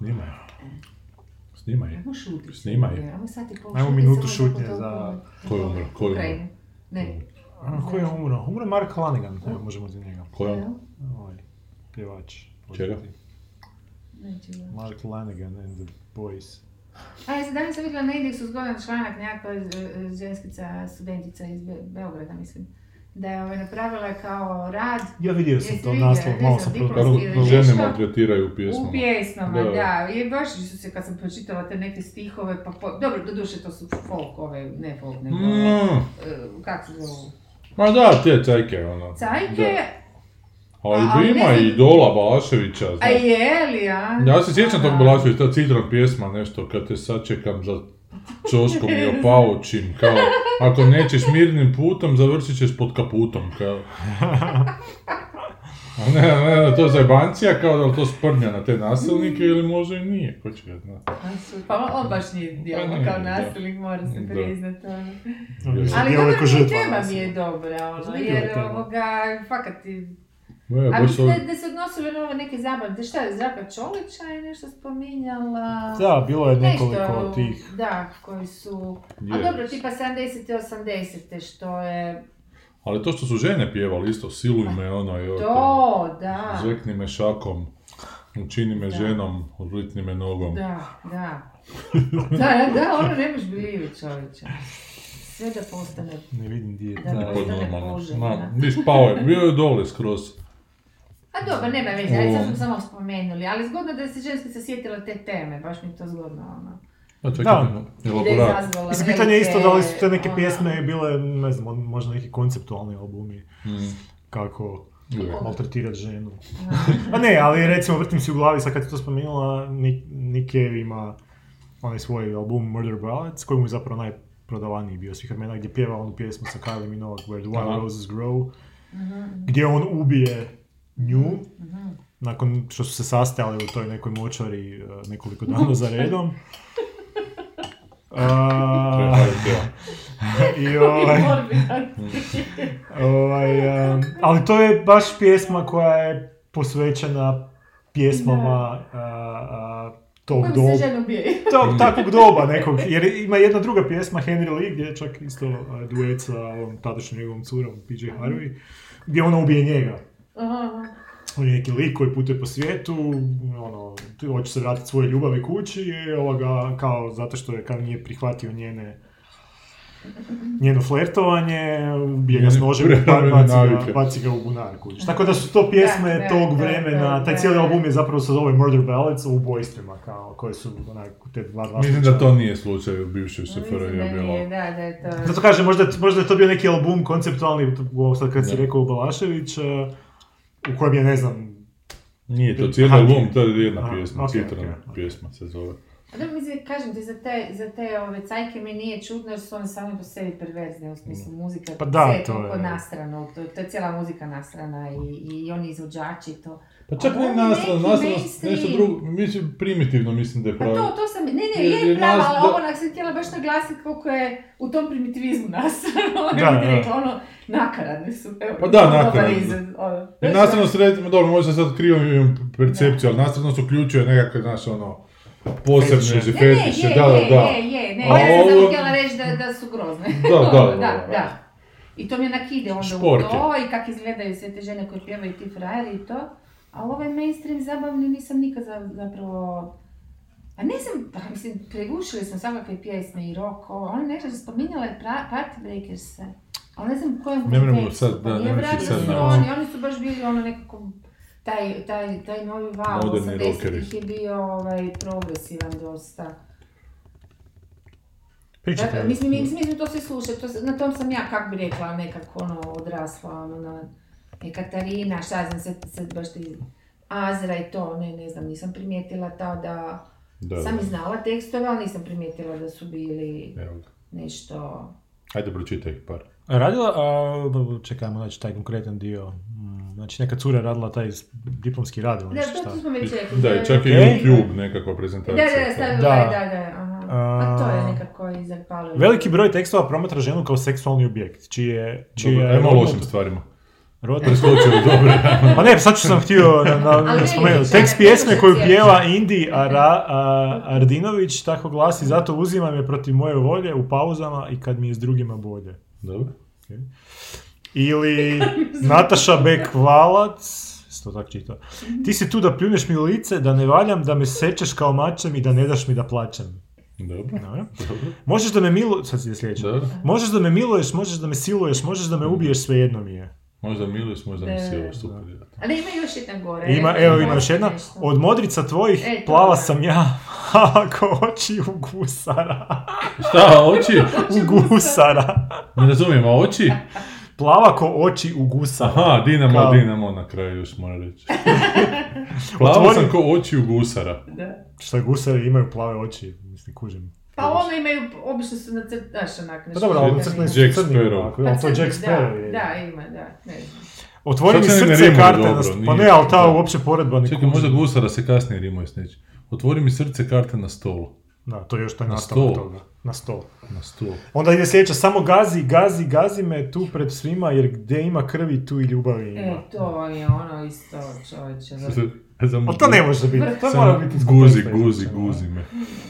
Snimaj. Snimaj. Ajmo šutiti. Snimaj. Ajmo sad i pol Ajmo minutu šutnje to- za- Ko je umro? Ko je umro? Ne. A, ko je umro? Umro je Mark Lanigan, evo možemo za njega. Ko je on? Ovaj, pjevač. Čega? Mark Lanigan and the Boys. A ja sam danas sam vidjela na indeksu zgodan članak nekakva e, e, ženskica, studentica iz Be- Beograda, mislim. Da je ovaj, napravila kao rad Ja vidio sam to naslov, malo sam ili žene maltretiraju u pjesmama. U pjesmama, Da. da. I baš su se, kad sam pročitala te neke stihove, pa po... Dobro, doduše to su folk, ove, ne folk, nego... Mm. e, kako se zovu? Ma da, te cajke, ono. Cajke, Da. A, Ali ali ima ne i Dola Balaševića, a znaš. je li, a? Ja se sjećam tog A, Balaševića, ta citron pjesma, nešto, kad te sačekam za čoškom i opaučim, kao, ako nećeš mirnim putom, završit ćeš pod kaputom, kao. A ne, ne, ne, to je zajebancija, kao da li to sprnja na te nasilnike ili možda i nije, ko će ga znati. Pa on baš nije Pa kao nasilnik, mora se Da. priznat. ono. Ali dobro tema mi je dobra, ono, jer ovoga, fakat ti... Ne, A baš mislim da, da se odnosilo na ove neke zabave, da šta je, Zdravka Čolića je nešto spominjala... Da, bilo je Nešto, nekoliko tih. Da, koji su... A dobro, tipa 70. 80. što je... Ali to što su žene pjevali isto, siluj me, ono, i ovo, To, da. Zvekni me šakom, učini me Da. ženom, odlitni me nogom. Da, da. Da, da, ono ne možeš bilivi čovječe. Sve da postane... Ne vidim di je Da, taj. da. To je Postane normalno. poželjna. Ma, viš, pao je, bio je dole skroz. A dobro, nema veze, ajde sad smo samo spomenuli, ali zgodno da se ženska sjetila te teme, baš mi je to zgodno, ono. Da. I da je Mislim, pitanje je isto da li su te neke ono, pjesme bile, ne znam, možda neki konceptualni albumi, Mm. kako Je. maltretirati ženu. A ne, ali recimo vrtim si u glavi, sad kad si to spomenula, Nick, Cave ima onaj svoj album Murder Ballads, koji mu je zapravo najprodavaniji bio svih vremena, gdje pjeva onu pjesmu sa Kylie Minogue, Where the Wild. Roses Grow, Mhm, gdje on ubije nju, mhm. nakon što su se sastajali u toj nekoj močvari eh, nekoliko dana za redom. A, I ovaj, ovaj, um, ali to je baš pjesma koja je posvećena pjesmama a, a, tog doba. Tog, takvog doba nekog, jer ima jedna druga pjesma Henry Lee gdje je čak isto a, duet sa ovom tadašnjom njegovom curom PJ Harvey, gdje ona ubije njega. Aha. On je neki lik koji putuje po svijetu, ono, hoće se vratiti svojoj ljubavi kući i ovoga, kao, zato što je kao nije prihvatio njene njeno flertovanje, ubije ga s nožem, pa baci ga, baci ga u bunar kući. Tako da su to pjesme Da, da, tog da, vremena, da, taj da, cijeli album je zapravo se zove Murder Ballads o ubojstvima, kao, koje su onak, te dva, dva Mislim da to nije slučaj u bivšoj SFRJ da bilo. da, da je to... Zato kažem, možda, možda je to bio neki album konceptualni, sad kad si rekao Balašević, uh, u kojem je, ne znam, Nije to cijeli album, to je jedna Aha, pjesma, ok, Citron ok, ok. pjesma se zove. A da mislim, kažem ti, za te, za te ove cajke mi nije čudno jer su one same po sebi perverzne u smislu muzika. Pa da, to je- nastrano, to, to je cijela muzika nastrana i, i oni izvođači i to. Pa čak A ne je nastrano, mainstream. nešto drugo, mislim, primitivno mislim da je Pa pravi. to, to sam, ne, ne, je jer prava, ali ovo onak sam htjela baš naglasiti koliko je u tom primitivizmu nastrano. Da, Da. Rekla, ono, nakaradne su. Evo, Pa da, dobar nakaradne. izraz, ono. Se recimo, dobro, možda sad krivo imam percepciju, ali nastrano se uključuje nekakve, znaš, ono, posebne Fetiše. Ne, ne, je, da, da, je, da. je, je, ne, A ja sam ovo- htjela reći da, da su grozne. Da, da, da, da, da. I to mi onak ide onda Šporke. u to i kak izgledaju sve te žene koje pjevaju ti frajeri i to. A ovaj mainstream zabavni nisam nikad za- zapravo... A ne znam, pa mislim, pregušili smo svakakve pjesme i rock, ovo, ona nešto spominjala je Party Breakers-e. Ali ne znam u kojem Ne kontekstu, sad, pa da, ne vratno sad su oni, oni su baš bili ono nekako, taj, taj, taj novi val Moderni 80-ih rockeri. je bio ovaj, progresivan dosta. pričate. Da, mislim, mislim, to se sluša, to, na tom sam ja, kak bi rekla, nekako ono, odrasla, ono, na, je Katarina, šta znam, sad, sad baš ti, Azra i to, ne, ne znam, nisam primijetila ta da, Da, sam da. i znala tekstove, ali nisam primijetila da su bili Evo nešto, Ajde, pročitaj ih par. Radila, a, čekajmo znači taj konkretan dio. Mm, Znači neka cura radila taj diplomski rad ili da, nešto to, šta. to smo već rekli. Da, je- i čak i. YouTube nekakva Da, prezentacija. da, da, stavila Da. je, da, da, aha. A to je nekako izapalilo. Veliki broj tekstova promatra ženu kao seksualni objekt, čije... čije Dobro, ajmo o lošim stvarima. Rodno. Preskočio, dobro. Pa ne, sad ću sam htio na, na, spomenuti. Tekst pjesme koju pjeva Indi Ara, a, Ardinović tako glasi Zato uzimam je protiv moje volje u pauzama i kad mi je s drugima bolje. Dobro. Ili Nataša Bekvalac, to tako čita. Ti si tu da pljuneš mi u lice, da ne valjam, da me sečeš kao mačem i da ne daš mi da plaćem. Dobro. Dobro. Dobro. Možeš da me miluješ, sad si sljedeće. Dobro. Možeš da me miluješ, možeš da me siluješ, možeš da me ubiješ, svejedno mi je. Možda miluješ, možda mi siloš, super. Ali ima još jedan gore. Ima, evo ima još jedna. Od modrica tvojih E, plava sam ja, ako oči u gusara. Šta, oči? U gusara. Ne razumijem, a oči? Plava ko oči u gusara. Aha, Dinamo, Kao- Dinamo na kraju još mora reći. Otvori- sam ko oči u gusara. Da. Šta gusari imaju plave oči, mislim, kužim. Pa one imaju, obično su na crt, znaš onak, Pa dobro, ali crtani su Jack Sparrow. ali to je Jack Sparrow. Da, da, ima, da, ne znam. Otvori mi srce rimuje karte, na dobro, st- pa ne, ali ta Da. uopće poredba ne Čekaj, možda gusara se kasnije rimuje s nečim. Otvori mi srce karte na stolu. Da, to je još taj Na nastavak toga. Na stol. Na stol. Onda ide sljedeća, samo gazi, gazi, gazi me tu pred svima, jer gdje ima krvi, tu i ljubavi ima. E, to je ono isto, čovječe. Samo Ali to ne može biti, to samo mora biti iz Guzi, guzi, guzi me.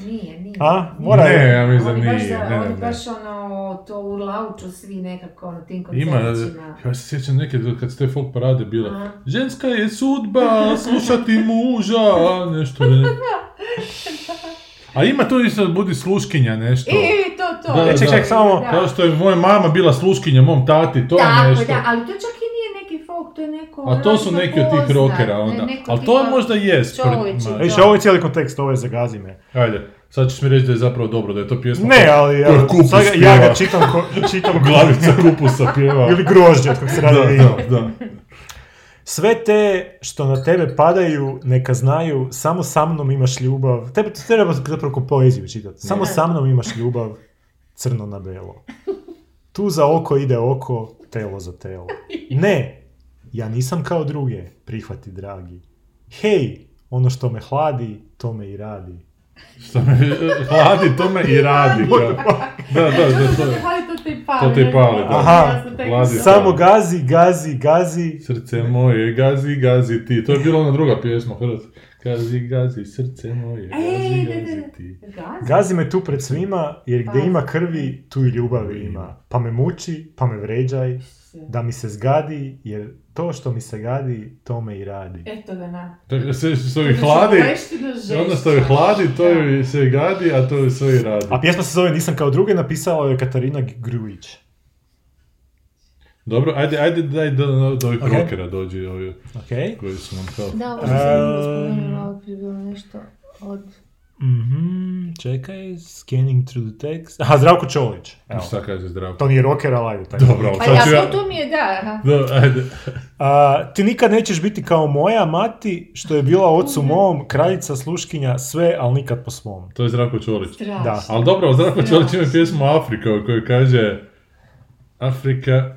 Nije, nije. A? Mora Ne, je. ja mislim da baš, nije. za- Ne, ne, oni ne. baš ono, to urlauču svi nekako na tim Ima, koncertima. ja se sjećam neke kad ste folk parade bile. Aha. Ženska je sudba, slušati muža, nešto ne. A ima tu isto budi sluškinja nešto. E, to, to. Da, E, ček, da. ček, samo... Da. Kao što je moja mama bila sluškinja mom tati, to je Tako, nešto. da, ali to čak i folk, to je neko... A to su neki od tih rockera ne, onda. neko Ali to tipa možda jest. pred- da. Viš, ovo je cijeli kontekst, ovo je za gazi me. Ajde, sad ćeš mi reći da je zapravo dobro, da je to pjesma. Ne, ali kupus sad ja ga čitam, ko, čitam ko- Glavica kupusa pjeva. ili grožđe, od kog se radi Da, da, da. Sve te što na tebe padaju, neka znaju, samo sa mnom imaš ljubav. Tebe to treba zapravo ko poeziju čitati. Samo sa mnom imaš ljubav, crno na belo. Tu za oko ide oko, telo za telo. Ne, ja nisam kao druge, prihvati dragi. Hej, ono što me hladi, to me i radi. Što me hladi, to me i radi. kao. Da, da, da, to to te pali. To te pali, da. Aha, Hladi. Samo gazi, gazi, gazi. Srce moje, gazi, gazi ti. To je bila ona druga pjesma, hrvatska. Gazi, gazi, srce moje, gazi, da, da, gazi da. ti. Gazi? Gazi me tu pred svima, jer gdje Pa. ima krvi, tu i ljubavi ima. Pa me muči, pa me vređaj, da mi se zgadi, jer to što mi se gadi, to me i radi. Eto ga na. To se što je hladi, ono što je hladi, to je se gadi, a to je sve i radi. A pjesma se zove Nisam kao druge, napisala je Katarina Grujić. Dobro, ajde, ajde, daj do, do, do ovih Ok. rockera dođi, ovi Ok? koji su nam kao... Da, ovo E, sam spomenula, ovo je bilo nešto od... Mhm, čekaj, scanning through the text. Aha, Zdravko Čolić. Evo. Šta kaže zdravko? To nije rocker, ali ajde. Taj Dobro, Pa ja, ja... to, mi je da. Da, ajde. A, ti nikad nećeš biti kao moja mati, što je bila ocu mom, kraljica, sluškinja, sve, ali nikad po svom. To je Zdravko Čolić. Strašno. Da. Ali dobro, Zdravko Čolić ima pjesmu Afrika u kojoj kaže Afrika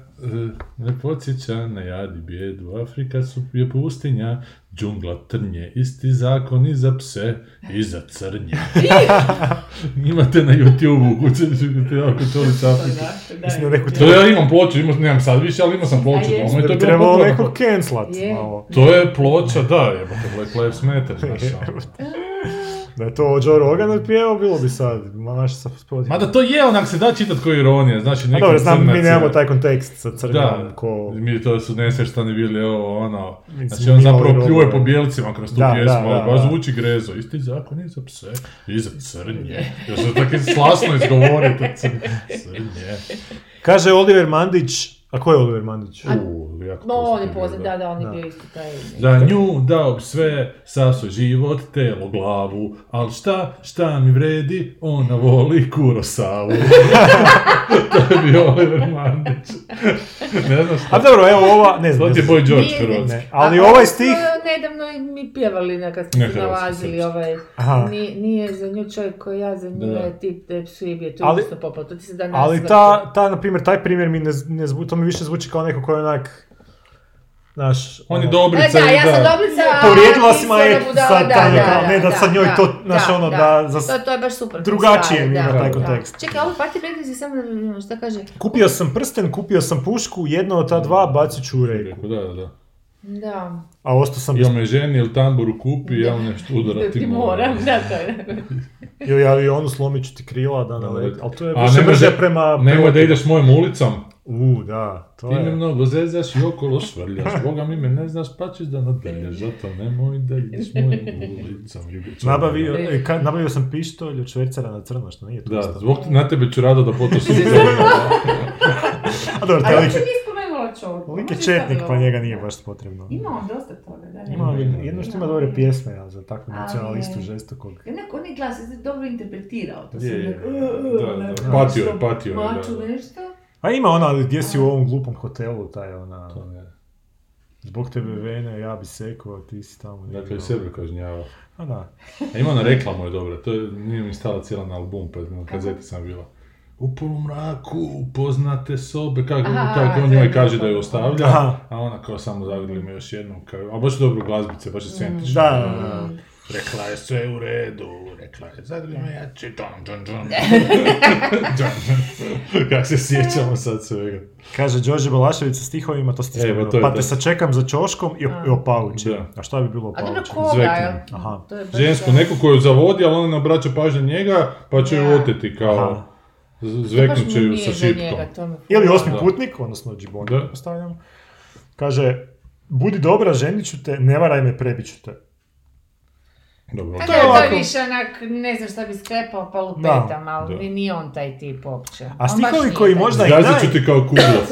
ne podsjeća na jad i bijedu, Afrika su, je pustinja, džungla trnje, isti zakon i za pse i za crnje. Imate na YouTube-u, kućete Zdravko Čolić Afrika. Mislim da neku To ja imam ploču, imam, nemam sad više, ali imao sam ploču je? doma i to je Trebalo popularno. nekog cancelat Je. malo. To je ploča, da, jebote, Black Lives Matter, znaš, ono. Da je to Joe Rogan otpjevao, bilo bi sad. Ma naš sa. Mada to je onak se da čitat kao ironija, znači A neki dobro, znam, mi je- nemamo taj kontekst sa crnom, Da, ko... mi to su nesvrstani bili ovo, ono, znači on zapravo pljuje po bijelcima kroz tu Da, pjesmu, ali baš da. zvuči grezo, isti zakon i za pse, i za crnje, još se tako slasno izgovorio to crnje, crnje. Kaže Oliver Mandić, a ko je Oliver Mandić? Uuu, jako No, on je poznat da, da, on je Da. bio isto taj... Za nju dao bi sve, sa svoj život, telo, glavu, al šta, šta mi vredi, ona voli Kurosavu. to je bio Oliver Mandić. ne znam A šta. dobro, evo ova, ne znam. To ti je. Boy George hrvatski. Ne, ali A ovaj stih... nedavno i mi pjevali neka smo Ne, se nalazili ovaj, Aha. nije, nije za nju čovjek koji ja, za nju Da. je tip da je psi bio, to Ali- je isto popao, to ti se da Ali ta, ta, na primjer, taj primjer mi ne, ne zvu, to mi više zvuči kao neko koji je onak Znaš, On je ono, dobrica E, da, i ja sam da. dobrica, a si si ma je sad da, taj da, kao, ne da sad njoj to, znaš ono, da, za- To, to je baš super. drugačije mi da, ima taj da. kontekst. Čekaj, ovo party prekrezi samo da vidimo šta kaže. Kupio sam prsten, kupio sam pušku, jedno od ta dva bacit ću u reku. Da, da, da. Da. A ostao sam I on me ženi ili tamburu kupi, ja mu nešto udarati Ti moram, da, to je. Ili avionu slomit ću ti krila da Da, naleti. da. Ali to je više brže da- prema... Nemoj prema- da ideš mojom ulicom, U, da, to ti me je. mnogo zezaš i okolo švrljaš, Boga mi me ne znaš pa ćeš da nadaljaš, zato nemoj da ideš mojom ulicom. Nabavio, e, ka- nabavio sam pištolj od švercera na crno, što nije to Da, isto. zbog na tebe ću rado da potrošim A dobro, A taj ja lik, lik je četnik, pa njega nije baš potrebno. Ima on dosta toga, da. ne. Ima jedno što ima dobre pjesme, ja, za takvu Ali nacionalistu je- žestokog. Onak, on je glas, je dobro interpretirao. To Je, sam je. nek- Da. Patio je, patio je, da, Maču nešto. A ima ona gdje si u ovom glupom hotelu, taj ona, To ne. zbog tebe vene, ja bi sekao, ti si tamo. Dakle, i sebe kažnjava. A da. A ima ona reklamu je dobra, to je, nije mi stala cijela na album, pa na kazeti sam bila. U polumraku poznate sobe, kako, Aha, kako on je njoj kaže da je ostavlja, Aha. a ona kao samo zagrli me još jednom, kao, a baš je dobro glazbice, baš je sentično. Da, da, da. Rekla je sve u redu, rekla je zagrli me jače, džon, džon, džon. Kako se sjećamo sad svega. Kaže Đorđe Balašević sa stihovima, to ste Pa to. te sačekam za čoškom i, i opaučem. Da. A šta bi bilo A dobro, koga? Aha. To je baš Žensko, da. neko koju zavodi, ali ona ne obraća pažnju njega, pa će ju oteti kao, Aha. zveknut će ju sa šipkom. Ili osmi Da. putnik, odnosno Džiboni, Da. postavljam. Kaže, budi dobra, ženit ću te, ne varaj me, prebit ću te. Dobro, A To to je ovako- više onak, ne znam šta bi sklepao, pa lupetam, ali da. ni- nije on taj tip uopće. A nije koji taj možda i Gazit naj... ću ti kao kuglov.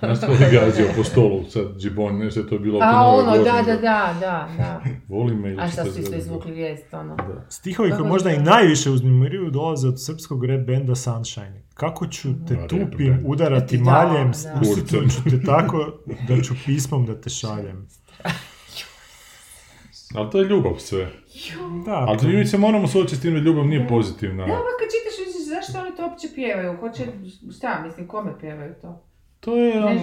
Znaš što je gazio po stolu, sad džibon, nešto je to bilo oko A nove ono, da, godine. da, da, da, da. Voli me ili A šta su isto zgaziti. izvukli vijest, ono. Da. Stihovi koji možda i najviše uznemiruju dolaze od srpskog rap benda Sunshine. Kako ću te Da, tupim, udarati Da, maljem, da. usitnut ću te tako da ću pismom da te šaljem. Ali to je ljubav sve. Da, Ali to- mi se moramo suočiti s tim da ljubav nije pozitivna. Da, pa kad čitaš, misliš, zašto oni to uopće pjevaju? Hoće, šta, mislim, kome pjevaju to? To je, Ne, on,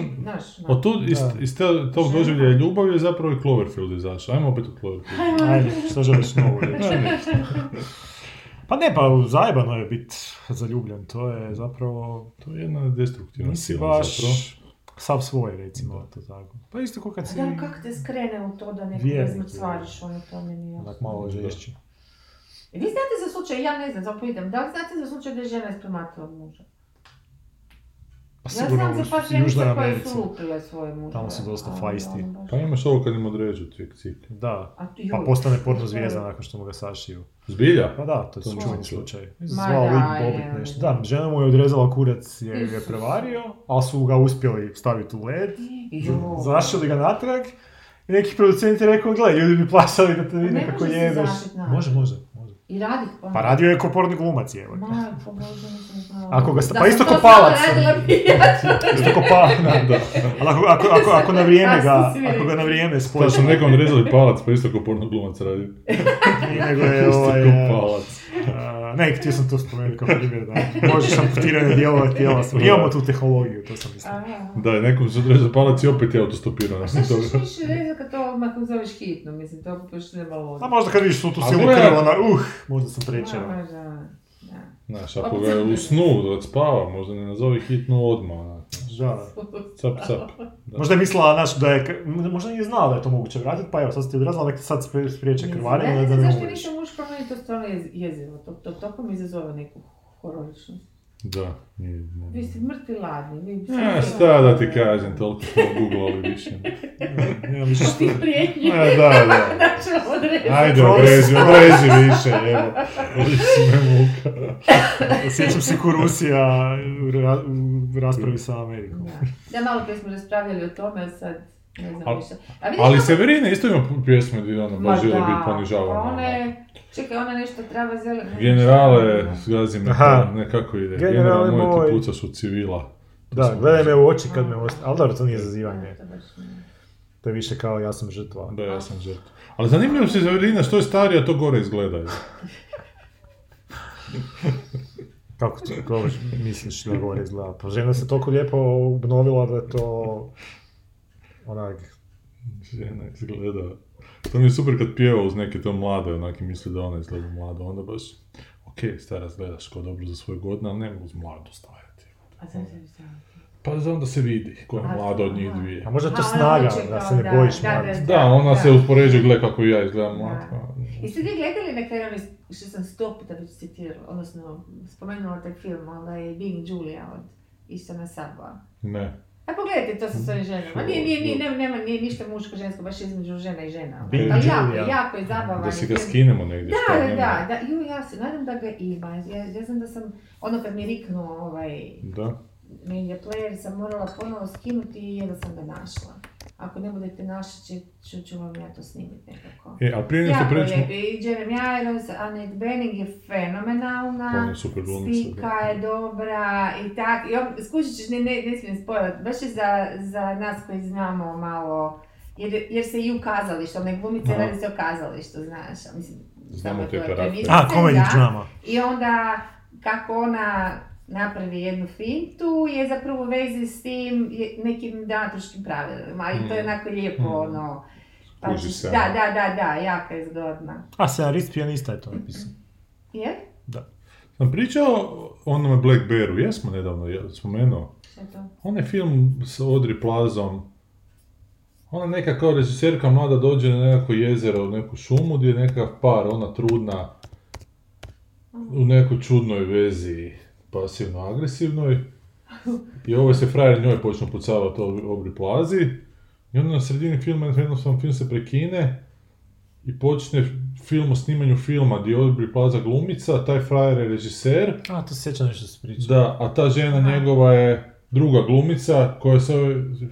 od tu, iz, iz te- tog doživljaja ljubav je zapravo i Cloverfield izašao. Ajmo opet u Cloverfield. Ajde, što želiš novo reći? Pa ne, pa zajebano je bit zaljubljen, to je zapravo... To je jedna destruktivna sila baš zapravo. Sav svoj, recimo, to tako. Pa isto kao kad si Da, kako te skrene u to da je. izmrcvariš, ono to mi nije onak malo žešći. I vi znate za slučaj, ja ne znam, zapovijedam, da li znate za slučaj da je žena isprematila od muža? Pa Ja sigurno za u par Južnoj ženica koje Americi. su lupile svoje. Tamo su dosta ali feisty. ono baš- Pa imaš ovo kad im određu cik cik. Da, pa postane porno je- zvijezda nakon što mu ga sašiju. Zbilja? Pa da, to je čuveni slučaj. Zvao lik Bobit nešto. Da, žena mu je odrezala kurac jer ga je prevario, ali su ga uspjeli staviti u led, zašili ga natrag i neki producent je rekao, gle, ljudi bi plaćali da te vide kako jebeš. Može, može, može. I radi pa. Pa radio je ko porni glumac, evo. Majko Bože, nisam znala. Ako ga sta- Da pa isto to ko palac. radila bi ja. Isto ko pa, da, da. Ali ako, ako, ako, ako na vrijeme ga, ako ga na vrijeme To spojiš, sam nekom rezali palac, pa isto kao porno glumac radi. nego je Isto ovaj... kao e, palac. a, ne, htio sam to spomenuti kao primjer, da možeš amputirane dijelove tijela, imamo tu tehnologiju, to sam mislio. Aha. Da, nekom se odrezao palac i opet je autostopirao. Šta toga. ćeš više reći kad to odmah zoveš hitno, mislim, to baš nema logike. A možda kad vidiš tu tu silu krva, na, uh, možda sam prečeo. Znaš, ako ga je u snu da spava, možda ne nazovi hitnu odmah. Da. Cap, cap. Da. Možda je mislila, znaš, da je, možda nije znala da je to moguće vratiti, pa evo, sad si ti odrazila, nek sad spri- spriječe krvarenje, da ne ne zašto nisam muško, meni to stvarno jez- jezivo. To, to toliko mi izazove neku hororičnost. Da, nije, ne. Vi ste mrtvi ladni. Vi E, šta da ti kažem, toliko smo googlali više. Nemam više što... Ti prijetnji. E, da, da. Znači, odrezi. Ajde, odrezi, odrezi više, evo. Odrezi me muka. Sjećam se ko Rusija u, ra- u raspravi sa Amerikom. Da. Da, malo prije smo raspravljali o tome, a sad ne znam Al- više. A Ali kako- Severina isto ima pjesme gdje ono Ma baš želi da, biti Pa ponižavana. ona je, čekaj, ona nešto trava zelena. Generale, zgazi me Aha. to, nekako ide. Generale General moj ti pucaš u civila. To Da, gledaj me u oči kad me ostaje, ali dobro, to nije zazivanje. To je više kao ja sam žrtva. Da, ja sam žrtva. Ali zanimljivo se Severina, što je starija, to gore izgleda. Kako to, kako misliš da gore izgleda? Pa žena se toliko lijepo obnovila da je to onak Žena izgleda... To mi je super kad pjeva uz neke to mlade, onak i misli da ona izgleda mlado, onda baš... Ok, stara gledaš ko dobro za svoje godine, ali ne mogu uz mladu staviti. A sad se? Pa onda se vidi ko je mlada od njih dvije. A možda je to snaga, hoće da kao se ne bojiš da, mladi. da. Da, ona se uspoređuje, gle kako i ja izgledam Da. mlad. Jeste vi gledali na kraju ono što sam sto puta već citirala, odnosno spomenula taj film, onaj Being Julia od Istana Sabova. Ne. A pogledajte to sa svojim ženama. Nije, nije, nije, nema, nema, nije ništa muško, žensko, baš između žena i žena. Ali jako, jako je zabavan. Da si ga skinemo negdje. Da, da, da, da, ju, ja se nadam da ga ima. Ja, ja znam da sam, ono kad mi je riknuo ovaj Da. media player, sam morala ponovo skinuti i jedva sam ga našla. Ako ne budete našli, će, ću, ću vam ja to snimiti nekako. E, a prije nego što Jako pređemo... lijepi. I Jeremy Irons, Annette Bening je fenomenalna. Ona je super glumica, Spika je dobra i tak. I on, skušit ćeš, ne, ne, ne smijem spojlat, baš je za, za nas koji znamo malo, jer, jer se i u kazalištu, ne glumice, Aha. radi se o kazalištu, znaš, mislim, Znamo te karaktere. A, da. drama. I onda kako ona napravi jednu fintu je zapravo u vezi s tim je- nekim dramaturškim pravilima i to je Mm. onako lijepo Mm. ono. Pa Kuži ćeš- se, da, ono. da, da, da, jaka je zgodna. A, scenarist pijanista je to napisao. Je? Sam pričao o onome Black Bearu, jesmo nedavno ja spomenuo. Šta je to? Onaj film s Audrey Plazom, ona neka kao režiserka mlada dođe na nekako jezero, u neku šumu gdje je nekakav par, ona trudna, u nekoj čudnoj vezi, pasivno-agresivnoj. I ovo se frajer njoj počne pucavati o Audrey Plazi. I onda na sredini filma, jednostavno film se prekine i počne film o snimanju filma gdje je Aubrey Plaza glumica, taj frajer je režiser. A, to se nešto se priča. Da, a ta žena njegova je druga glumica koja se,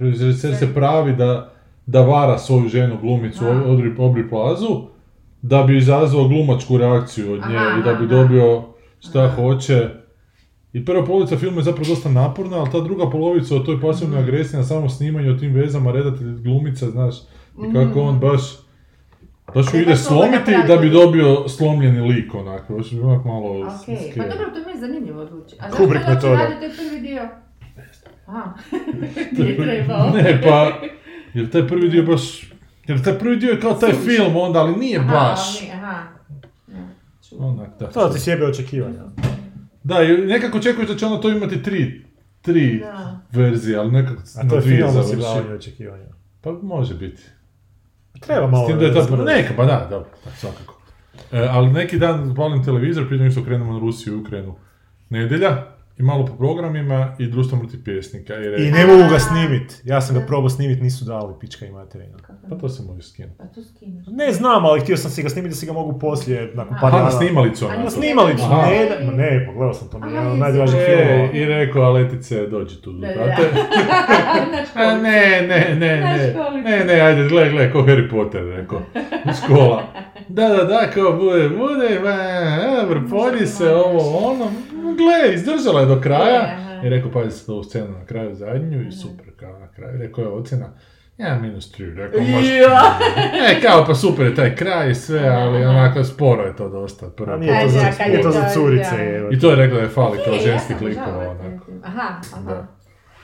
režiser se pravi da, da vara svoju ženu glumicu Aha. Audrey, Aubrey Plazu da bi izazvao glumačku reakciju od nje i da bi dobio šta hoće. I prva polovica filma je zapravo dosta naporna, ali ta druga polovica o toj pasivnoj Mhm. agresiji na samom snimanju, o tim vezama, redatelj glumica, znaš, i kako on baš baš ju Ne, ide slomiti da bi dobio slomljeni lik, onako, baš bi onak malo Ok, scary. pa dobro, to mi je zanimljivo odluči. A Kubrick zašto metoda. radi taj prvi dio? Aha, nije trebao. Ne, pa, jer taj prvi dio baš, jer taj prvi dio je kao taj Suvišan. film onda, ali nije Aha, baš. ali Aha. Ja, čuo. Onak, da. To ti sjebe očekivanja. Da, i nekako očekuješ da će ono to imati tri, tri Da. verzije, ali nekako A na to je završi. osiguravanja očekivanja. Pa može biti. Treba malo S tim da je ta, neka, pa da, dobro, da, svakako. E, ali neki dan palim televizor, prije nego što krenemo na Rusiju i Ukrajinu. Nedjelja, i malo po programima i društvo mrtvih pjesnika. Jer je, I ne mogu ga snimit. Ja sam ga probao snimit, nisu dali, pička i materina. Pa to se može skinuti. Pa tu skineš. Ne znam, ali htio sam si ga snimiti da si ga mogu poslije, nakon par dana. na snimalicu A onako. Na snimalicu, Aha. ne, ma ne, pogledao sam to, mi je jedan jesi. najdražih E, i rekao, Aletice, dođi tu, Da, da, brate. Na ne, ne, ne, Na ne, ne, ne, ajde, gle, gle, ko Harry Potter, rekao, škola. Da, da, da, kao bude, bude, vrpolji se, ovo, ono, gle, izdržala je do kraja. Aha. I rekao, pazi se ovu scenu na kraju zadnju i super, kao na kraju, rekao je ocjena, ja minus tri, rekao, može. Ja. Ne, kao, pa super je taj kraj i sve, ali onako sporo je to dosta. Prvo, nije to za, to to, za curice. I to je rekla da je fali kao Nije, ženskih ja sam likova, žalila onako. Aha, aha. Da.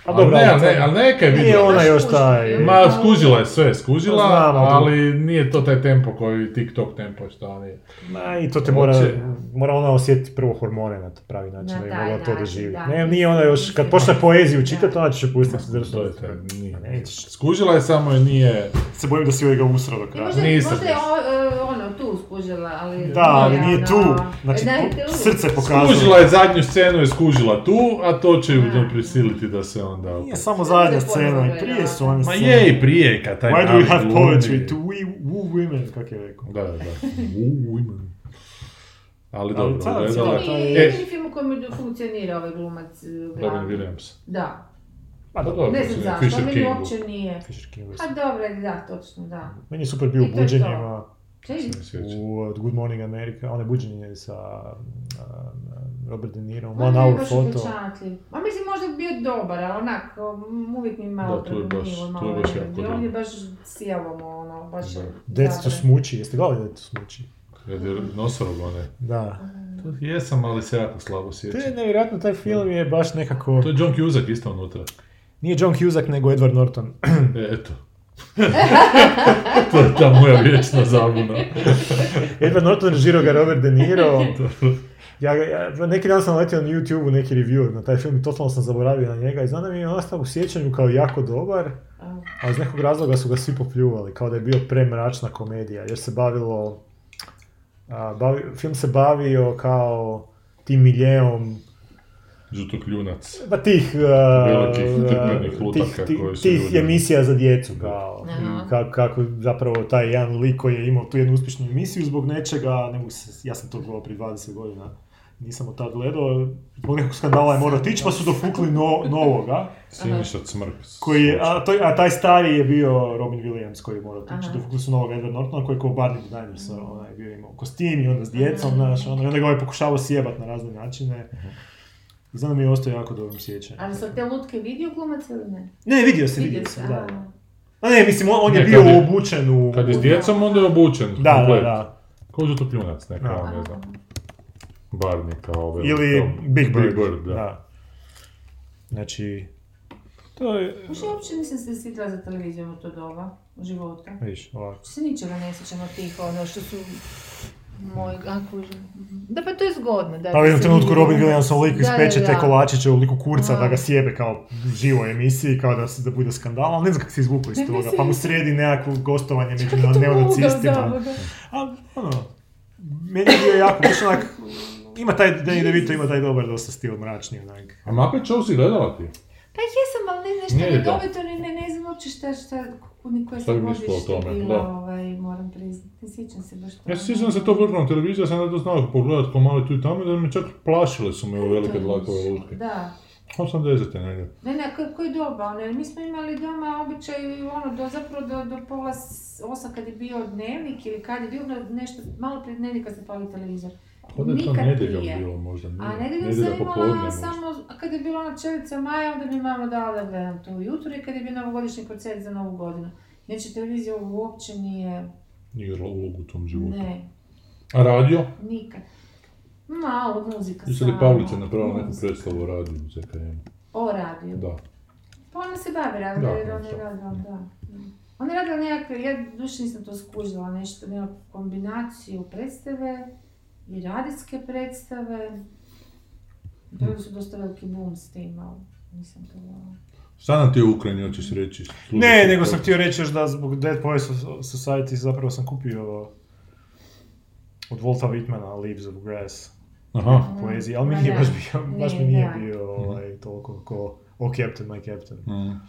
A Ali dobro, ne, ne, ali neka je Nije vidjela. ona Baš još taj... Ma, skužila je sve, skužila, Znam, ali- ali nije to taj tempo koji TikTok tempo što oni... Ma, i to te mora, mora ona osjetiti prvo hormone na pravi način Na da bi taj mogla to doživjeti. da. Ne, nije ona još, kad počne poeziju čitati, ona će se pustiti se To je taj, nije. Nećeš. Skužila je samo je nije... Se bojim da si joj ga usrao do I kraja. možda, Nisam možda je e, ono tu skužila, ali... Da, ali nije tu. Znači, Da, srce pokazuje. Skužila je zadnju scenu, je skužila tu, a to će ju Da. prisiliti da se onda... Nije opet- samo zadnja scena, i prije su one Ma je i prije kad taj Why do we have poetry to we, woo women, kak je rekao. Da, da, da. U, ima. Ali dobro, cijela To ta- mi je jedini film u kojem funkcionira ovaj glumac. e, Robin. Williams. Da. Pa Pa dobro, Ne znam Fisher zašto, meni Kingu. uopće nije. Fisher King. A dobro, da, točno, da. Meni je super bio u to je to. buđenjima, u Good Morning America, one buđenje sa uh, Robert De Niro, on One je Hour baš Photo. upečatljiv. Ma mislim možda bi bio dobar, ali onako, m, uvijek mi malo Da, tu je baš- tu je baš jako On dobro. je baš ono, baš Da. Death to. Smući, jeste gledali Death to Smući? Kad je nosorog one. Da. To jesam, ali se jako slabo To sjećam. je nevjerojatno, taj film je baš nekako... To je John Cusack isto unutra. Nije John Cusack, nego Edward Norton. E, eto. to je ta moja vječna zabuna. Edward Norton režirao ga Robert De Niro. Ja, ja, neki dan sam letio na YouTube neki review na taj film i totalno sam zaboravio na njega i znam da mi je ostao u sjećanju kao jako dobar, A, iz nekog razloga su ga svi popljuvali, kao da je bio premračna komedija, jer se bavilo, a, bavi, film se bavio kao tim miljeom Žutokljunac. Pa tih, uh, tih, lutaka tih, tih emisija za djecu, kao, kako, kako zapravo taj jedan lik koji je imao tu jednu uspješnu emisiju zbog nečega, ne mogu se, ja sam to gledao prije 20 godina, nisam od tad gledao, zbog nekog skandala je morao tići, pa su dofukli no, novoga, Siniša Cmrk. koji je, a, to, a taj stari je bio Robin Williams koji je morao tići, dofukli su novog Edward Nortona koji je kao Barney the Dinosaur, onaj bio imao kostim i onda s djecom, znaš, ono, i onda ga ovaj pokušavao sjebat na razne načine. Znam da mi je ostao jako dobrom sjećanju. Ali su te lutke vidio glumac ili ne? Ne, vidio se, Vidio vidio se, se, da. a. da. Ne, mislim, on, on je Ne, bio je- obučen u... Kad je s djecom, onda je obučen. Da, da, komplet. da. Kao žutokljunac, ne kao, Da. ne znam. Barney kao ovaj. Ili kao Big Bird. Big Bird, da. da. Znači, to je... Ja uopće nisam se sjetila za televizijom u to doba, u životu. Vidiš, ovako. Se ničega ne sjećam od tih, ono što su moji, ako... Da, pa to je zgodno. Da, Pa u trenutku. Robin Williams u liku ispeče te kolačiće u liku kurca Aha. da ga sjebe kao živo emisiji, kao da, se, da bude skandal, ali ne znam kako se izvuklo iz toga, pa mu sredi nekakvo gostovanje među Kako je to neonacistima. mogao, da. A, ono, meni je bio jako, baš onak, ima taj, Danny DeVito ima taj dobar dosta stil mračni, onak. A Muppet Show si gledala ti? Pa jesam, ali ne, nešto Nije ne ne, ne, ne znam uopće šta, šta, koje sam mislila o godište tome, bila, da. ovaj, moram priznati. Ne sjećam se baš to. Ja se sjećam se to vrlo na televiziji, ja sam da to znao pogledat ko mali tu i tamo, da me čak plašile su me u velike dlakove lutke. Da. 80. negdje. Ne, ne, ko- koji doba, one, mi smo imali doma običaj, ono, do, zapravo do, do pola osam kad je bio dnevnik ili kad je bio ono, nešto, malo prije dnevnika se pali televizor. Pa da je to prije. bilo možda, nije. A Nedjelja sam imala samo, a kad je bila ona čelica Maja, onda mi mama dala da gledam to ujutro i kad je bio novogodišnji koncert za novu godinu. Znači, televizija uopće nije, Nije igrala ulogu u tom životu. ne, A radio? nikad. Malo muzika Jesi li samo. Pavlica napravila neku predstavu o radiju u ZKM? O radiju. Da. Pa ona se bavi radila, Da, jer ona je radila, da. Ona je radila nekakve, ja duše nisam to skužila, nešto, nekakvu kombinaciju predstave i radijske predstave. Bili su dosta veliki boom s tim, ali nisam to volila. Šta nam ti u Ukrajini hoćeš reći? Ne, nego sam htio reći još da zbog Dead Poets Society zapravo sam kupio od Volta Whitmana Leaves of Grass Aha. poezije, ali mi nije baš bio, baš mi Nije, bio ovaj, toliko ko Oh Captain, my Captain. Mm.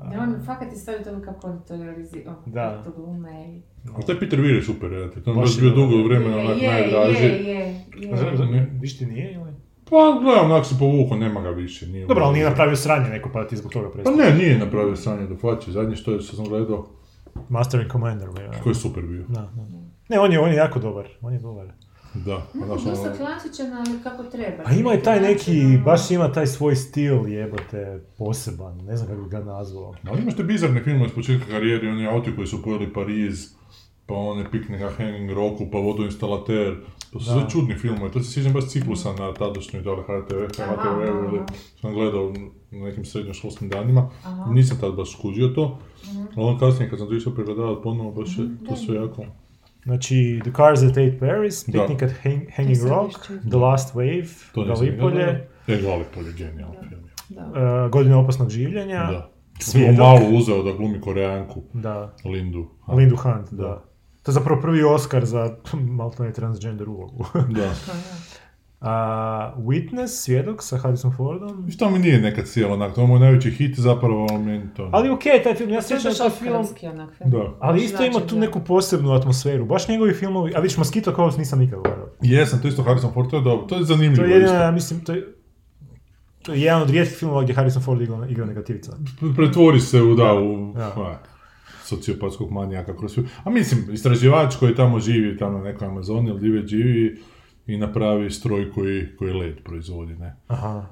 Da, on fakat je stavio to kako on to realizira, Da. to glume i... A taj Peter Weir je super, ja ti. To je Baš bio dugo vremena onak je, najdraži. je, je, je. Ne. Viš ti nije ili? Pa gledam, onak se povukao, nema ga više. Nije Dobro, ali nije ulogu. napravio sranje neko pa ti zbog toga Pa prestao. ne, nije napravio sanje do faće. Zadnje što, je, što sam gledao, Master and Commander bio. koji je super bio. Da, da. Ne, on je, on je jako dobar, on je dobar. Da. Onako dosta ono- klasičan, ali kako treba. A ima je taj neki, način, ono- baš ima taj svoj stil jebote, poseban, ne znam kako bi ga nazvao. Ali imaš te bizarne filmove iz početka karijere, oni auti koji su pojeli Pariz, pa one piknik na Hanging Rocku, pa vodoinstalater. To su sve čudni filmovi, to se sjećam baš ciklusa na tadašnjoj da li HTV, HTV ili sam gledao na nekim srednjoškolskim danima. Aha. Nisam tad baš skužio to, Mhm. ali on kasnije kad sam to išao pregledavati ponovo, baš je to sve jako... Znači, The Cars That Ate Paris, Da. Picnic at Hang- Hanging Rock. The Last Wave, To. Gallipolje, E, Galipolje, genijalan film. Da. uh, Godine opasnog življenja, Da. Svjedok. Svjedok. malo uzeo da glumi koreanku, da, Lindu. Lindu Hunt, da. Da. To je zapravo prvi Oscar za maltene transgender ulogu. Da. A, Witness, svjedok sa Harrison Fordom. Što mi nije nekad sjelo onak, to je moj najveći hit zapravo, ali meni to... Ali okej, taj film, ja sjećam taj film... onak film. Da. Ali isto ima Znači, tu da. neku posebnu atmosferu. Baš njegovi filmovi, a vidiš Mosquito Coast nisam nikad gledao. Jesam, to isto Harrison Ford, to je dobro, to je zanimljivo To je jedina, ja mislim, to je, to je jedan od rijetkih filmova gdje Harrison Ford igra, igra negativca. Pretvori se u, da, u ha, sociopatskog manijaka kroz film. A mislim, istraživač koji tamo živi, tamo na nekoj Amazoni ili divlje živi i napravi stroj koji, koji led proizvodi, ne. Aha.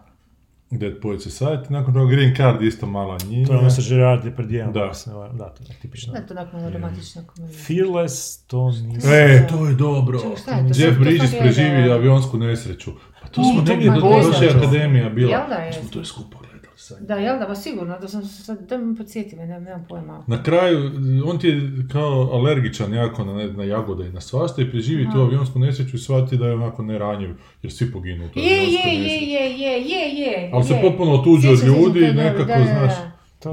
Dead Poets Society, nakon toga Green Card isto mala njina. To je ono sa Gerard Depardieu. Da. Da, to je tipično. Da, to je onako romantična komedija. Fearless, to nisam... E, to je dobro. Čekaj, šta je to? Jeff Bridges preživi avionsku nesreću. Pa to smo negdje, je do došle akademija bila. Jel da, Mi smo jesmo? to je skupo sad. Da, jel da, ba sigurno, da sam se sad, da mi podsjetila, nemam, nemam pojma. Na kraju, on ti je kao alergičan jako na, na jagode i na svašta i preživi tu avionsku nesreću i shvati da je onako neranjiv, jer svi poginu u toj Je, je, je, je, je, je, je. Ali se potpuno otuđuje od ljudi nekako, da, da, znaš,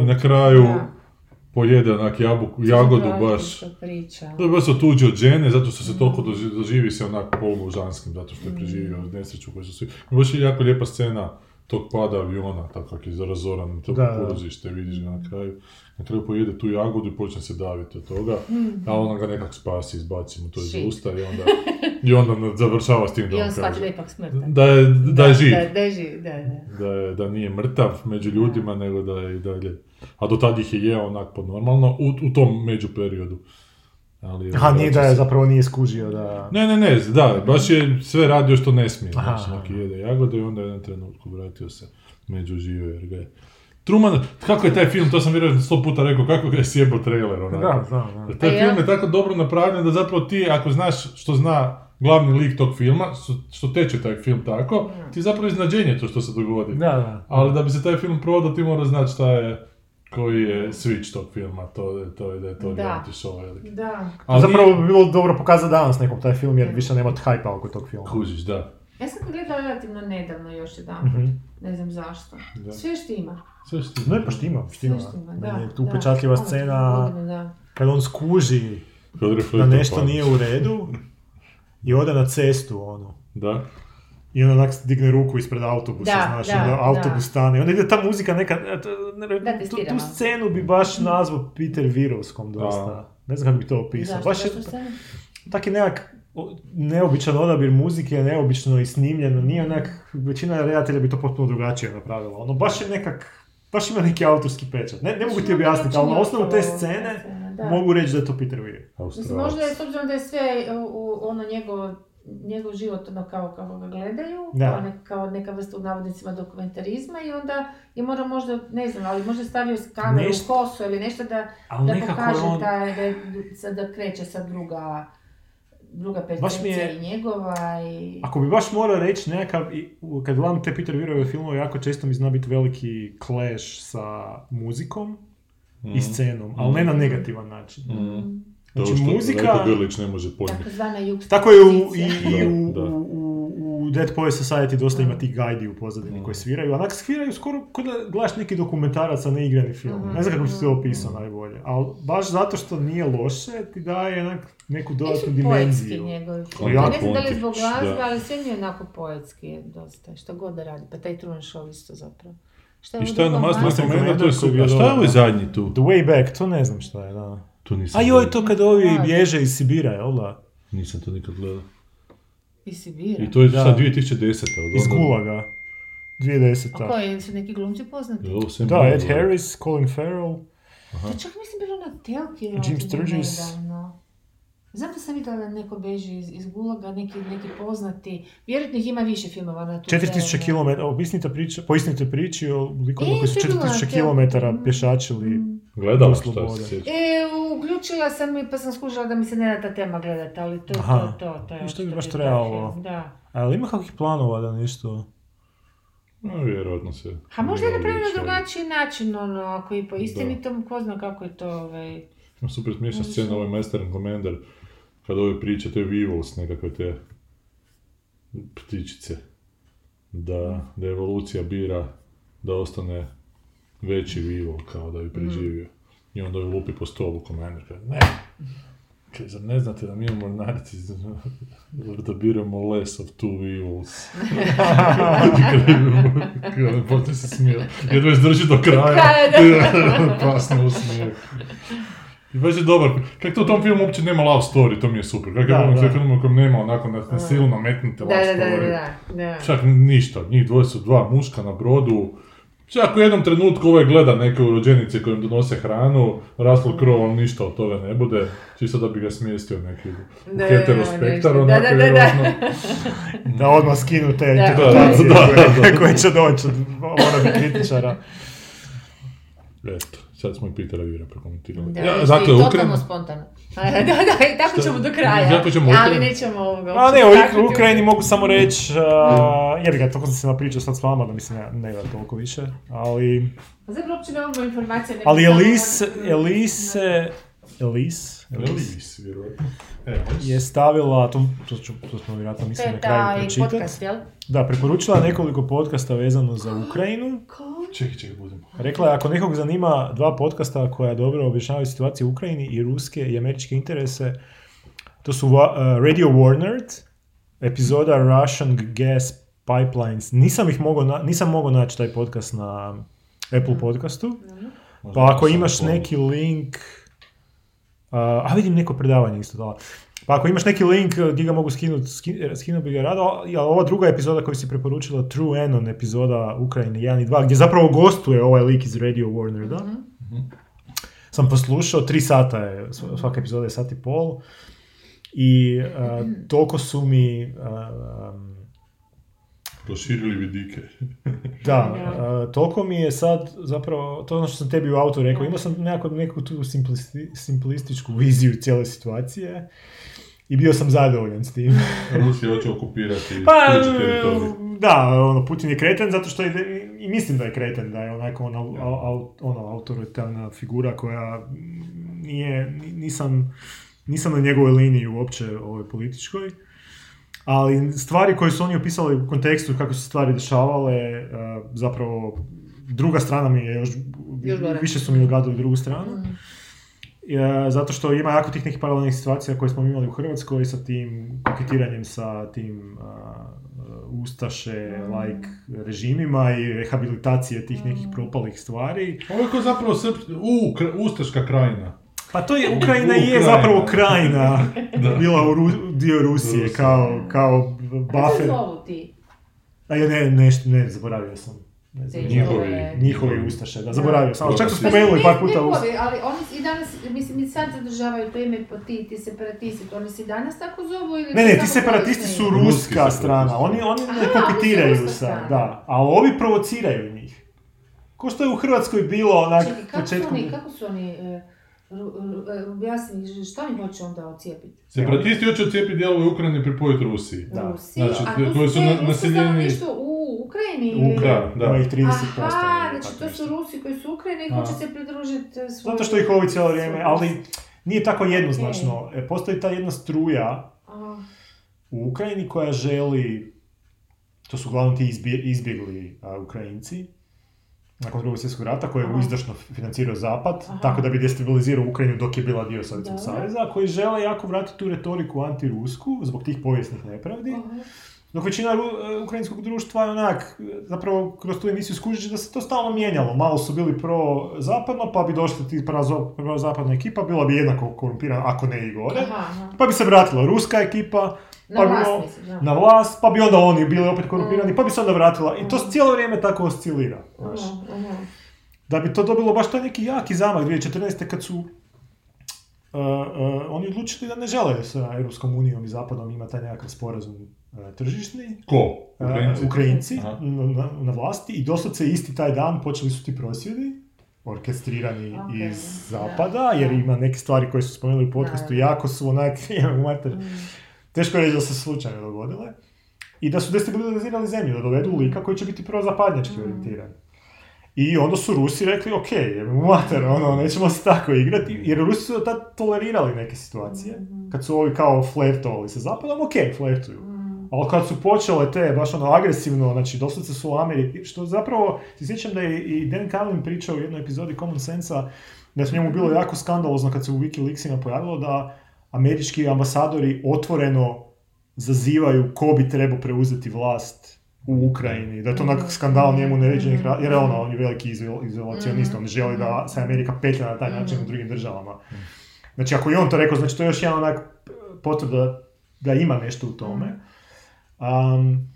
i na kraju Da. pojede onak jabuku, jagodu baš. To je baš otuđio od žene, zato što se toliko doži- doživi se onak polužanskim, zato što je preživio nesreću koju su svi... Baš je jako lijepa scena tog pada aviona, tako kako je razoran, to Da, da. položište, vidiš ga na kraju. Na kraju pojede tu jagodu i počne se daviti od toga, a ona ga nekak spasi, izbaci mu to iz usta i onda, i onda završava s tim da I on shvati da je kaže ipak smrtan. da je, da je živ, Da, da je živ, da, da. da, je, da nije mrtav među ljudima, nego da je i dalje. A do tad ih je jeo onak pod normalno, u, u tom među periodu. Ali, Aha, nije da je se- zapravo nije skužio da... ne, ne, ne, da, baš je sve radio što ne smije, Aha. znači, neki jede jagode i onda je jednom trenutku vratio se među žive, jer ga je... Truman, kako je taj film, to sam vjerojatno sto puta rekao, kako ga je sjebo trailer, onako. Da, znam, znam. Taj A ja? film je tako dobro napravljen da zapravo ti, ako znaš što zna glavni lik tog filma, što- teče taj film tako, ti je zapravo iznenađenje to što se dogodi. Da, da. Ali da bi se taj film prodao, ti mora znati šta je, koji je switch tog filma, to je, to je da je to Da. reality show, ili. Da. Ali Zapravo bi bilo dobro pokazati danas nekom taj film jer više nema hajpa oko tog filma. Kužiš, da. Ja sam ga gledala relativno nedavno još jedan, Mhm. ne znam zašto. Da. Sve štima. Sve što ti- Ne, pa štima, štima. Sve štima, Meni da. je tu da. upečatljiva Ono, scena da. kad on skuži da nešto nije u redu i ode na cestu, ono. Da. I on onak digne ruku ispred autobusa, Da, znaš, da, onda autobus da. stane. Onda ide ta muzika neka, e, Da, tu, tu scenu bi baš nazvao Peter Virovskom dosta. Ne znam kako bi to opisao. Baš je, tak je nekak neobičan odabir muzike, neobično i snimljeno, nije onak, većina redatelja bi to potpuno drugačije napravila. Ono, baš je nekak, baš ima neki autorski pečat. Ne, ne mogu ti objasniti, ali na osnovu te scene da. mogu reći da je to Peter Weir. Mislim, možda je, s obzirom da je sve u, u ono njegov, njegov život ono kao kako ga gledaju, Da. kao, nek, kao neka vrsta u navodnicima dokumentarizma i onda je morao možda, ne znam, ali možda stavio s kameru Nešto- u kosu ili nešto da, Ali da pokaže on- da, da, da kreće sad druga, druga percepcija je- i njegova i... Ako bi baš morao reći nekakav, kad gledam te Peter Weirove filmove, jako često mi zna biti veliki clash sa muzikom i scenom, ali ne na negativan način. Mm. Znači, To što muzika- Grlić ne može pojmiti. Tako je u, i, i Da, u, da. u, u, u Dead Poets Society dosta ima tih gajdi u pozadini Mm. koji sviraju. Onak sviraju skoro kod da gledaš neki dokumentarac, a ne igrani film. Mhm. Ne znam kako bi se to opisao najbolje. Ali baš zato što nije loše, ti daje onak neku dodatnu dimenziju. njegovi je Ne znam da li zbog glazbe, ali sve mi je onako poetski dosta, što god da radi. Pa taj Truman Show isto zapravo. Šta I ovo šta je na drugo? Master Master Commander, to je je. A šta je ovaj zadnji tu? The Way Back, to ne znam šta je, da. Tu nisam A joj, to kad ovi bježe iz Sibira, jel da? Nisam to nikad gledao. Iz Sibira. I to je Da. sad 2010. od Iz Gulaga. 2010. A koji su neki glumci poznati? Sve Da, Ed? Harris, Colin Farrell. To čak mislim bilo na telki Jim Sturgis. Znam da sam vidjela da neko beži iz, iz Gulaga, neki, neki poznati. Vjerojatno ih ima više filmova na tu 4000 temu. km, o istinita priča, po istinitoj priči o likovima E, koji su to je bilo na 4000 telku. km Mm. pješačili. Mm. Gledala slobode. se sjeća. E, uključila sam i pa sam skužila da mi se ne da ta tema gledati, ali to je to, to, to je Što bi baš trebalo? Da. Ali ima kakvih planova da nešto... No, vjerojatno se... A možda je napravljeno na drugačiji način, ono, ako i po istinitom, ko zna kako je to, ovaj... Ima super smiješna scena, ovaj Master and Commander, kad ove priče, to je Weevils, nekakve te ptičice. Da, da evolucija bira da ostane veći Weevil, kao da bi preživio. I onda ju lupi po stolu Commander, kaže, ne, Kaže, zar ne znate da mi u mornarici da biramo less of two? Kada počne se smijeti. Jedva izdrži do kraja. Kraja, Pasno u smijeh. I baš je dobar. Kako to u tom filmu uopće nema love story, to mi je super. Kako Da, je ono da. sve filmu u kojem nema onako na, na silu nametnute Da, love da, da, story. da, da. Čak ništa, njih dvoje su dva muška na brodu. Čak u jednom trenutku ovaj gleda neke urođenice kojim donose hranu, Russell Crowe, on ništa od toga ne bude, čisto da bi ga smjestio neki Da, heterospektar. Da, onako da, da, da. vjerojatno. Da odmah skinu te Da. interpretacije Da, da, da, koje- da. koje će doći od mora bi kritičara. Eto, Sad smo i Petera Vira prokomentirali. Da, Ja, dakle, ti, Ukrajina... totalno spontano. da, da, i tako ćemo do kraja. Kako ćemo ali nećemo ovoga A ne. U- Ukrajini mogu samo reći, uh, jebi ga, toliko sam se napričao sad s vama da mislim ne, ne gleda toliko više, ali, Zapravo uopće nemamo informacije. ali samo- Elise, Elise, Elise, Elvis, vjerojatno. Evo, je stavila, to, to, ću, to smo vjerojatno mislim je na kraju pročitati. podcast, jel? Da, preporučila nekoliko podcasta vezano za Ukrajinu. Čekaj, čekaj, budemo. Rekla je, ako nekog zanima dva podcasta koja dobro objašnjavaju situaciju u Ukrajini i ruske i američke interese, to su uh, Radio Warner, epizoda Russian Gas Pipelines. Nisam ih mogao, na- nisam mogao naći taj podcast na Apple podcastu. Možda Pa ako imaš neki link... Uh, a vidim neko predavanje isto dala. Pa ako imaš neki link uh, gdje ga mogu skinuti, skinuo bi ga rado, ali ova druga epizoda koju si preporučila, True Anon epizoda Ukrajine 1 i 2, gdje zapravo gostuje ovaj lik iz Radio Warner, da? Sam poslušao, tri sata je, sv- svaka epizoda je sat i pol. I uh, toliko su mi... uh, um, Proširili vidike. Da, a, toliko mi je sad zapravo, to je ono što sam tebi u auto rekao, imao sam nekako, neku tu simplisti- simplističku viziju cijele situacije i bio sam zadovoljan s tim. Rusija hoće okupirati Pa, da, ono, Putin je kreten zato što ide, i mislim da je kreten, da je onako ona, au- ono, autoritarna figura koja nije, ni- nisam, nisam na njegovoj liniji uopće ovoj političkoj. Ali stvari koje su oni opisali u kontekstu kako su stvari dešavale, eh, zapravo druga strana mi je još, Još više su mi ogadili drugu stranu. Mhm. E, zato što ima jako tih nekih paralelnih situacija koje smo imali u Hrvatskoj sa tim koketiranjem sa tim ustaše, like režimima i rehabilitacije tih nekih propalih stvari. Ovo je zapravo srpski, u, Ustaška krajina. Pa to je, Ukrajina je Ukrajina. zapravo krajina Da. bila u Ru- dio Rusije, Rusije. kao, kao buffer. zovu ti? A ja ne, nešto, ne, zaboravio sam. Ne znam. Njihovi- njihove- Njihovi ustaše, da, zaboravio sam. Ali čak su spomenuli par puta njihovi, ustaše. ali oni i danas, mislim, i sad zadržavaju to ime po ti, ti separatisti, to oni se i danas tako zovu ili... Ne, ne, ti separatisti su ruska strana. Oni, oni ne Aha, oni su koketiraju ruska sa, strana. da. A ovi provociraju njih. Ko što je u Hrvatskoj bilo onak Čekaj, kako su oni, kako su oni, e, objasni mi, šta oni hoće onda ocijepiti? Separatisti hoće odcijepiti dijelove Ukrajine i pripojiti Rusiji. Da. Rusiji? Znači, A to koji su naseljeni- u Ukrajini? U ili- Ukrajini, Da, ima da. ih 30%. Aha, znači to su. Rusi koji su u Ukrajini i hoće se pridružiti e, svojoj... Zato što ih ovi cijelo vrijeme, ali nije tako jednoznačno. E, Postoji ta jedna struja u Ukrajini koja želi, to su uglavnom ti izbje- izbjegli Ukrajinci, nakon drugog svjetskog rata, koje je Aha. izdašno financirao Zapad, Aha. tako da bi destabilizirao Ukrajinu dok je bila dio Sovjetskog saveza, koji žele jako vratiti tu retoriku antirusku zbog tih povijesnih nepravdi. aha. Dok većina e, ukrajinskog društva je onak, zapravo kroz tu emisiju skužiš da se to stalno mijenjalo. Malo su bili pro-zapadno, pa bi došli ti pro-zapadna ekipa, bila bi jednako korumpirana, ako ne i gore. Pa bi se vratila ruska ekipa, Na pa bi vlast, bilo- mislim, na vlast, pa bi onda oni bili opet korumpirani, Mm. pa bi se onda vratila. I to Mm. cijelo vrijeme tako oscilira. Znaš. Aha, aha. Da bi to dobilo baš taj neki jaki zamah 2014. kad su uh, uh, oni odlučili da ne žele sa Europskom unijom i Zapadom imati taj nekakav sporazum uh, tržišni. Ko? Uh, Ukrajinci? Ukrajinci na, na, vlasti i doslovce isti taj dan počeli su ti prosvjedi orkestrirani Ok, iz da, zapada, jer ima neke stvari koje su spomenuli u podcastu, Da, da. jako su onak, mater, Mm. Teško je reći da se slučajno dogodile. I da su destabilizirali zemlju, da dovedu lika koji će biti prozapadnjački Mm. orijentiran. I onda su Rusi rekli, ok, mater, ono, nećemo se tako igrati, jer Rusi su tad tolerirali neke situacije. Mhm. Kad su ovi kao flertovali sa zapadom, ok, flertuju. Mm. Ali kad su počele te, baš ono agresivno, znači doslovce su u Ameriki, što zapravo, ti sjećam da je i Dan Carlin pričao u jednoj epizodi Common Sense-a, da je s njemu bilo jako skandalozno kad se u Wikileaksima pojavilo da američki ambasadori otvoreno zazivaju ko bi trebao preuzeti vlast u Ukrajini, da je to onak skandal njemu neviđenih, ra- jer je ono, on je veliki izol- izolacionist, on ne želi da se Amerika petlja na taj način u drugim državama. Znači ako je on to rekao, znači to je još jedan onak potvrda da ima nešto u tome. Um,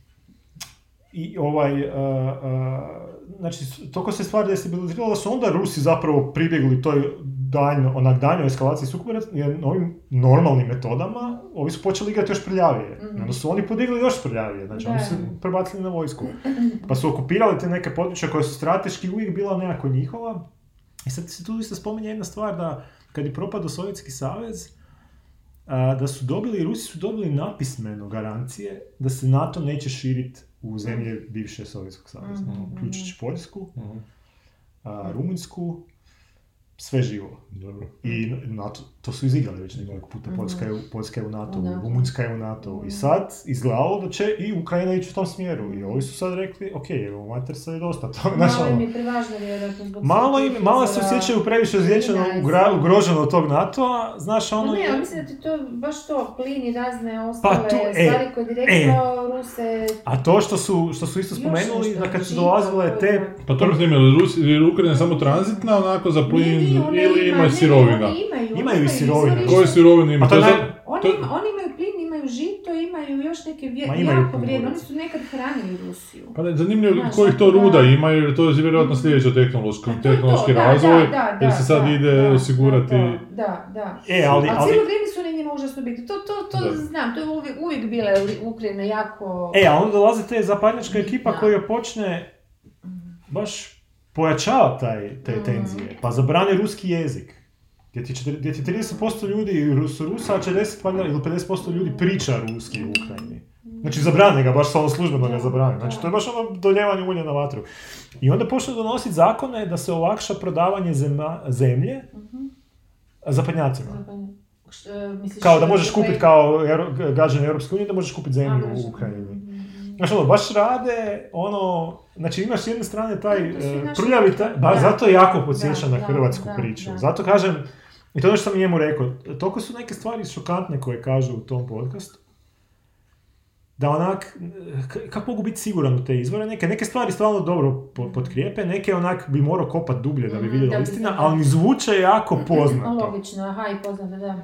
I ovaj, uh, uh, znači, toliko se stvari destabiliziralo da su onda Rusi zapravo pribjegli toj daljno, onak daljnoj eskalaciji sukoba, jer ovim normalnim metodama ovi su počeli igrati još prljavije. Mhm. I onda su oni podigli još prljavije, znači oni Da. su prebacili na vojsku. Pa su okupirali te neke područja koja su strateški uvijek bila nekako njihova. I sad se tu isto spominje jedna stvar da kad je propadao Sovjetski savez, da su dobili, Rusi su dobili napismeno garancije da se NATO neće širiti u zemlje bivše Sovjetskog saveza, Mhm, uključujući Poljsku, Mhm. a, Rumunjsku, sve živo. Dobro. I NATO, to su izigrali već nekoliko puta, Poljska je, u- Poljska je u NATO, U NATO. Rumunjska je u NATO. I sad izgledalo da će i Ukrajina ići u tom smjeru. I ovi su sad rekli, ok, evo, mater sad je dosta toga. Znaš, Malo im ono, je prevažno vjerojatno zbog Malo, im, malo se osjećaju previše svega. ugroženo od tog NATO-a, znaš ono... ne, ali mislim da ti to baš to, plin i razne ostale tu, e, stvari koje direktno Ruse... A to što su, što su isto spomenuli, da kad su dolazile te... Pa to mislim, je je Ukrajina samo tranzitna onako za plin Ne, ne, one ili ima- sirovina? Imaju, sirovine. Koje sirovine ima? Pa to je je naj- sad- Oni, ima- oni imaju plin, imaju žito, imaju još neke vje, Ma imaju jako vrijedne. Oni su nekad hranili Rusiju. Pa ne, zanimljivo je Znaš, kojih to da- ruda imaju, jer to je vjerojatno sljedeći tehnološki, Pa to je to, tehnološki da, razvoj, da, da, jer se sad da, ide da, osigurati... Da, da, da. E, ali, A ali, cijelo vrijeme su oni njima užasno bitni. To, to, to Da. znam, to je uvijek, uvijek bila Ukrajina jako... e, a onda dolazi te zapadnjačka ekipa Da. koja počne baš pojačava taj, te Mm. tenzije, pa zabrani ruski jezik. Gdje ti, gdje ti 30% ljudi su Rusa, a 40 valjda ili 50% ljudi priča ruski u Ukrajini. Znači zabrane ga, baš samo službeno ga zabrane. Znači to je baš ono doljevanje ulja na vatru. I onda počne donositi zakone da se olakša prodavanje zema- zemlje Mhm. zapadnjacima. E, Kao da možeš kupiti kao građan Europske unije, da možeš kupiti zemlju u Ukrajini. Znaš ono, baš rade ono, znači imaš s jedne strane taj e, prljavi, taj, ba, Da. zato jako podsjeća na hrvatsku da, priču. da. Zato kažem, i to je ono što sam njemu rekao, toliko su neke stvari šokantne koje kažu u tom podcastu, da onak, kako mogu biti siguran u te izvore, neke, neke stvari stvarno dobro po, potkrijepe, neke onak bi morao kopat dublje da bi Mhm, vidio da bi istina, ali mi zvuče jako A, poznato. Logično, aha, i poznato, da.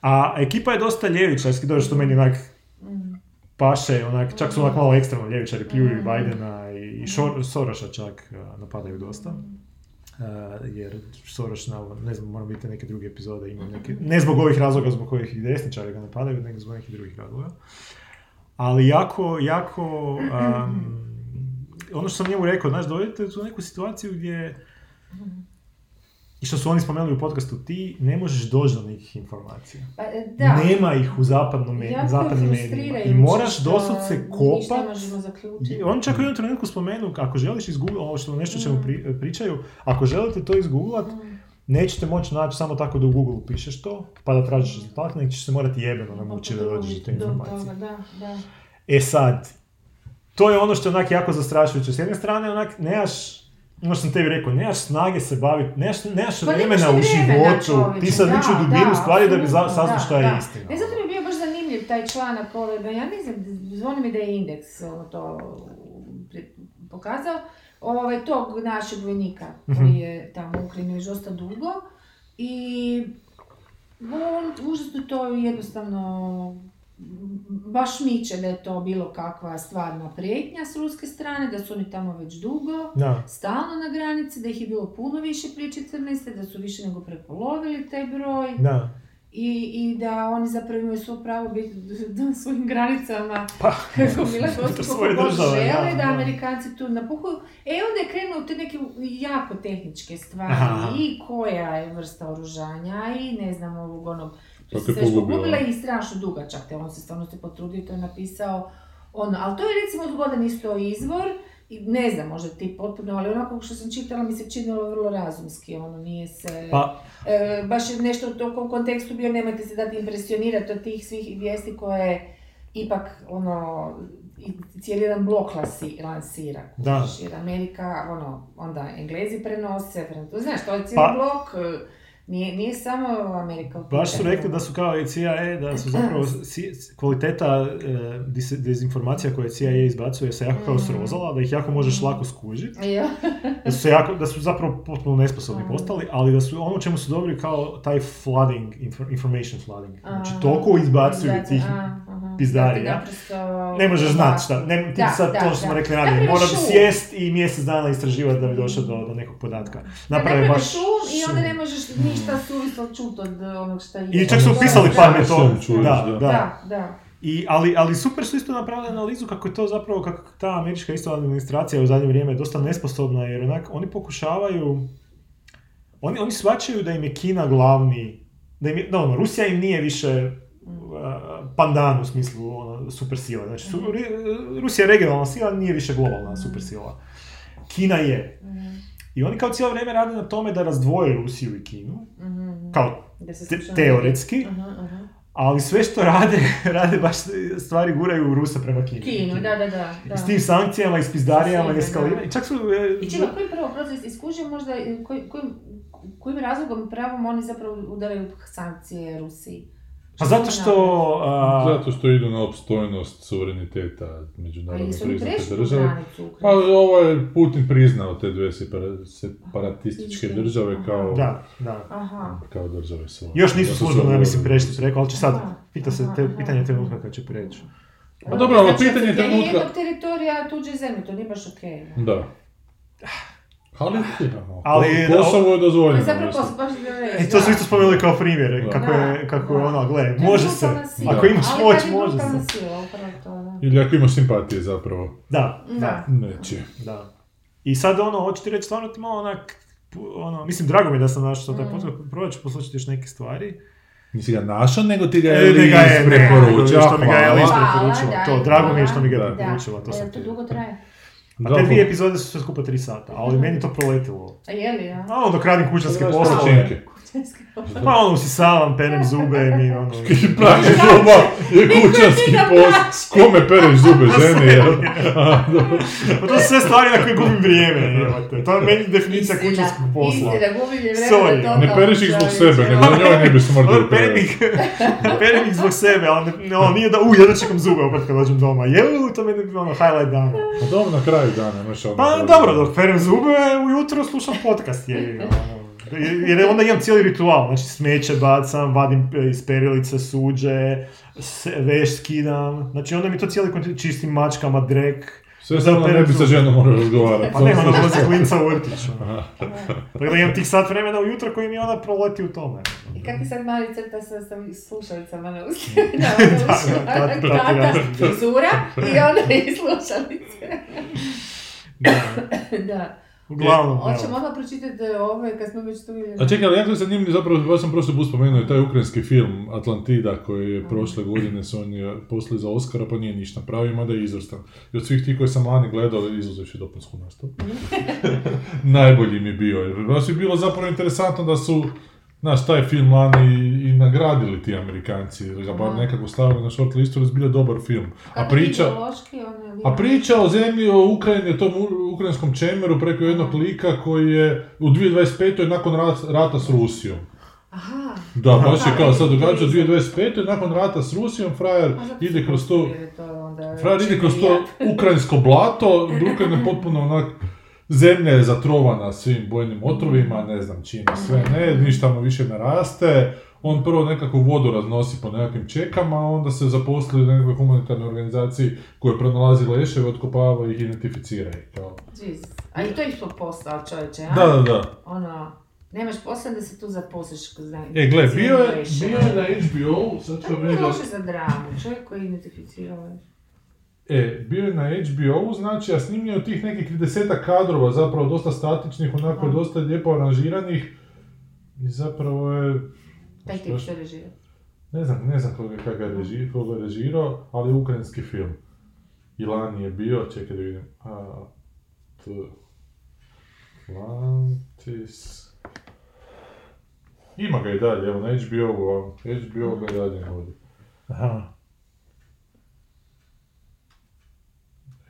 A ekipa je dosta ljevičarski, to je što meni onak Mm. paše, onak, čak su onak malo ekstremno ljevičari, pljuju i Mhm. Bidena i, i Soroša čak napadaju dosta. Jer Soros, na, ne znam, moram biti neke druge epizode, ima neke, ne zbog ovih razloga zbog kojih i desničari ga napadaju, nego zbog nekih drugih razloga. Ali jako, jako, am, ono što sam njemu rekao, znaš, dovedete u neku situaciju gdje, i što su oni spomenuli u podcastu, ti ne možeš doći do nekih informacija. Pa, e, da. Nema ih u zapadnom, me- je zapadnim medijima. I moraš što doslovce Ništa kopat. ne možemo zaključiti. I On čak u jednom trenutku spomenu, ako želiš izgooglat, ovo što nešto čemu pri- pričaju, ako želite to izgooglat, Mm. nećete moći naći samo tako da u Google pišeš to, pa da tražiš rezultat, nego ćeš se morati jebeno namučiti da dođeš do te informacije. Da, da. E sad, to je ono što je onak jako zastrašujuće. S jedne strane, onak, nemaš, ono što sam tebi rekao, nemaš snage se baviti, nemaš, nemaš Pa vremena u životu, ti sad da, ići u da, dubinu stvari da bi saznao šta je da. istina. Ne, zato mi je bio baš zanimljiv taj članak, ba ja znam, zvoni mi da je indeks ono, to pokazao, ovaj, tog našeg vojnika Mhm. koji je tamo u Ukrajini već dosta dugo i on užasno to jednostavno baš miče da je to bilo kakva stvarna prijetnja s ruske strane, da su oni tamo već dugo, Da. stalno na granici, da ih je bilo puno više prije 14. da su više nego prepolovili taj broj Da. i, i da oni zapravo imaju svo pravo biti na svojim granicama Pa, kako Mila svoje žele, da. Amerikanci tu napuhuju. E onda je krenuo te neke jako tehničke stvari Aha. i koja je vrsta oružanja i ne znam ovog onog to je sve pogubila. i strašno dugačak, te on se stvarno se potrudio, to je napisao ono, ali to je recimo zgodan isto izvor, i ne znam, možda ti potpuno, ali onako što sam čitala mi se činilo vrlo razumski, ono nije se... Pa, E, baš je nešto u tom kontekstu bio, nemojte se dati impresionirati od tih svih vijesti koje ipak, ono, cijeli jedan blok lasi, lansira. Da. Jer Amerika, ono, onda Englezi prenose, znaš, to je cijeli Pa- blok, e, nije, nije samo Amerika. Baš su rekli da su kao i CIA, da su zapravo kvaliteta e, dezinformacija koje CIA izbacuje se jako kao Mhm. srozala, da ih jako možeš lako skužiti, da su, se jako, da su zapravo potpuno nesposobni Mhm. postali, ali da su ono čemu su dobri kao taj flooding, infor- information flooding. Znači toliko izbacuju tih a, aha. pizdari, Da ti ja. naprosto- ne možeš da. znati šta, ne, ti Da, sad da, to što smo rekli ranije, mora bi sjest i mjesec dana istraživati da bi došao do, do nekog podatka. Naprave Napravi baš šum i onda ne možeš ništa suvislo čuti od onog šta je. I čak su opisali da, par da. metoda. Da, da. da. I, ali, ali super su isto napravili analizu kako je to zapravo, kako ta američka isto administracija u zadnje vrijeme je dosta nesposobna jer onak, oni pokušavaju oni, oni shvaćaju da im je Kina glavni, da im je, da ono, Rusija im nije više pandan u smislu ono, supersila. Znači, su, Ri- Rusija je regionalna sila, nije više globalna supersila. Kina je. I oni kao cijelo vrijeme rade na tome da razdvoje Rusiju i Kinu, kao te- teoretski, ali sve što rade, rade baš stvari guraju Rusa prema Kini. Kinu, da, da, da. da. I s tim sankcijama i s pizdarijama i. I čak su... e, I čekaj, koji prvo proces iskužio možda, e, koji, kojim, kojim razlogom pravom oni zapravo udaraju sankcije Rusiji? Pa zato što... a, Zato što idu na opstojnost suvereniteta Pa međunarodno jesu li priznate države. Pa ovo je Putin priznao te dve separa- separatističke Aha. države kao, Da, da. Aha. kao države su. Još nisu službeno, ja mislim, prešli preko, ali će sad, pita se, te, pitanje trenutka kad će preći. Pa dobro, ali Znači, pitanje trenutka- jednog teritorija tuđe zemlje, to nije baš okej. Da. Ali, Ali- Kosovo je dozvoljeno. je zapravo I reći, to su isto spomenuli kao primjer, Da. kako je, kako je ono, gle, može se, ako imaš moć, može se. Ili ako imaš simpatije zapravo. Da, da. Neće. da. I sad ono, hoću ti reći, stvarno ti malo onak, ono, mislim, drago mi je da sam našao taj Mm. podcast, probat ću poslušati još neke stvari. Nisi ga našao, nego ti ga E, je ne je, ne, preporučio. što mi ga je preporučila. Hvala, To, drago mi je što mi ga je da. preporučila, to e, dugo traje. A te Dobro. dvije epizode su sve skupa tri sata, ali meni to proletilo. A je li, ja? A ono, dok radim kućanske poslove, pa ono, usisavam, perem zube i ono... Pravi doba je kućanski posao. Kome pereš zube, ženi? jel? Pa to su sve stvari na koje gubim vrijeme, jebote. To je meni definicija kućanskog posla. Istina, gubljenje Sorry, vremena totalno. Ne pereš ih zbog sebe, nego da njoj ne bi smrdili Ono, perem ih, perem ih zbog sebe, ali ne, ne, ono, nije da, u, jedno čekam zube opet kad dođem doma. Jeuu, to meni je ono, highlight dana. Pa dobro, na kraju dana imaš ono... Pa dobro, dok perem zube, ujutro slušam podcast, je, ono. Jer onda imam cijeli ritual, znači smeće bacam, vadim e, iz perilice suđe, se- veš skidam, znači onda mi to cijeli kontinent čistim mačkama, drek, Sve samo ne bi sa ženom morao razgovarati. Pa ne, ona dolazi klinca u vrtić. ono. Tako da imam tih sat vremena ujutro koji mi onda proleti u tome. I kak je sad mali crta sa, sa slušalicama na ustima? Da, da, da, da, da, da. frizura i onda i slušalice. Da. da. Uglavnom, Hoćemo odmah pročitati ove, kad smo već tu ili... A čekaj, ali jako je zanimljivo, zapravo, baš sam prošli put spomenuo i taj ukrajinski film Atlantida koji je prošle godine su oni poslali za Oscara pa nije ništa napravio, mada je izvrstan. I od svih tih koji sam lani gledao, izuzevši dopunsku nastavu, najbolji mi je bio. Je bilo zapravo interesantno da su Znaš, taj film lani i, i nagradili ti Amerikanci, ili ga bar nekako stavili na short listu, jer je dobar film. A priča, a priča o zemlji, o Ukrajini, o tom ukrajinskom čemeru preko jednog lika koji je u 2025. nakon rat- rata s Rusijom. Aha. Da, baš je kao sad događa u i- 2025. nakon rata s Rusijom, frajer ide kroz to, frajer ide kroz to ukrajinsko blato, Ukrajina je potpuno onak, zemlja je zatrovana svim bojnim otrovima, ne znam čime sve ne, ništa mu više ne raste, on prvo nekakvu vodu raznosi po nekakvim čekama, a onda se zaposli u nekakvoj humanitarnoj organizaciji koja pronalazi leševe, otkopava ih i identificira ih. Kao. A i to je isto posao čovječe, a? Da, da, da. Ono, nemaš posla da se tu zaposliš za E, gle, bio je, bio je na HBO, sad ću To vam reći da- loše za dramu, čovjek koji identificira veš. E, bio je na HBO, znači, a snimljen od tih nekih 30 kadrova, zapravo dosta statičnih, onako Aha. dosta lijepo aranžiranih. I zapravo je, Taj Što tip što- ne znam, ne znam koga, koga je reži, koga je režirao, ali je ukrajinski film. I lani je bio, čekaj da vidim, a, t, Atlantis... Ima ga i dalje, evo na HBO-u, HBO ga i dalje vodi. Aha.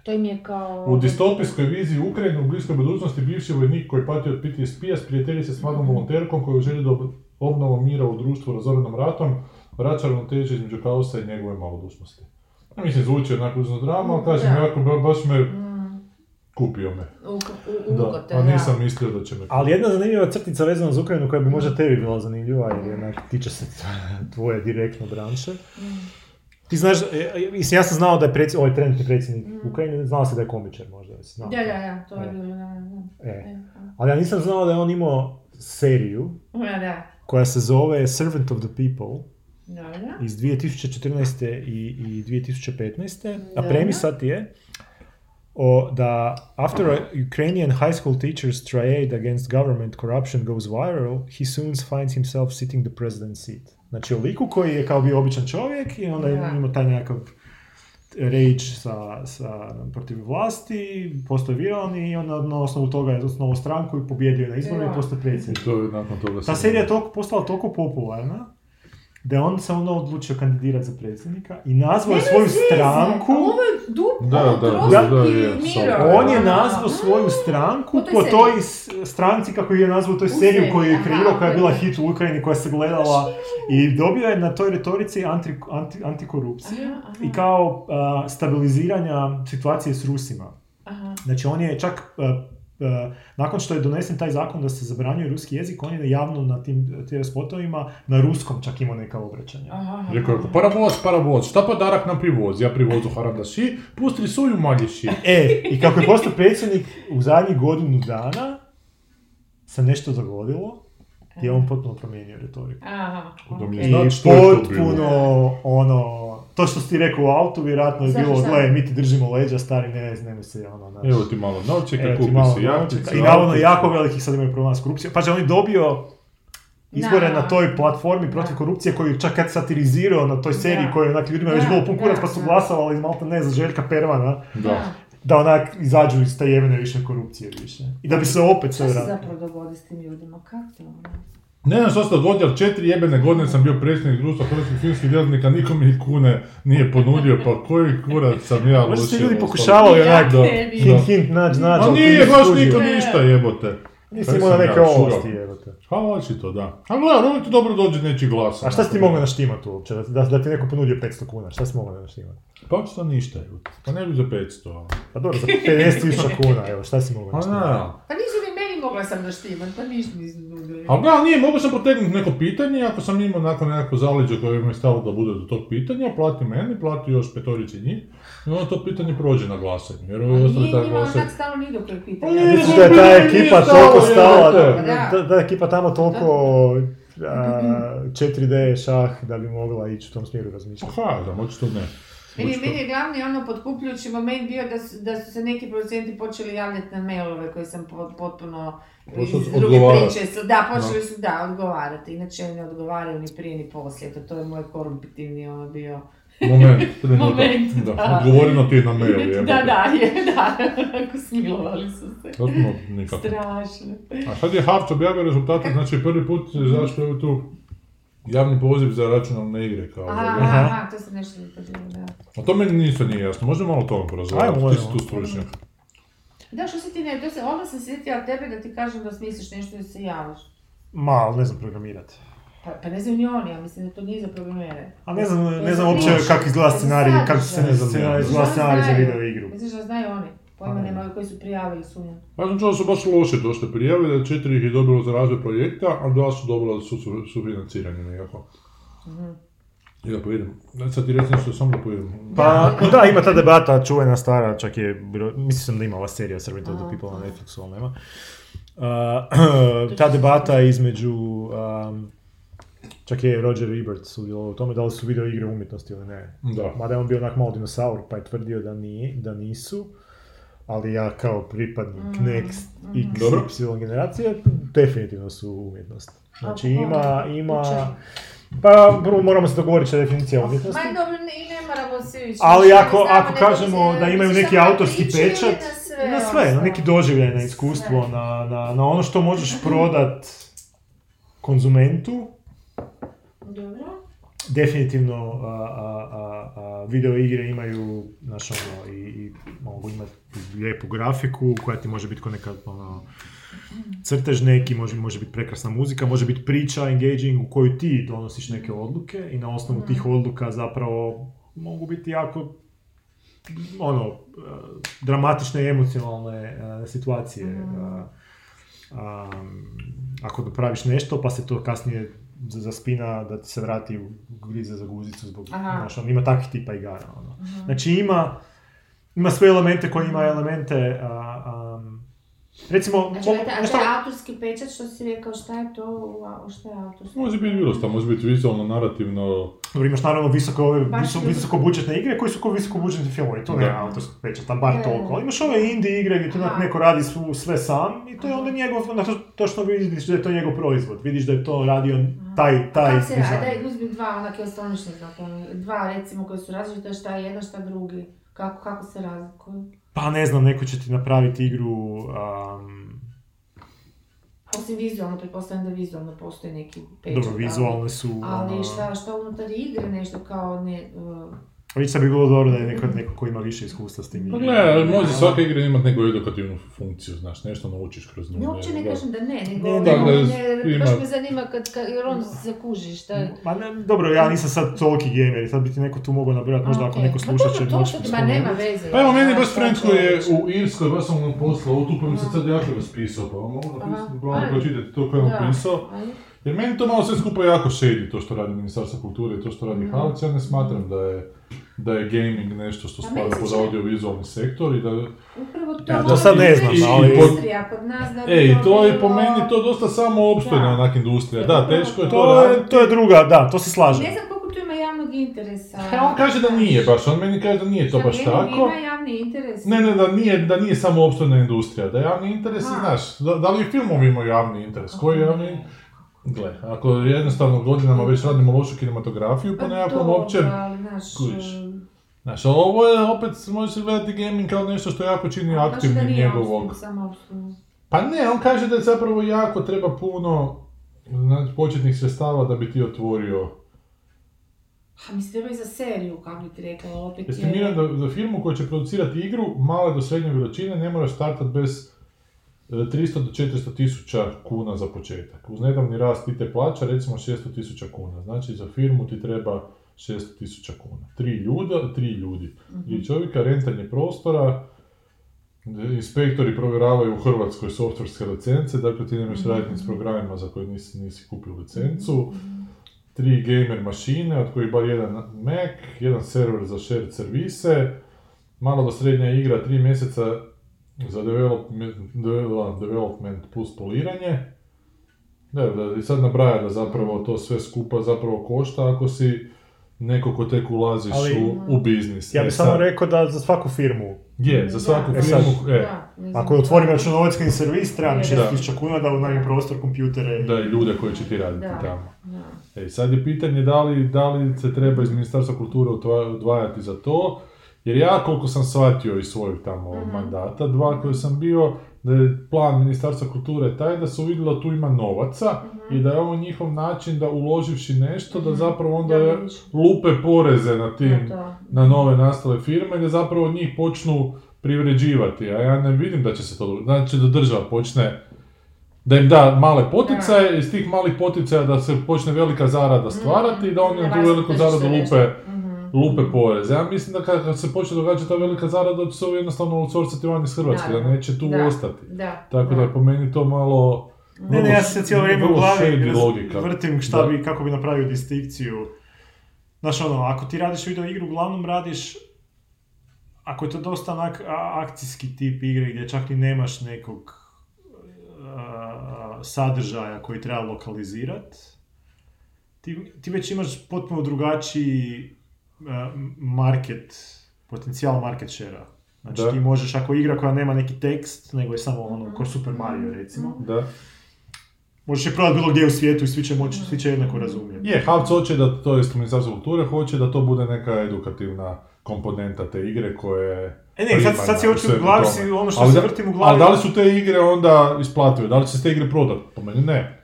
To im je kao... U distopijskoj viziji Ukrajine u bliskoj budućnosti bivši vojnik koji pati od PTSP-a sprijatelji se s mladom volonterkom koja želi do obnovu mira u društvu razorenom ratom, vraća ravnoteže između kaosa i njegove malodušnosti. Ja mislim, zvuči onako uzno drama, ali kažem, Da. jako, ba- baš me Mm, kupio me. u, u, u, Da, a da. nisam mislio da će me Ali jedna zanimljiva crtica vezana za Ukrajinu koja bi možda tebi bila zanimljiva jer tiče se tvoje direktno branše. Mm. Ti znaš, e, e, mislim, ja sam znao da je predsjednik, ovaj trenutni predsjednik Ukrajine, znao se da je komičar možda, znao? Da, da, da, to je E. bilo, da, da. E. E, Ali ja nisam znao da je on imao seriju Da, da. koja se zove Servant of the People Da, da. iz 2014. i, i 2015. A Da. premisa ti je o, da after a Ukrainian high school teacher's tirade against government corruption goes viral, he soon finds himself sitting the president's seat. Znači o liku koji je kao bio običan čovjek i onda je Da. imao taj nekakav rage sa, sa, protiv vlasti, postao viralni i onda na osnovu toga je osnovao stranku i pobjedio je na izborima Da. i postao predsjednik. to je nakon toga... Ta serija je toliko, postala toliko popularna da je on se onda odlučio kandidirati za predsjednika i nazvao je svoju stranku Ovo je dup, Da, ovo da, trostruki da, je, Miro. sam- On je nazvao svoju stranku Po toj stranci kako je nazvao toj seriju seriji, koju je kreirao, koja je bila hit u Ukrajini, koja se gledala i dobio je na toj retorici anti, anti, antikorupcije Aha, aha. i kao stabiliziranja situacije s Rusima. Aha. Znači on je čak, nakon što je donesen taj zakon da se zabranjuje ruski jezik, on je javno na tim TV spotovima na ruskom čak imao neka obraćanja. Rekao je, paravoz, paravoz, šta podarak nam privozi? Ja privozu harandaši, pusti suju malješi. E, i kako je postao predsjednik u zadnjih godinu dana se nešto dogodilo je on potpuno promijenio retoriku. Aha, Da mi okej. je I Znači, što je to potpuno ono, to što si ti rekao u autu, vjerojatno je bilo, šta? gle, mi ti držimo leđa, stari, ne, ne se, ono, znaš. Evo ti malo novčeka, Evo kupi novčeka. jahticu. I navodno jako velikih sad imaju problema s korupcijom. Pa će on je dobio izbore Da. na toj platformi protiv korupcije koju čak kad satirizirao na toj seriji koju je onak ljudima već Da, bilo pun kurac pa su glasovali malta ne za Željka Pervana Da. Da onak izađu iz te jebene više korupcije više. I da bi se opet sve Šta se vratilo. zapravo dogodi s tim ljudima? Kako to ono? Ne znam što se dogodilo, ali četiri jebene godine sam bio predsjednik društva hrvatskih filmskih djelatnika, niko mi kune nije ponudio, pa koji kurac sam ja Možda su lušio, ljudi pokušavali Ja onak hint hint nađ nađ. A ali nije baš niko ništa jebote. Nisi imao neke ja, ovlasti jebote. A očito da. A gledaj, uvijek ti dobro dođe nečiji glas. A šta si ti mogao naštimati uopće? Da, da, da ti neko ponudio 500 kuna, šta si mogao naštimati? Pa očito ništa, jebote. Pa ne bi za 500, ali. Pa dobro, za 50.000 kuna, evo, šta si mogao Pa naštimati? Pa nisu ni meni mogla sam naštimat, pa ništa nisu nudili. Ali gledaj, nije, mogu sam potegnuti neko pitanje, ako sam imao nakon nekako zaleđe koje mi je stalo da bude do tog pitanja, plati meni, plati još petorici njih, i onda to pitanje prođe na glasanje. Jer ovi ostali Nije tako njima glasaju. onak stalo ni do kojeg Pa nije, Misliš da je ta Nije ekipa toliko stala, da, da, ekipa tamo toliko a, 4D šah da bi mogla ići u tom smjeru razmišljati. Aha, da, očito ne. Meni, meni je glavni ono potkupljujući moment bio da su, da su se neki producenti počeli javljati na mailove koje sam po- potpuno iz druge priče. su- Da, počeli su da odgovarati. Inače ne odgovaraju ni prije ni poslije. To, to je moj korumpitivni ono bio. Moment. Moment, da. da. Odgovoreno ti je na mail, jebote. da, da, je, da. Onako smilovali su se. Potpuno nikako. Strašno. A sad je Harc objavio rezultate, znači prvi put zašto je tu javni poziv za računalne igre kao Aha, to se nešto da. A to meni nisto nije jasno, možemo malo tome porazgovarati, ti si tu stručnjak. Da, što si ti ne, to se, onda sam sjetila tebe da ti kažem da smisliš nešto i se javiš. Ma, ali ne znam programirati. Pa, pa ne znam ni oni, ja mislim da to nije za programere. A ne znam, ne znam sam uopće kako izgleda sam scenarij, kako se ne znam, znam, izgleda Što scenarij za video igru. Misliš da znaju oni? Pojma Pa ne. nema koji su prijavili sumnjam. Ja sam čuo da su baš loše došle prijave, da četiri ih je dobilo za razvoj projekta, a dva su dobila su, su, sufinanciranje nekako. Mhm. Ja pa vidim, sad ti reći nešto, samo da povidim. Pa, da, ima ta debata čuvena stara, čak je, mislim da ima ova serija Servant of the People na. Netflixu, ali nema. Uh, ta debata između, um, čak je Roger Ebert sudjelovao u tome da li su video igre umjetnosti ili ne. Da. Mada je on bio onak malo dinosaur pa je tvrdio da, nije, da nisu. Ali ja kao pripadnik Mm, Next mhm. X, Dobro. Y generacije, definitivno su umjetnost. Znači ima, ima, pa prvo moramo se dogovoriti što je definicija umjetnosti. Ma dobro, ne, i ne moramo svi ići. Ali ako- ne znamo, ako kažemo se- da imaju neki autorski pečat, na sve, Na sve, na ostalo? neki doživljaj, na iskustvo, na, na, na ono što možeš prodat konzumentu. Dobro. Definitivno a, a, a, video igre imaju, znaš ono, i, i mogu imati lijepu grafiku koja ti može biti ko neka ono, crtež neki, može, može biti prekrasna muzika, može biti priča, engaging u koju ti donosiš neke odluke i na osnovu tih odluka zapravo mogu biti jako ono, dramatične i emocionalne eh, situacije. um, ako napraviš nešto pa se to kasnije zaspina da ti se vrati u grize za guzicu zbog, Aha. znaš, ono, ima takvih tipa igara. Ono. Znači ima, ima sve elemente koji ima elemente a, am, Recimo, Znači, a a šta- autorski pečat što si rekao, šta je to, šta je autorski? Može biti bilo šta, može biti vizualno, narativno, Dobro, imaš naravno visoko, ove, visoko, budžetne igre koji su kao visoko budžetni filmovi, to Da. nema autorskog pečata, bar Da. toliko. Ali imaš ove indie igre gdje to Aha. neko radi svu- sve sam i to je onda njegov, onda to, točno vidiš da je to njegov proizvod, vidiš da je to radio taj, taj Kako se radi? Daj, uzmi dva onake osnovnične zakone. Dva, recimo, koji su različite, šta je jedan, šta drugi. Kako, kako se razlikuju? Pa ne znam, neko će ti napraviti igru, um, Osim vizualno, pretpostavljam da vizualno postoji neki pečat. dobro, vizualne su... Ali, ali ono, šta, šta unutar igre, nešto kao ne... Uh, Već sad bi bilo dobro da je neko, neko ko ima više iskustva s tim Pa igrama. gle, može svaka igra imati neku edukativnu funkciju, znaš, nešto naučiš kroz nju. ne, uopće ne kažem da ne, nego... Ne, Ne, da, da, ne, ima- baš me zanima kad, kad, jer on zakuži šta je... Ma ne, dobro, ja nisam sad toliki gamer i sad bi ti neko tu mogao nabrojati, možda ako neko Ma sluša će moći Ma nema veze. Pa evo, meni baš šta friend koji je u Irskoj, baš sam mu poslao, tu pa mi se sad jako raspisao, pa vam mogu napisati, pročitati to koje je napisao. Ajde. Jer meni to malo sve skupa jako shady, to što radi Ministarstvo kulture i to što radi Mhm. HAVC, ja ne smatram da je, da je gaming nešto što A spada pod audiovizualni sektor i da... Upravo to... Ja to sad ne znam, I- ali- i Industrija kod nas da bi Ej, to je po meni to dosta samo opstojna Da. onak industrija. Da, teško je to. to je, to je druga, da, to se slažem. Ne znam koliko tu ima javnog interesa. A on kaže da nije baš, on meni kaže da nije to baš tako. Ima javni interes. Ne, ne, da nije, da nije samo opstojna industrija, da javni interes, znaš, da, da li i filmovi imaju javni interes, koji je javni Gle, ako jednostavno godinama već radimo lošu kinematografiju, po Pa nekakvom znaš, kužiš. e, znaš, ovo je opet, možeš gledati gaming kao nešto što jako čini aktivnim njegovog. Pa ne, on kaže da je zapravo jako treba puno znači, početnih sredstava da bi ti otvorio. A mislim, treba i za seriju, kako bi ti rekla, opet je... Estimiram da za firmu koja će producirati igru, male do srednje veličine, ne moraš startat bez 300 do 400 tisuća kuna za početak. Uz nedavni rast IT plaća, recimo 600 tisuća kuna. Znači za firmu ti treba 600 tisuća kuna. Tri ljuda, tri ljudi. Tri čovjeka, rentanje prostora, e, inspektori provjeravaju u Hrvatskoj softverske licence, dakle ti nemaš raditi s programima za koje nisi, nisi kupio licencu. Tri gamer mašine, od kojih bar jedan Mac, jedan server za shared servise, malo do srednja igra, tri mjeseca za development, devel- development plus poliranje. Da, da, i sad nabraja da zapravo to sve skupa zapravo košta ako si neko ko tek ulaziš Ali- u, u biznis. Ja E bih sad- samo rekao da za svaku firmu, Je, za svaku Da. E sad- firmu, e, Da, ako otvorim računovodstveni servis, treba mi Da. 6000 kuna da unajmim prostor, kompjutere. da i ljude koji će ti raditi Da. tamo. Da. E, sad je pitanje da li, da li se treba iz Ministarstva kulture odva- odvajati za to, jer ja koliko sam shvatio iz svojeg tamo Mhm. mandata, dva koje sam bio, da je plan Ministarstva kulture taj da su vidjeli da tu ima novaca Mhm. i da je ovo njihov način da uloživši nešto, da zapravo onda Da vidiš. lupe poreze na tim, Da, da. na nove nastale firme i da zapravo njih počnu privređivati, a ja ne vidim da će se to dogoditi. Znači da država počne da im da male poticaje, iz tih malih poticaja da se počne velika zarada stvarati i da oni Na tu veliku zaradu lupe, Mhm. Lupe poreze. Ja mislim da kad kad se počne događati ta velika zarada, da će se ovo jednostavno outsourcati van iz Hrvatske, da Naravno. neće tu Da. ostati. Da, Tako da je po meni to malo... Ne, ne, ja se cijelo vrijeme u glavi vrtim šta Da. bi, kako bi napravio distinkciju. Znaš ono, ako ti radiš video igru, uglavnom radiš, ako je to dosta onak akcijski tip igre gdje čak ni nemaš nekog a, sadržaja koji treba lokalizirat, ti, ti već imaš potpuno drugačiji market, potencijal market share Znači Da. ti možeš, ako je igra koja nema neki tekst, nego je samo ono, ko Super Mario recimo, Da. Možeš je prodati bilo gdje u svijetu i svi će, moći, svi će jednako razumjeti. Je, Havc hoće da, to jest Ministarstvo kulture, hoće da to bude neka edukativna komponenta te igre koje... E ne, sad, sad si hoću svemu u glavi, si, ono što Ali se vrtim u glavi... Ali da li su te igre onda isplative? Da li će se te igre prodati? Po meni ne.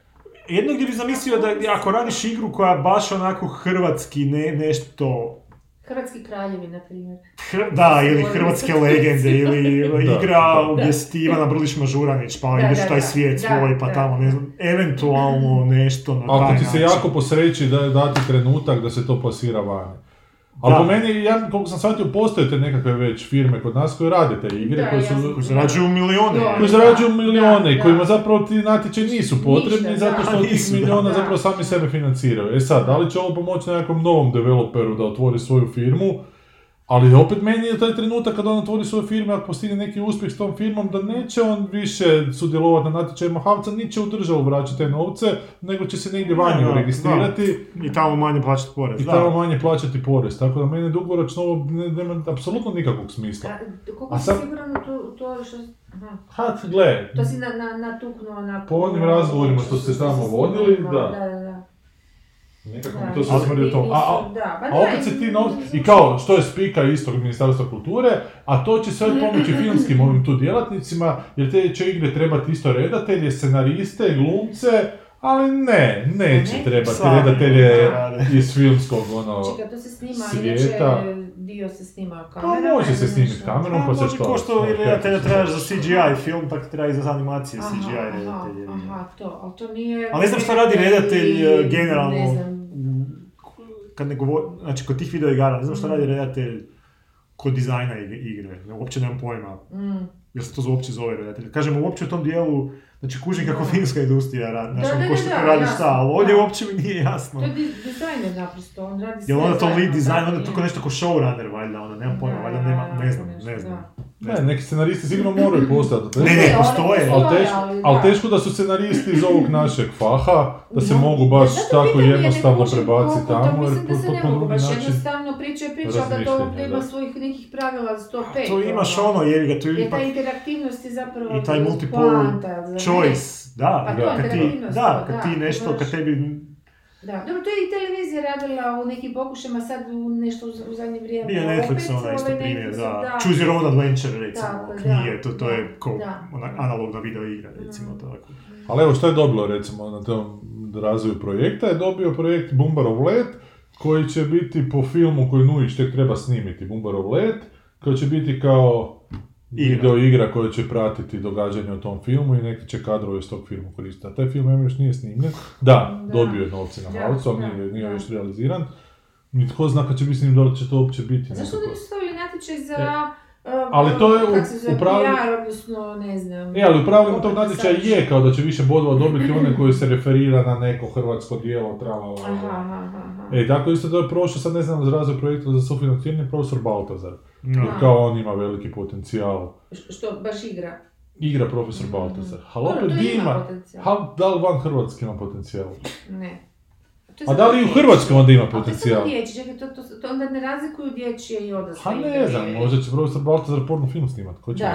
Jedno gdje bi zamislio da ako radiš igru koja baš onako hrvatski ne, nešto... Hrvatski kraljevi, na primjer. Hr- da, ili hrvatske legende, ili igra da. gdje si ti Ivana Brlić Mažuranić, pa Da, ideš da, u taj da. svijet Da, svoj, pa da. tamo, ne znam, eventualno nešto na Ako taj ti se način. jako posreći da je dati trenutak da se to plasira vani. Ali po meni, ja koliko sam shvatio, postoje te nekakve već firme kod nas koje rade te igre, Da, koje su... Koji zarađuju milijone. Da. koji zarađuju milijone i da. kojima zapravo ti natječaji nisu potrebni Ništa, zato što od tih Da. zapravo sami sebe financiraju. E sad, da li će ovo pomoći nekakvom novom developeru da otvori svoju firmu? Ali opet meni je taj trenutak kad on otvori svoju firmu, ako postigne neki uspjeh s tom firmom, da neće on više sudjelovati na natječajima Havca, niće u državu vraćati te novce, nego će se negdje vanje Da, da, registrirati I tamo manje plaćati porez. i da. tamo manje plaćati porez. Tako da meni dugoročno ovo ne- nema apsolutno nikakvog smisla. A, koliko si siguran u to, to što... Aha. Ha, gle, To si na, na, natuknuo na... Po onim razgovorima što ste tamo vodili, da. Nekako mi to se smrdi o tom. A, a, pa A da, opet se ti novci, i kao, što je spika istog Ministarstva kulture, a to će sve pomoći filmskim ovim tu djelatnicima, jer te će igre trebati isto redatelje, scenariste, glumce, ali ne, neće Ne? trebati redatelje iz filmskog, ono... Čekaj, to se snima, svijeta. dio se snima Pa kamerom. može se snimiti nešto? kamerom, Pa pa se može što... ko što i redatelja trebaš za CGI film, tako treba i za animacije Aha, CGI aha, redatelje. Aha, to, ali to nije... Ali ne znam šta radi redatelj i- e, generalno, Ne znam, kad ne govor, znači kod tih video igara, ne znam šta radi redatelj kod dizajna ig- igre, uopće nemam pojma, mm. jel se to uopće zove redatelj. Kažem, uopće u tom dijelu, znači kužim kako filmska industrija radi, znači ko što radi jasno, šta, ali ovdje uopće mi nije jasno. To je di- dizajner naprosto, on radi sve Jel onda to lead tako onda je to nešto ko showrunner valjda, onda nemam pojma, Da, valjda da, nema, ne znam, ne znam. Da. Ne, neki scenaristi sigurno moraju postati. Ne, ne, postoje. Ali teško, ali da. teško da su scenaristi iz ovog našeg faha, da se No, mogu baš zato tako jednostavno prebaciti to, tamo, jer Mislim da se ne mogu baš način. jednostavno priča i priča, da to razmišljanja, ima da. svojih nekih pravila za 105. To imaš ono, jebi ga, tu Jer ipak ta interaktivnost je zapravo i taj multiple choice, da, Pa to, kad ti, interaktivnost, da, to, kad da, ti to nešto, kad tebi, Da, dobro, to je i televizija radila u nekim pokušajima, sad u nešto u, u zadnje vrijeme. bio Netflix opet, ona isto primjer, Netflix, da, Choose Your Own Adventure, recimo, Tako, da, knjige, to, to je da, ko da, da. analogna video igra, recimo, Mm. tako. Ali evo što je dobilo recimo na tom razvoju projekta, je dobio projekt Bumbarov let, koji će biti po filmu koji Nujić tek treba snimiti, Bumbarov let, koji će biti kao. Video igra koja će pratiti događanje u tom filmu i neki će kadrovi iz tog filma koristiti. A taj film još nije snimljen. Da, Da. dobio je novce na Havcu, ali nije, nije još realiziran. Ni tko zna kad će biti s njim, da li će to uopće biti. Zašto nisu stavili natječaj za... E, ali to je u- u pravilu- PR, odnosno, ne znam... E, ali u pravilu tog natječaja je kao da će više bodova dobiti one koji se referira na neko hrvatsko dijelo, tralala. Aha, aha, aha. E, tako isto da je prošao, sad ne znam, za razvoj projekta za sufinanciranje, profesor Baltazar. Jer kao on ima veliki potencijal. Š- Što, baš igra? Igra profesor Mhm. Baltazar. Ali Dobro, opet to ima ima, potencijal. ha, da li van Hrvatske ima potencijal? Ne. To je A da li i u. Hrvatskoj onda ima Ali to je potencijal? samo dječje, čekaj, to, to, to onda ne razlikuju dječje i odrasle Ha igre. ne znam, možda će profesor Baltazar porno film snimat, ko će Da.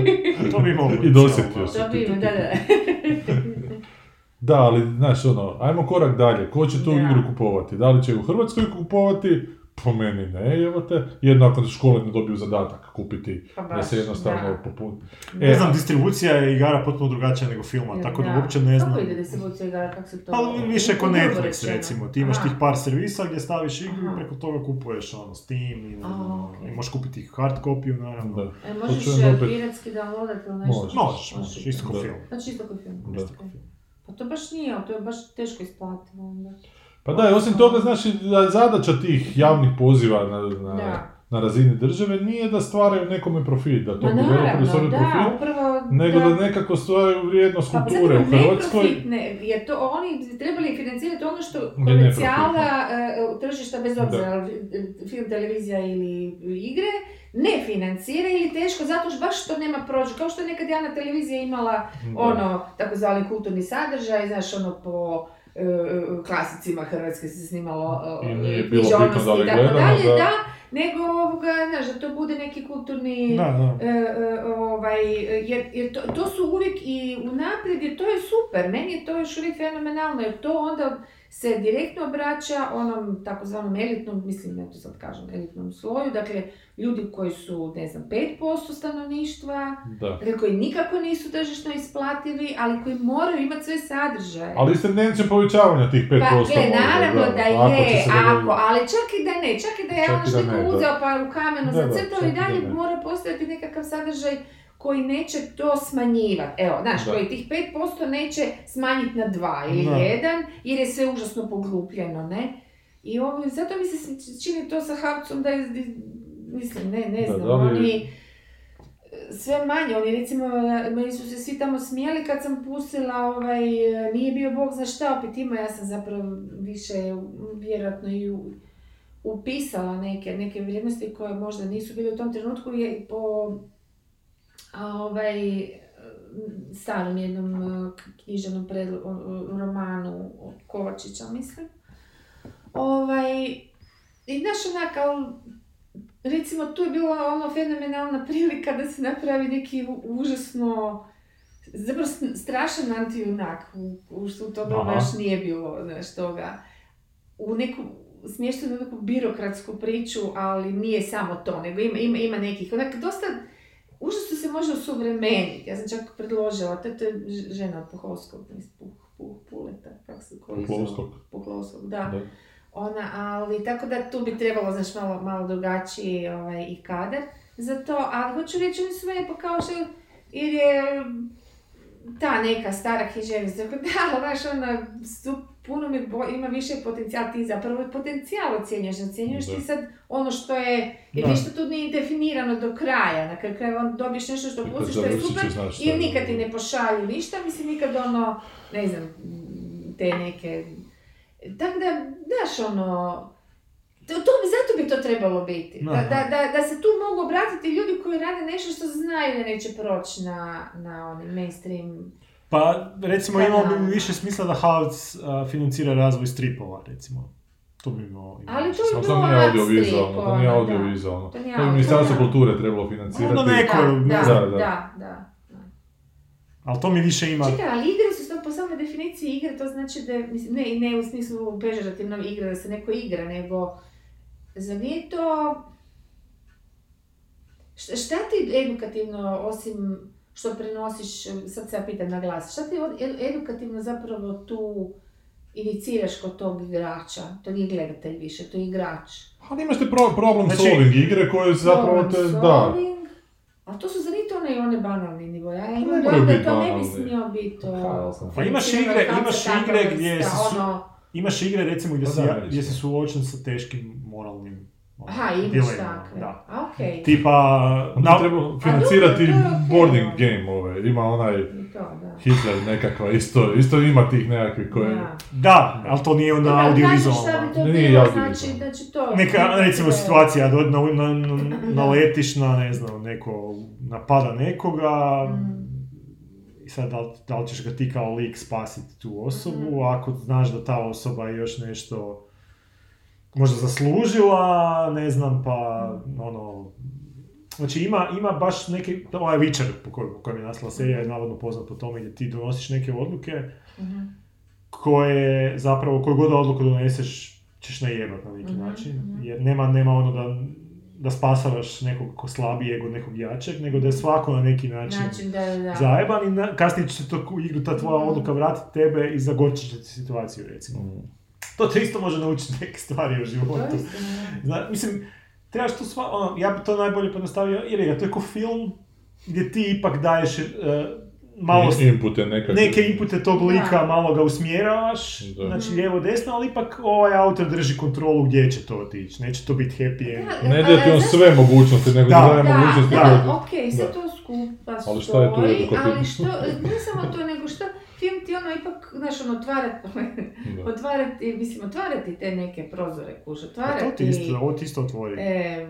To bi moglo. I dosjetio se. To bi ima, da, da. Da, ali, znaš, ono, ajmo korak dalje. Ko će tu igru kupovati? Da li će u Hrvatskoj kupovati? Po meni ne, evo te. Jedno ako škole ne dobiju zadatak kupiti, Pa da se jednostavno da. popuni. Ne E, znam, distribucija je igara potpuno drugačija nego filma, tako da uopće ne znam. Kako ide distribucija igara, kako se to... Ali više ko Netflix recimo, ti imaš Aha. tih par servisa gdje staviš igru i preko toga kupuješ ono Steam i, ne znam, A, ono, i možeš kupiti hard kopiju naravno. Da. E, možeš e, piratski downloadat ili nešto? Možeš. Možeš, možeš, isto kao Da. film. Znači isto kao film. Da. isto kao film. Pa to baš nije, to je baš teško isplativo onda. Pa da, osim toga, znaš, da zadaća tih javnih poziva na, na, Da. na razini države nije da stvaraju nekome profit, da to bi da, profit, upravo nego da nekako stvaraju vrijednost Pa kulture u Hrvatskoj. profit, ne, jer to oni trebali financirati ono što komercijala e, tržišta bez obzira Da. film, televizija ili igre ne financira ili teško zato što baš to nema prođu. Kao što je nekad javna televizija imala Da. ono takozvani kulturni sadržaj, znaš ono po klasicima Hrvatske se snimalo e, I nije e, i tako dalje, da. nego ovoga, znaš, da to bude neki kulturni Da, da. E, e, ovaj, jer, jer to, to su uvijek i unaprijed, jer to je super, meni je to još uvijek fenomenalno, jer to onda se direktno obraća onom takozvanom elitnom, mislim, ja to sad kažem, elitnom sloju, dakle, ljudi koji su, ne znam, 5% stanovništva, Da. dakle, koji nikako nisu tržišno isplativi, ali koji moraju imati sve sadržaje. Ali s tendencijom povećavanja tih 5% Pa, gle, naravno da, je, se ako, ali čak i da ne, čak i da je Čak ono što ne, da. uzeo pa u kamenu zacrtao i i da dalje ne. mora postojati nekakav sadržaj koji neće to smanjivati. Evo, znaš, Da. koji tih 5% neće smanjiti na 2 ili Da. 1, jer je sve užasno poglupljeno, ne? I ovo, zato mi se čini to sa Havcom da je, mislim, ne, ne Da, znam, da li- oni sve manje, oni recimo, meni su se svi tamo smijeli kad sam pustila ovaj, nije bio Bog zna šta, opet ima, ja sam zapravo više, vjerojatno i u, upisala neke, neke vrijednosti koje možda nisu bile u tom trenutku je po a, ovaj, starom jednom e, književnom romanu od Kovačića, mislim. Ovaj, I znaš onak, al, recimo tu je bila ono fenomenalna prilika da se napravi neki užasno, zapravo strašan antijunak, u, u što u Aha. još nije bilo, znaš, toga. U neku, smještenu neku birokratsku priču, ali nije samo to, nego ima, ima, ima nekih, onak, dosta, užasno se može osuvremeniti. Ja sam čak predložila, to, to je žena od Puhovskog, mislim, Puh, Puh, Puleta, kako se koji. Puhovskog, da. Da. Ona, ali tako da tu bi trebalo, znaš, malo, malo drugačiji ovaj, i kadar za to, ali hoću reći, oni su mene pa kao što, jer je ta neka stara književnica, da, znaš, ona, su, puno mi bo- ima više potencijal, ti zapravo potencijal ocjenjuješ, ocjenjuješ ti sad ono što je, jer ništa tu nije definirano do kraja, na kraju krajeva dobiješ nešto što pustiš, što je super, i nikad ti ne pošalju ništa, mislim, nikad ono, ne znam, te neke tako da, znaš ono, to, to bi, zato bi to trebalo biti. Da, da, da, da se tu mogu obratiti ljudi koji rade nešto što znaju da neće proći na, na onim mainstream. Pa, recimo, da. bi više smisla da Havc a, financira razvoj stripova, recimo. To bi imalo... imalo Ali to to bilo audiovizualno, to nije ono, audiovizualno. To To audio- Ministarstvo kulture trebalo financirati. Ono neko, Da, ne da, da, Da, da. Ali to mi više ima... Čekaj, ali igre su to po samoj definiciji igre, to znači da, mislim, ne, ne u smislu pežorativno igre, da se neko igra, nego, zar nije to, šta, ti edukativno, osim što prenosiš, sad se ja pitam na glas, šta ti edukativno zapravo tu iniciraš kod tog igrača? To nije gledatelj više, to je igrač. Ali imaš te pro- problem Znači- solving igre koje zapravo te, Problem da. solving, A to su za to one i one banalni nivo. Ja imam da to ne bi smio biti to... Znam. Pa imaš igre- imaš igre gdje si su- Ono, Imaš igre, recimo, gdje Pa si, da, gdje si suočen sa teškim moralnim ono, aha, imaš takve. Da. A, okej. Tipa... Na- treba financirati okej, boarding game ove. Ima onaj to, da. Hitler nekakva, isto, isto ima tih nekakvih koje... Da. Da, ali to nije onda audiovizualno. šta bi to Nije bilo, znači, znači to... Neka, recimo, situacija, na, na, na, naletiš na, ne znam, neko napada nekoga, Mm. I sad da li, da li ćeš ga ti kao lik spasiti tu osobu, Mhm. ako znaš da ta osoba je još nešto možda zaslužila, ne znam, pa ono... Znači ima, ima baš neki, ovaj Witcher po kojem, po kojem je nastala serija je navodno poznat po tome gdje ti donosiš neke odluke Mhm. koje zapravo, koju god odluku doneseš ćeš najebat na neki Mhm, način. mhm. Jer nema, nema ono da, da spasavaš nekog ko slabijeg od nekog jačeg, nego da je svako na neki način Način da, da, zajeban i na, kasnije će se to u igru ta tvoja Mhm. odluka vratiti tebe i zagorčit će ti situaciju recimo. Mm. To te isto može naučiti neke stvari u životu. Zna, mislim, trebaš to sva, ono, ja bi to najbolje pojednostavio, jer je to je ko film gdje ti ipak daješ e, malo Inpute nekakve. neke inpute tog lika, Da. malo ga usmjeravaš, Da. znači lijevo desno, ali ipak ovaj autor drži kontrolu gdje će to otići, neće to biti happy end. Da, Ne a- daje ti a on sve mogućnosti, nego Da. daje Da, mogućnosti da, da- okej, sve da. to skupa Ali šta je tu stoji, ali što, ne samo to, nego što, film ti ono ipak, znaš, ono, otvara, Da. otvarati, mislim, otvarati te neke prozore, kuš, A otvarati... to ti isto, ovo ti isto otvori. E,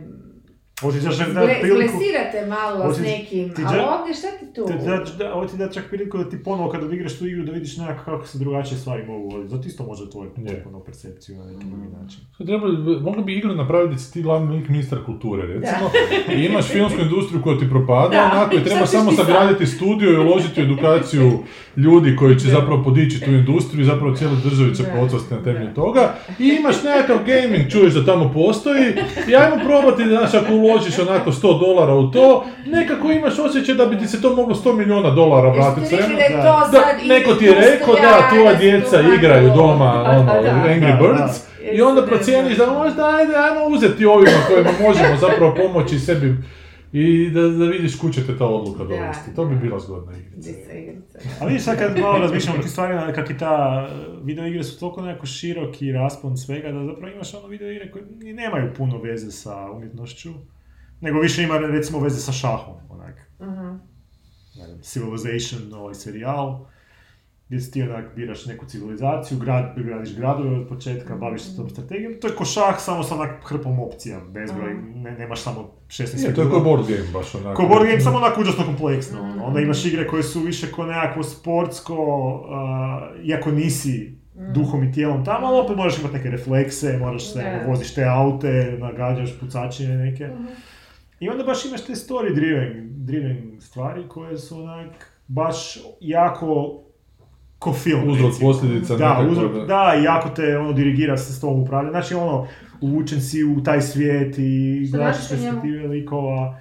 Daš da zgle, priliku, zglesirate malo Ovo s nekim, ti ali ovdje šta ti tu? te da, da, ovo ti da čak priliku da ti ponovo kad odigraš tu igru da vidiš nekako kako se drugačije stvari mogu voditi. Zato isto može otvoriti Je. potpuno percepciju na neki drugi način. Treba, mogli bi igru napraviti da si ti glavni lik ministar kulture, recimo. I imaš filmsku industriju koja ti propada, Da, onako, i treba samo sagraditi studio i uložiti u edukaciju ljudi koji će Da. zapravo podići tu industriju i zapravo cijela država će procvasti na temelju toga. I imaš nekakav gaming, čuješ da tamo postoji i ajmo probati, znaš, ako uložiš onako 100 dolara u to, nekako imaš osjećaj da bi ti se to moglo 100 milijuna dolara vratiti sve. da Da. neko ti je rekao da tvoja djeca igraju doma ono, Angry Da, Birds i onda procijeniš da možda ajde, ajmo uzeti ovima kojima možemo zapravo pomoći sebi i da, da vidiš kud će te ta odluka dovesti. To bi bila zgodna igrica. Dica igrica. A vidiš sad kad malo razmišljamo o tim stvarima, kak i ta video igre su toliko nekako široki raspon svega da zapravo imaš ono video igre koje nemaju puno veze sa umjetnošću, nego više ima recimo veze sa šahom, onak. Mhm. ne znam, Civilization, ovaj serijal, gdje si ti onak biraš neku civilizaciju, grad, gradiš gradove od početka, baviš se tom strategijom. To je ko šah, samo sa onak hrpom opcija, bezbroj, ne, nemaš samo 16 Je, to je kao board game baš onako. Ko board game, samo onako užasno kompleksno. Mm. Onda imaš igre koje su više ko nekakvo sportsko, uh, iako nisi Mm. duhom i tijelom tamo, ali opet moraš imati neke reflekse, moraš se, Da. voziš te aute, nagađaš pucačine neke. Mhm. I onda baš imaš te story driven, driven stvari koje su onak baš jako ko film. Uzrok, recimo. posljedica Da, nekako, uzrok, da. da, i jako te ono dirigira se s tom upravlja. Znači ono, uvučen si u taj svijet i gledaš njemu? perspektive likova.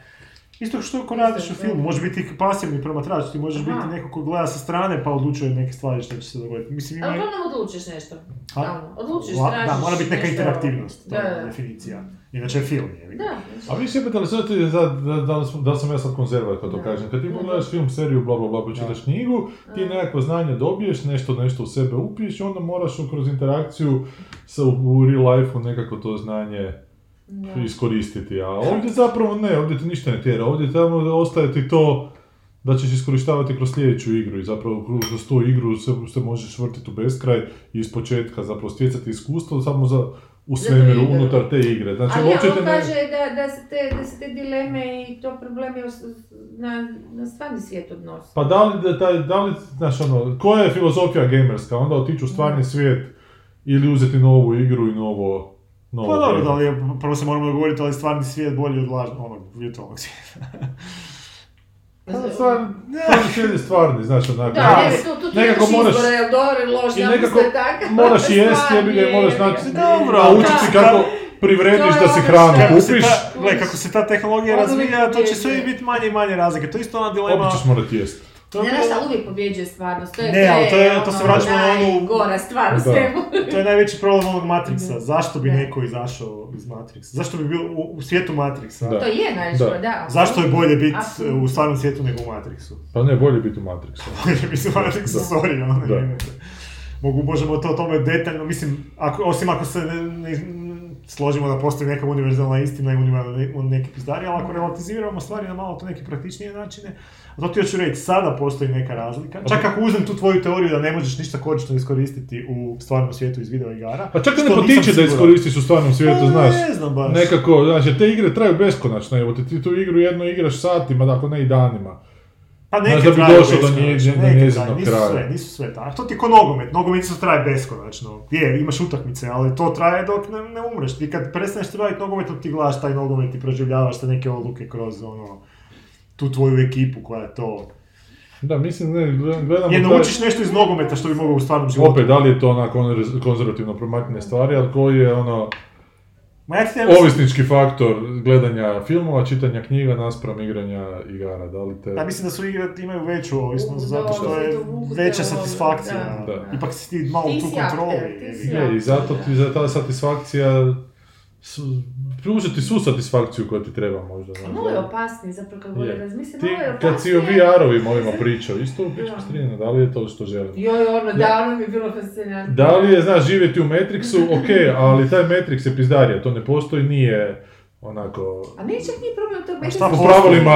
Isto što ko radiš u filmu, može biti pasivni promatrač, ti možeš Aha. biti neko ko gleda sa strane pa odlučuje neke stvari što će se dogoditi. Mislim, ima... Ali uglavnom odlučiš nešto. A? Stalno. Odlučiš, La- tražiš Da, mora biti neka nešto- interaktivnost, to Da, je da. definicija. Inače je film, je. Da. A vi sjebete, ali sad ti, da, da, da, sam- da li sam ja sad konzervat kad to Da. kažem, kad ti Da. pogledaš film, seriju, bla bla bla, pročitaš knjigu, ti Da. nekakvo znanje dobiješ, nešto, nešto u sebe upiješ i onda moraš kroz interakciju sa, u real life-u nekako to znanje Da. iskoristiti, a ovdje zapravo ne, ovdje ti ništa ne tjera, ovdje tamo ostaje ti to da ćeš iskorištavati kroz sljedeću igru i zapravo kroz tu igru se, se možeš vrtiti u beskraj i iz početka zapravo stjecati iskustvo samo za u svemiru unutar te igre. Znači, Ali uopće on te ne- kaže da, da, se te, da se te dileme i to problemi na, na stvarni svijet odnose. Pa da li, da, da li, znaš ono, koja je filozofija gamerska? Onda otići u stvarni svijet ili uzeti novu igru i novo... novo Pa dobro, game. da li je, prvo se moramo dogovoriti da li je stvarni svijet bolji od lažnog, onog virtualnog svijeta. Pa, stvar, je stvarni, znaš onako. Da, Da, ne, tu, tu ti nekako imaš moraš- izbora, jel dobro ili loš, I ja nekako moraš jest, Stvarni jebi ga, je, moraš znati, Dobro, naučiti si ali kako da- privrediš je da si ono hranu se kupiš, gle, kako se ta tehnologija Ono razvija, to će sve biti manje i manje razlike. To je isto ona dilema... opet ćeš morati jest. To je, Ne, znaš šta, uvijek pobjeđuje stvarnost. To je, Ne, ali to je- to ono se vraćamo na onu- najgora stvar u svemu. to je najveći problem onog Matrixa. Zašto bi Da. neko izašao iz Matrixa? Zašto bi bio u, u svijetu Matrixa? Da. To je najviše, Da. da. Zašto je bolje biti u stvarnom svijetu nego u Matrixu? Pa ne, bolje biti u Matrixu. Bolje biti u Matrixu, sorry, ono, Mogu, možemo to o tome detaljno, mislim, ako, osim ako se ne, ne- složimo da postoji neka univerzalna istina i univerzalni neki pizdari, ali ako relativiziramo stvari na malo to neke praktičnije načine, a to ti hoću reći, sada postoji neka razlika. Čak ako uzmem tu tvoju teoriju da ne možeš ništa korisno iskoristiti u stvarnom svijetu iz video igara. Pa čak ne potiče da iskoristiš u stvarnom svijetu, Pa, znaš. Ne znam baš. Nekako, znaš, jer te igre traju beskonačno, evo ti, ti tu igru jednu igraš satima, ako ne i danima. Pa neke da bi došao do njezinog traju, nisu kraja. Sve, nisu sve tako. To ti je ko nogomet, nogomet isto traje beskonačno. Je, imaš utakmice, ali to traje dok ne, ne umreš. Ti kad prestaneš se baviti nogometom, ti gledaš taj nogomet i proživljavaš te neke odluke kroz ono, tu tvoju ekipu koja je to... Da, mislim, ne, gledam- gledamo... Je taj- naučiš nešto iz nogometa što bi mogao u stvarnom životu. Opet, da li je to onako rez- konzervativno promaknene stvari, ali koji je ono Ma ja ne ovisnički faktor gledanja filmova, čitanja knjiga naspram igranja igara, da li te... ja mislim da su igre imaju veću ovisnost, zato što je veća satisfakcija. da. Ipak si ti malo tu si kontroli. Je, i zato ti za ta satisfakcija su, pružati svu satisfakciju koju ti treba možda. znaš, Malo je da. opasnije, zapravo kad bolje razmislim, Ti, malo je kad si o. VR-ovima ovima pričao, isto Da. strina, da li je to što želim? Joj, ono, da, ono mi je bilo fascinantno. Da li je, znaš, živjeti u Matrixu, ok, ali taj Matrix je pizdarija, to ne postoji, nije onako... A nije čak nije problem tog A šta pravilima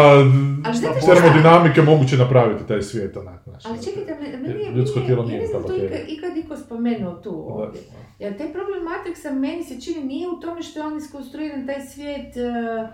termodinamike moguće napraviti taj svijet, onak, znaš. Ali čekajte, me- meni je, Ljudsko nije- tijelo ja nije ne znam ta to ikad, ikad iko spomenuo tu Da. ovdje. Jer taj problem Matrixa meni se čini nije u tome što je on iskonstruiran taj svijet, e,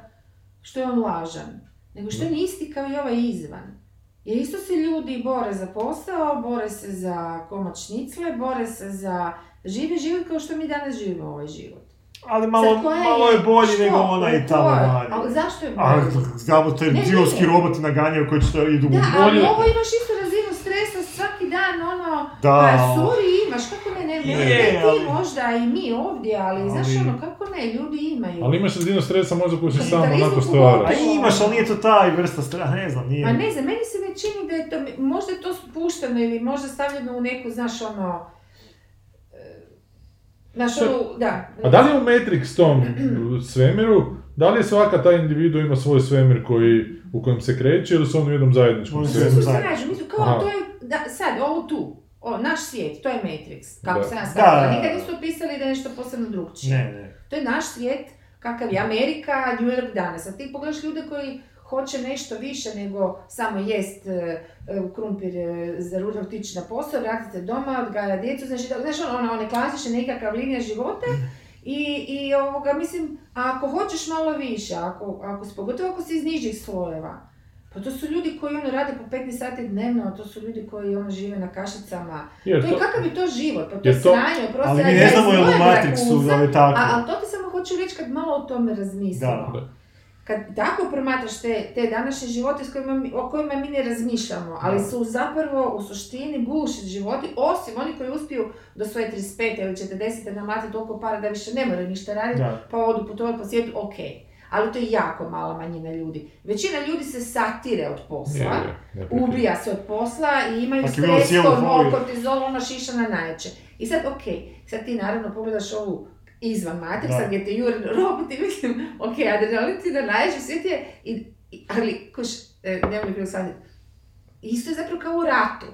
što je on lažan, nego što je on isti kao i ovaj izvan. Jer isto se ljudi bore za posao, bore se za komad šnicle, bore se za živi život kao što mi danas živimo ovaj život. Ali malo, malo je bolji što? nego onaj tamo Koja? vani. Ali zašto je A, bolji? znamo te Ne, divovski ne. roboti naganjaju koji će to idu Da, u ali bolje. ovo imaš istu razinu stresa svaki dan, ono, Da. pa sorry imaš, kako ne, ne, ne, Je, ne ti ali- možda i mi ovdje, ali, znaš Ali- ono, kako ne, ljudi imaju. Ali imaš razinu stresa možda koju si sam onako A stvaraš. imaš, ali nije to taj vrsta strah, ne znam, nije. Ma ne znam, meni se ne čini da je to, možda je to spušteno ili možda stavljeno u neku, znaš ono, znaš ono, da. A da li je u Matrix tom svemiru, da li je svaka ta individu ima svoj svemir koji, u kojem se kreće ili su oni u jednom zajedničkom Oni su Svi svemiru? su zajedno. srađu, mi su kao, Aha. to je, da, sad, ovo tu, o, naš svijet, to je Matrix, kako Da. shvatila, da, da. nikad nisu opisali da je nešto posebno drugčije. Ne, ne. To je naš svijet, kakav je Amerika, New York danas. A ti pogledaš ljude koji hoće nešto više nego samo jest e, e, krumpir e, za ručak, otići na posao, vratiti se doma, odgaja djecu, znači, znaš ono, one klasične nekakav linija života. I, i ovoga, mislim, ako hoćeš malo više, ako, ako, si- pogotovo ako si iz nižih slojeva, pa to su ljudi koji ono rade po 15 sati dnevno, to su ljudi koji ono žive na kašicama. Jer To je to, kakav je to život, pa to je sranje, oprosti, Ali mi ne znamo je u Matrixu je tako. a, ali to ti samo hoću reći kad malo o tome razmislimo. Da. Da. Kad tako promatraš te, te današnje živote s kojima, mi- o kojima mi ne razmišljamo, ali su zapravo u suštini bullshit životi, osim oni koji uspiju do svoje 35. ili 40. namlatiti toliko para da više ne moraju ništa raditi, Da. pa odu putovati po svijetu, ok. Ali to je jako mala manjina ljudi. Većina ljudi se satire od posla, Je, je, ubija se od posla i imaju stres, hormon, foliju. kortizol, ono šiša na najjače. I sad, ok, sad ti naravno pogledaš ovu izvan Matrixa Da. gdje te jure roboti, mislim, ok, adrenalin ti na najjače svijet je, i, i- ali, kuš, e, nemoj mi shvatiti, isto je zapravo kao u ratu.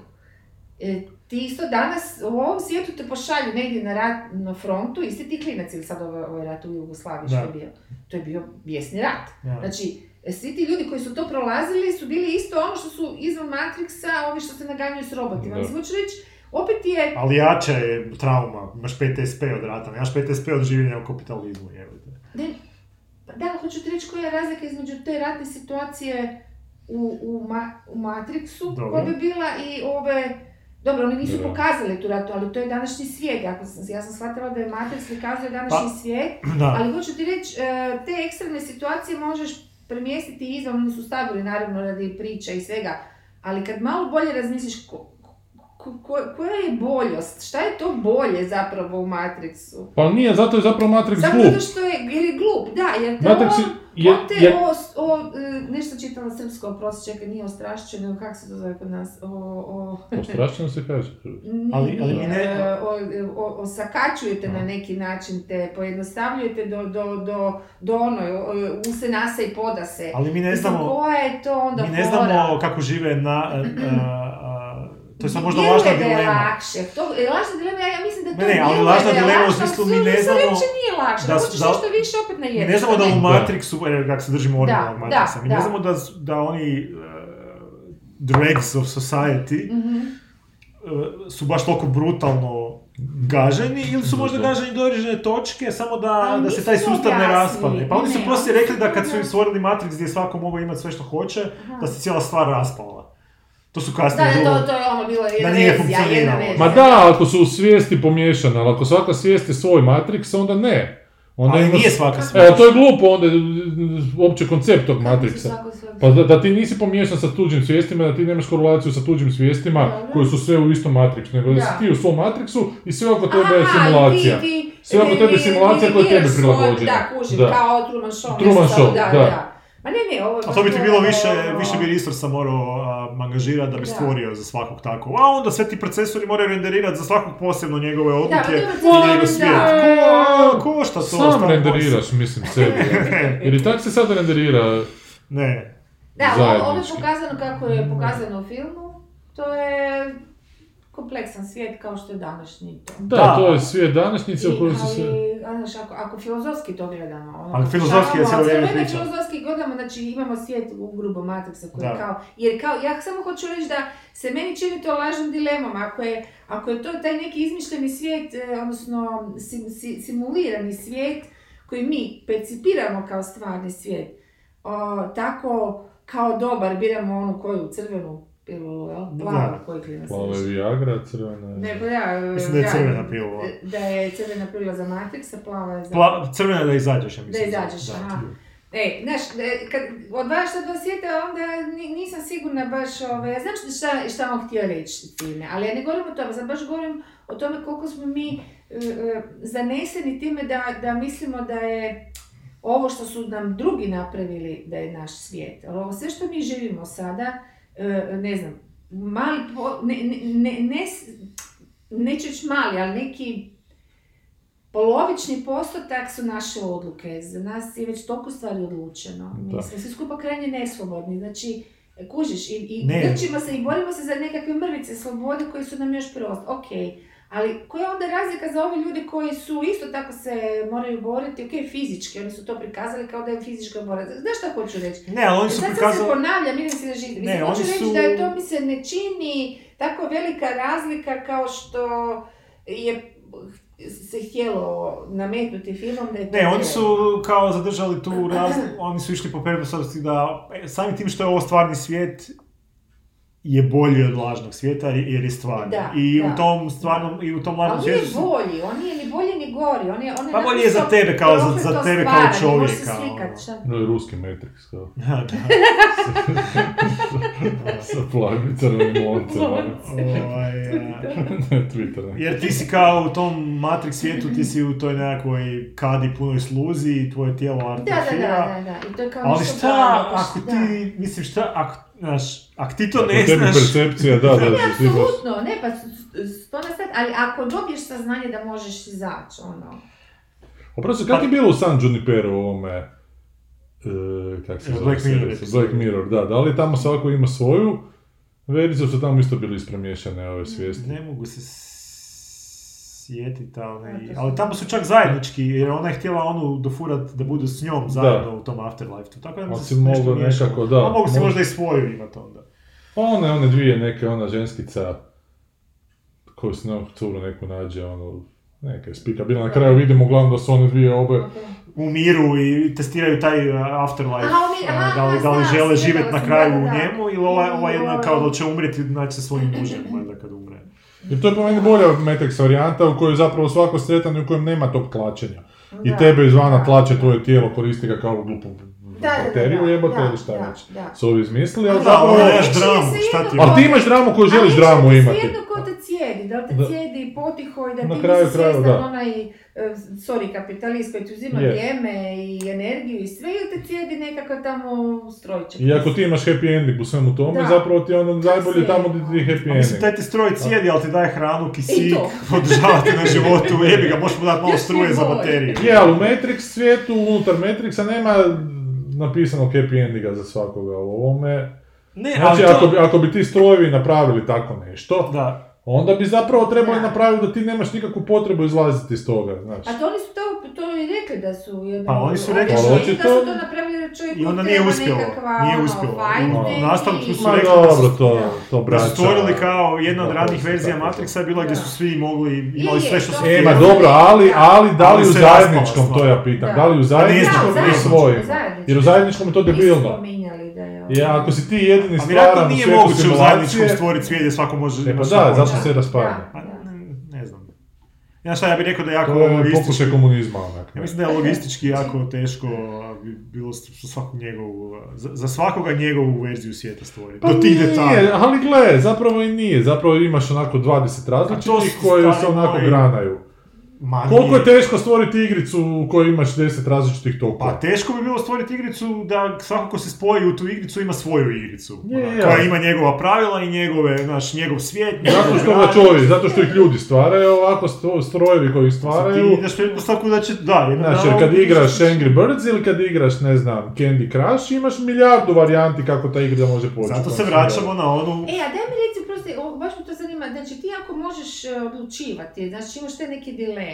E, ti isto danas u ovom svijetu te pošalju negdje na rat na frontu, isti ti klinac ili sad ovaj, ovaj rat u Jugoslaviji što Da. je bio. To je bio bijesni rat. Da. Znači, svi ti ljudi koji su to prolazili su bili isto ono što su izvan Matrixa, ovi što se naganjaju s robotima. Da. Mislim, hoću reći, opet je... Ali jača je trauma, imaš PTSP od rata, nemaš PTSP od življenja u kapitalizmu. Ne, pa da, ali hoću ti reći koja je razlika između te ratne situacije u, u, ma, u Matrixu, Dobro. koja bi bila i ove... Dobro, oni nisu Da. pokazali tu ratu, ali to je današnji svijet. Ako sam, ja sam shvatila da je Matrix prikazuje današnji Pa, svijet, Da. Ali hoću ti reći, e, te ekstremne situacije možeš premjestiti izvan, oni su stavili naravno radi priča i svega, ali kad malo bolje razmisliš ko, ko- ko- koja je boljost, šta je to bolje zapravo u Matrixu? Pa nije, zato je zapravo Matrix Samo glup. zato što je, jer je glup, da, jer te Matrix on, je, on te je, o, o, e, nešto čitala srpsko, oprosti, čekaj, nije ostrašćen, nego kako se to zove kod nas, o, o... Ostrašćeno se kaže. Nije, Ali- ali nije, ne- e, o, o, osakačujete na neki način, te pojednostavljujete do, do, do, do ono, o, use nase i poda se. Ali mi ne znamo, koja je to onda mi ne fora? znamo kako žive na... a, a, a, to je sad možda lažna da je dilema. lakše. To, je lažna dilema, ja, ja mislim da to Ne, ne, ali lažna dilema u smislu mi ne znamo uopće nije lakše, da hoćeš nešto više opet na Mi jedno. ne znamo da u Da. Matrixu, e, kako se držimo originalnog Matrixa, mi ne znamo da, da oni uh, dregs of society Mhm. uh, su baš toliko brutalno gaženi ili su možda Da. gaženi do određene točke samo da, Ali da se taj sustav ne raspadne. Pa oni su oni rekli da kad su to- stvorili Matrix gdje je svako mogao imati sve što hoće, Aha. da se cijela stvar raspala. To su Da, kasnije da, to, to je ono bilo jedna Da nije verzija, jedna funkcioniralo. verzija. Ma da, ako su u svijesti pomiješane, ali ako svaka svijest je svoj Matrix, onda ne. Onda Ali imaš- nije svaka svijest. Evo, to je glupo onda, uopće koncept tog Matrixa. Pa da, da ti nisi pomiješan sa tuđim svijestima, da ti nemaš korelaciju sa tuđim svijestima Dobro. koji su sve u istom Matrixu, nego da Da. si ti u svom Matrixu i sve oko tebe je simulacija. ti- ti Sve oko tebe ne- simulacija koja je svoj- prilagođena. Da, kužim, Da. kao Truman Show. Truman Show, da. Ma ne, ne, ovo je A to bi ti bilo više, ono- više bi resursa morao angažirati da bi Da. stvorio za svakog tako. A onda sve ti procesori moraju renderirati za svakog posebno njegove odluke i njegov da. svijet. Ko, košta to? Sam renderiraš, mislim, sebi. Jer i tak se sad renderira Ne. Da, ovo, ovo je pokazano kako je pokazano u filmu. To je kompleksan svijet kao što je današnji to. Da, Da. to je svijet današnjice u I, kojoj su se... znaš, ako, ako filozofski to gledamo, ono, Ali filozofski je cijelo vrijeme priča. filozofski gledamo, znači imamo svijet u grubo Matrixa koji je Da. kao, jer kao, ja samo hoću reći da se meni čini to lažnom dilemom, ako je, ako je to taj neki izmišljeni svijet, e, odnosno sim- si- simulirani svijet koji mi percipiramo kao stvarni svijet, o, tako kao dobar, biramo onu koju crvenu pilu, jel? Plavu, Da. koji klinac Plava je. Viagra, crvena je... Ne, pa ja, Mislim da je crvena pilula. Da je crvena pilula za Matrixa, plava je za... Pla, crvena da izađeš, ja mislim. Da izađeš, Da. aha. E, znaš, e, kad odvajaš ta dva svijeta, onda ni- nisam sigurna baš, ovaj, ja znam šta, šta on htio reći s time, ali ja ne govorim o tome, sad baš govorim o tome koliko smo mi e, e, zaneseni time da, da mislimo da je ovo što su nam drugi napravili da je naš svijet. Ali ovo sve što mi živimo sada, ne znam, mali, po, ne, ne, ne, neću reći mali, ali neki polovični postotak su naše odluke. Za nas je već toliko stvari odlučeno. Mi smo svi skupa krajnje neslobodni. Znači, kužiš, i, i se i borimo se za nekakve mrvice slobode koje su nam još prost. Ok, Ali koja je onda razlika za ove ljude koji su isto tako se moraju boriti, ok, fizički, oni su to prikazali kao da je fizička borba. Znaš šta hoću reći? Ne, oni su Sad sam se prikazali... ponavljam, idem si da živim. Ne, hoću reći su- da je to mi se ne čini tako velika razlika kao što je se htjelo nametnuti filmom da je to Ne, oni su kao zadržali tu raz... oni su išli po pretpostavci da e, samim tim što je ovo stvarni svijet je bolji od lažnog svijeta jer je stvarni. Da, I da. u tom stvarnom, i u tom lažnom Ali nije svijetu su- bolji, on nije ni bolji ni gori, on je, on je Pa bolji je za tebe kao- za- za tebe kao stvara, ne može se čovjeka, ono. No, je ruski Matrix, kao. Da, da. Sa plavim crvenim loncem. Ovaj, a, Ne, Twitter. Jer ti si kao u tom Matrix svijetu, ti si u toj nekakvoj kadi punoj sluzi i tvoje tijelo Da, da, artefira. da, da, da, i to je kao Ali šta, ako da. ti, mislim šta, ako, znaš, ako ti to Ako ne tebi znaš... percepcija, da, da, Ne, da, apsolutno, ne, pa to na sad, ali ako dobiješ saznanje da možeš izaći, ono, Oprosti, kako je bilo u San Junipero u ovome, e, kak se zove Black Mirror. Black Mirror, da. Da li tamo svako ima svoju verziju, su tamo isto bili ispremiješane ove svijesti? Ne mogu se sjetiti, ali, ali tamo su čak zajednički, jer ona je htjela onu dofurat da budu s njom zajedno u tom Afterlife-u. Tako da mi se nešto nekako, da, A mogu si možda- možda i svoju imati onda. Pa one, one dvije neke, ona ženskica koju se neku curu neku nađe, ono, neka je spika. Bila na kraju vidimo uglavnom da su one dvije obe. U miru i testiraju taj uh, Afterlife, Aha, oni- uh, aha, da li, da li žele živjeti na kraju da, u da. njemu ili ova, ova jedna kao da će umreti naći sa svojim mužem, valjda kad Jer to je po meni bolja Matrix varijanta u kojoj je zapravo svako sretan i u kojem nema tog tlačenja. I tebe izvana tlače tvoje tijelo, koristi ga kao glupu Da, da, da, bakteriju, da, jebote da, ili šta da, već. da. Su ovi izmislili, ali Da, zapravo... je- nemaš Neće dramu, šta ti Ali ti imaš dramu koju želiš Ali dramu imati. jedno ko te cijedi, da li te Da. cijedi potiho i da Na ti kraju nisi svjestan da. onaj, e, sorry, kapitalist koji ti uzima Je. vrijeme i energiju i sve, ili te cijedi nekako tamo strojček. I ako ti imaš happy ending u svemu tome, Da. zapravo ti je ono najbolje tamo gdje ti je happy A mislim, ending. taj ti stroj cijedi, ali ti daje hranu, kisik, to. održava te na životu, jebi ga, možeš mu dati malo struje za bateriju. Je, ali u Matrix svijetu, unutar Matrixa nema napisanog happy endinga za svakoga u ovome. Ne, Znači, ali ako, to... bi, ako bi ti strojevi napravili tako nešto, Da. Onda bi zapravo trebali Da. napraviti da ti nemaš nikakvu potrebu izlaziti iz toga, znači. A to oni su to, to i rekli da su jedno... Pa oni su rekli da su očito- to napravili da čovjek I onda nije uspjelo, nekakva, nije ono, uspjelo. fight U nastavku su Ma rekli da su- dobro, to, Da. to Da braća... su stvorili kao jedna od Da, to verzija. Matrixa je bila gdje su Da. svi mogli, imali sve što to su je. E, ma htjeli. dobro, ali, ali da li u zajedničkom, to ja pitam, Da. da li u zajedničkom Da, ili zajedničkom, svojim? zajedničkom. Jer u zajedničkom je to Nisu debilno. Ja, ako si ti jedini A vjerojatno stvaran u nije svijetu moguće u zajedničkom simulacije, stvoriti svijet gdje svako može... E pa da, hoće. se raspadne. Pa, ne, znam. Ja šta, ja bih rekao da je jako To je logistički... pokušaj komunizma, onak. Ja mislim da je logistički jako teško bilo s- za svakog njegovu, za, za svakoga njegovu verziju svijeta stvoriti. Pa Do tih nije, detalja. ali gle, zapravo i nije. Zapravo imaš onako 20 A to različitih su koje se onako granaju. Ma Koliko je teško stvoriti igricu u kojoj imaš 10 različitih tokova? Pa teško bi bilo stvoriti igricu da svako ko se spoji u tu igricu ima svoju igricu. Je, Ona, koja ima njegova pravila i njegove, znaš, njegov svijet. Zato što ga grad. čovjek, zato što ih ljudi stvaraju, ovako sto- strojevi koji ih Ti stvaraju. pretpostavku da će, da, jednog Znači, jer kad igraš Angry Birds ili kad igraš, ne znam, Candy Crush, imaš milijardu varijanti kako ta igra može poći. Zato se vraćamo na onu... E, a daj mi reci, prosti, baš me to zanima, znači ti ako možeš e, odlučivati, znači imaš te neke dileme,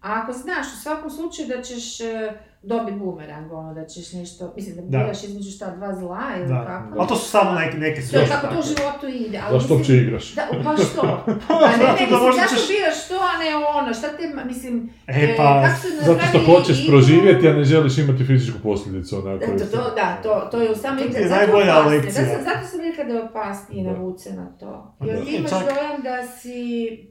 a ako znaš u svakom slučaju da ćeš e, dobiti bumerang, ono, da ćeš nešto, mislim da Da. biraš između šta, dva zla ili Da. kako? Ali to su samo neke, neke To sve. kako to u životu ide, ali Zašto uopće igraš? Da, pa što? Pa ne, ne, da mislim, možda zašto ćeš- biraš to, a ne ono, šta te, mislim, E, pa, kako su Zato što hoćeš igru- proživjeti, a ne želiš imati fizičku posljedicu. Onako, Da, to, to, da, to, to je u samoj To ti igri. je zato najbolja opasnije. lekcija. Zato, zato sam rekla da je opasnije Da. navući se na to. Pa Jer da. ti imaš Čak- dojam da si...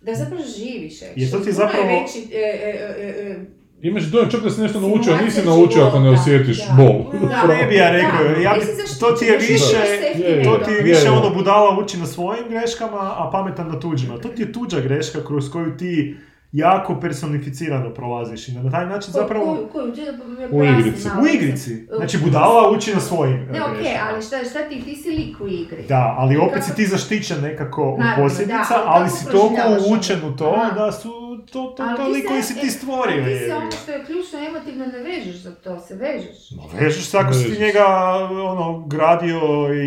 Da zapravo živiš, Jer to ti je zapravo- veći, e, e, e, e, Imaš dojam čak da si nešto naučio, a nisi naučio ako ne osjetiš da. bol. Da. Ne bi ja rekao, Da, ja bi, to ti je više, je, to ti je ono. više Je, je. ono budala uči na svojim greškama, a pametan na tuđima. To ti je tuđa greška kroz koju ti jako personificirano prolaziš i na taj način zapravo da mi U pojasni igrici. u mislim. igrici. Znači budala uči na svojim Ne, okej, greškama. ali šta, šta ti, ti si lik u igri. Da, ali opet Kako- si ti zaštićen nekako Naravno, posljedica, da, ali si toliko uvučen u to Aha. da su to, to, Ali to lik se- koji si ti e, stvorio. ali Ti se ono što je ključno emotivno ne vežeš za to, se vežeš. Ma vežeš se ako si ti njega ono, gradio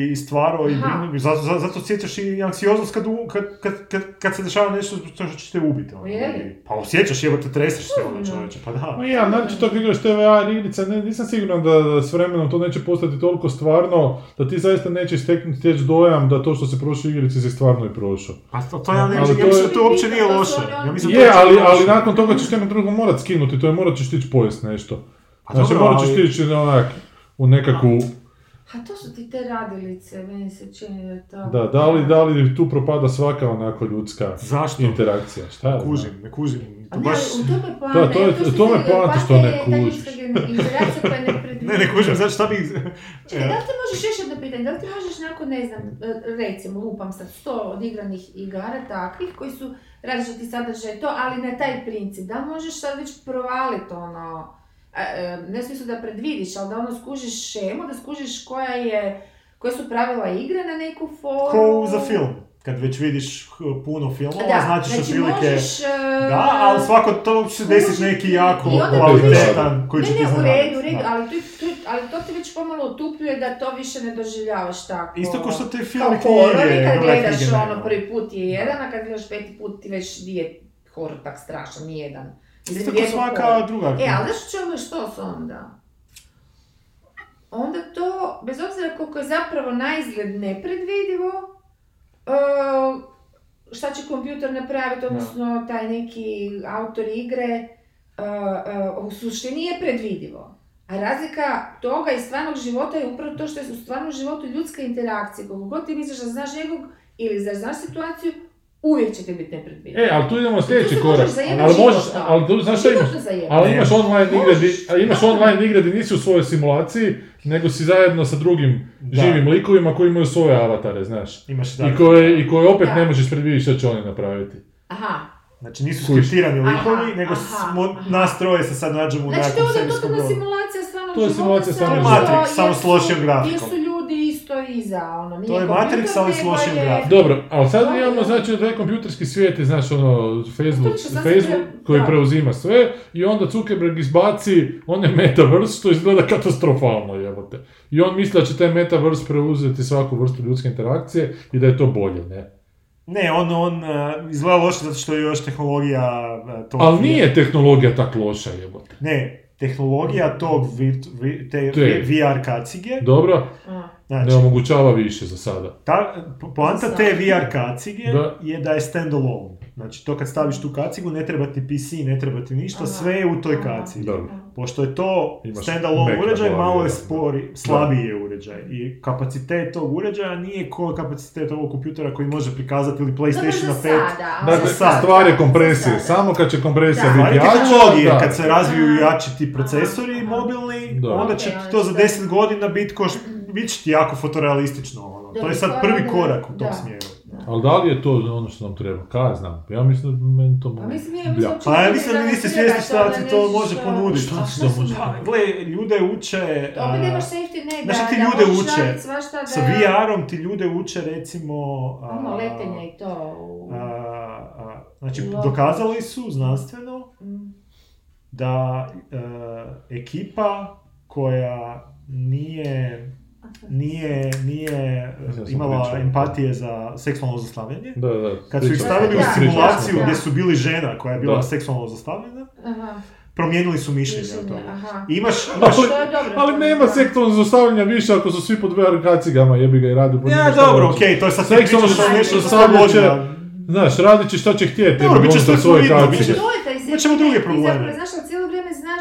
i stvarao i Aha. brinuo. Zato, zato, zato osjećaš i anksioznost kad, kad, kad, kad, kad se dešava nešto što što će te ubiti. Ono. Je? Pa osjećaš, jebote, treseš se ono čovječe, pa da. Ma ja, znači tako igraš te VR igrice, ne, nisam siguran da, da s vremenom to neće postati toliko stvarno, da ti zaista nećeš steknuti stječi dojam da to što se prošao u igrici si stvarno i prošao. Pa to, to ja ne to ja mislim je- da to uopće nije To loše. Ja mislim to Je, ali, ali nakon toga ćeš jednom drugom morat skinuti, to je morat ćeš tići pojest nešto. Pa Znači dobro, morat ćeš tići onak, u nekakvu, A to su ti te radilice, meni se čini da je to... da, da li, da li tu propada svaka onako ljudska Zašto? interakcija, šta znam. Kužim, ne kužim. To ne, baš... ali u tome je poanta, Da, to je- u tome si- je poanta što ne je kužiš. interakcija koja je nepredvidiva. Ne, ne kužim, znači šta bi... Čekaj, da li ti možeš još jedno pitanje, da li ti možeš nakon, ne znam, e, recimo, lupam sad, sto odigranih igara takvih koji su različiti sadržaj to, ali na taj princip, da li možeš sad već provaliti ono, e, e, ne u smislu da predvidiš, ali da ono skužiš šemu, da skužiš koja je, koje su pravila igre na neku foru. Ko za film. Kad već vidiš h, puno filmova, Da, znači znači otprilike... možeš... e, Da, ali svako to će se desiti Može neki jako kvalitetan koji Ne, će ti ne, u redu, u redu, ali, tu, tu, ali to ti već pomalo utupljuje da to više ne doživljavaš tako. Isto kao što te film knjige, kad gledaš knjige, ono prvi put je jedan, a kad gledaš peti put ti već nije horor tak strašan, ni jedan. Isto kao rijetko svaka horor. druga E, ali znaš čemu što s onda? Onda to, bez obzira koliko je zapravo na izgled nepredvidivo, e, šta će kompjuter napraviti, odnosno taj neki autor igre, e, e, u suštini je predvidivo. A razlika toga i stvarnog života je upravo to što je u stvarnom životu ljudska interakcija. Koliko god ti misliš da znaš nekog ili da znaš situaciju, uvijek će ti biti nepredvidivo. E, ali tu idemo na sljedeći se korak. Ali možeš, ali tu, znaš šta imaš? Ali imaš online igre, di, imaš online igre gdje nisi u svojoj simulaciji, nego si zajedno sa drugim Da. živim likovima koji imaju svoje avatare, znaš. Imaš I koje, I koje opet Da. ne možeš predvidjeti što će oni napraviti. Aha. Znači nisu skriptirani likovi, nego aha, smo, aha. nas troje se sad nađemo u Znači to je onda simulacija stvarnog To je simulacija samo što-. Matrix, samo s lošijom grafikom. Isto iza, ono, nije To je Matrix, ali s lošijom je- grafikom. Dobro, ali sad Da, imamo da. znači taj kompjuterski svijet i znaš ono Facebook, Facebook pre- koji da. preuzima sve i onda Zuckerberg izbaci onaj metaverse što izgleda katastrofalno jebote. I on misli da će taj metaverse preuzeti svaku vrstu ljudske interakcije i da je to bolje, ne? Ne, on, on uh, izgleda loše zato što je još tehnologija uh, tog... Ali nije tehnologija tak loša jebote. Ne, tehnologija tog virt, vi- te, Te. VR kacige, Dobro, A. znači, ne omogućava više za sada. ta, po- poanta te VR kacige Da. je da je standalone. Znači, to kad staviš tu kacigu, ne treba ti PC, ne treba ti ništa, Aha. sve je u toj kacigi. Dobro. Pošto je to Mac na uređaj, malo je da. spori, slabiji je uređaj. I kapacitet tog uređaja nije ko kapacitet ovog kompjutera koji može prikazati ili PlayStation za 5. sada, ali Dakle, stvar je kompresije. Samo kad će kompresija Da. biti jača, da. kad se razviju jači ti procesori mobilni, Da. onda će to za to- 10 godina biti ko, bit će ti jako fotorealistično. Ono. To je sad to prvi korak u tom da. smjeru. Ali da li je to ono što nam treba? Kaj ja znam? Ja mislim da meni to Pa mislim, ja blja. mislim, Pa ja mislim da niste svjesni šta ti to može ponuditi. Šta ti to to može Pa, gle, ljude uče... Opet a, nemaš safety da, šta ti da ljude uče? da... Sa VR-om ti ljude uče recimo... Ono, letenje i to. a, znači, dokazali su znanstveno Mm. da e, ekipa koja nije nije, nije imala empatije za seksualno zlostavljanje. Da, da. Kad su ih stavili u simulaciju gdje su bili žena koja je bila Da. seksualno zlostavljena, Aha, promijenili su mišljenje o tome. imaš, imaš Ali- je. Ali nema seksualnog zlostavljanja više ako su svi pod VR kacigama, jebi ga i njima Ja, dobro, okej, to je sad Seksualno zlostavljanje. Znaš, radit će šta će htjeti, Dobro, jebi bit će unutar svoje fluidno, bit će- je Imat ćemo druge probleme. zapravo, znaš, cijelo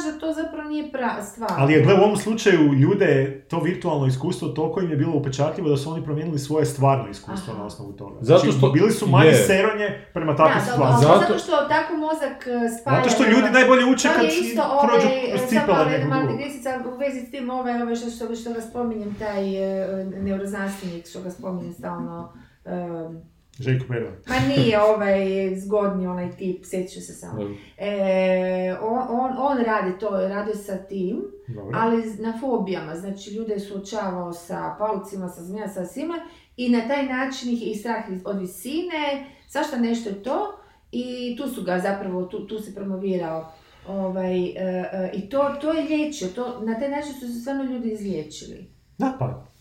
znaš da to zapravo nije pra, stvar. Ali je, gle, u ovom slučaju ljude, to virtualno iskustvo, toliko im je bilo upečatljivo da su oni promijenili svoje stvarno iskustvo Aha. na osnovu toga. Zato Znači, što- bili su manje je. seronje prema takvim stvarima. Zato- zato što tako mozak spaja. Zato što ljudi najbolje uče kad je isto prođu ovaj, kroz ovaj, nekog drugog. grisica, u vezi s tim ovaj, ovaj što, što, što ga spominjem, taj e, neuroznanstvenik što ga spominjem stalno, em, Željko Pervan. ma nije ovaj zgodni onaj tip, sjetit ću se samo. E, on, on, on radi to, radi sa tim, Dobro. ali na fobijama, znači ljude je suočavao sa paucima, sa zmija, sa svima i na taj način ih i strah od visine, svašta nešto je to i tu su ga zapravo, tu, tu se promovirao. Ovaj, e, e, I to, to je liječio, to, na taj način su se stvarno ljudi izliječili. Da, pa.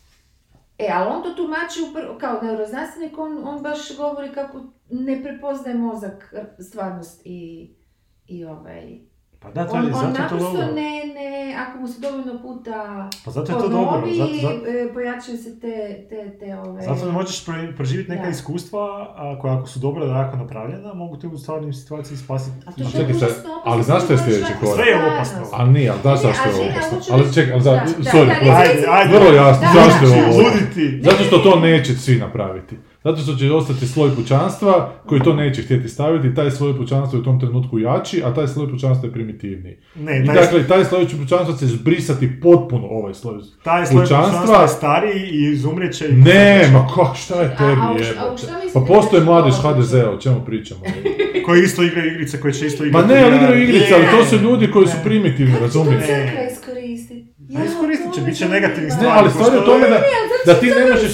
E, ali on to tumači upr- kao neuroznanstvenik, on, on baš govori kako ne prepoznaje mozak stvarnost i, i ovaj... Pa da, to On, je, on zato je to naprosto dobro. ne, ne, ako mu se dovoljno puta Pa zato je to dobro. ponovi, Zato, zato, e, pojačaju se te, te, te ove... zato da možeš pre- proživjeti neka Da. iskustva a, koja ako su dobro da jako napravljena, mogu te u stvarnim situaciji spasiti. A to je opasno, ali znaš što je sljedeći korak? Sve je opasno. Ali nije, ali znaš zašto je opasno? Ali čekaj, ali sorry, vrlo jasno, zašto je ovo? Luditi. Zato što to neće svi napraviti. Zato što će ostati sloj pučanstva koji to neće htjeti staviti, taj sloj pučanstva je u tom trenutku jači, a taj sloj pučanstva je primitivniji. Ne, I taj, dakle, taj sloj pučanstva će zbrisati potpuno ovaj sloj. taj sloj pučanstva- je stariji i izumrijeće. i- Ne, ma ko, šta je A- tebi a a u šta Pa postoje će mladež HDZ, o čemu pričamo? Koji isto igraju igrice, koje će isto Ma igrati. ne, ali ja- igraju igrice, ali to su Ne. ljudi koji su Ne. primitivni, Kako će to razumiješ? crkva iskoristiti? Ma iskoristit će, bit će negativnih Ne, stvari. ali stvar je u tome da, da ti ne možeš.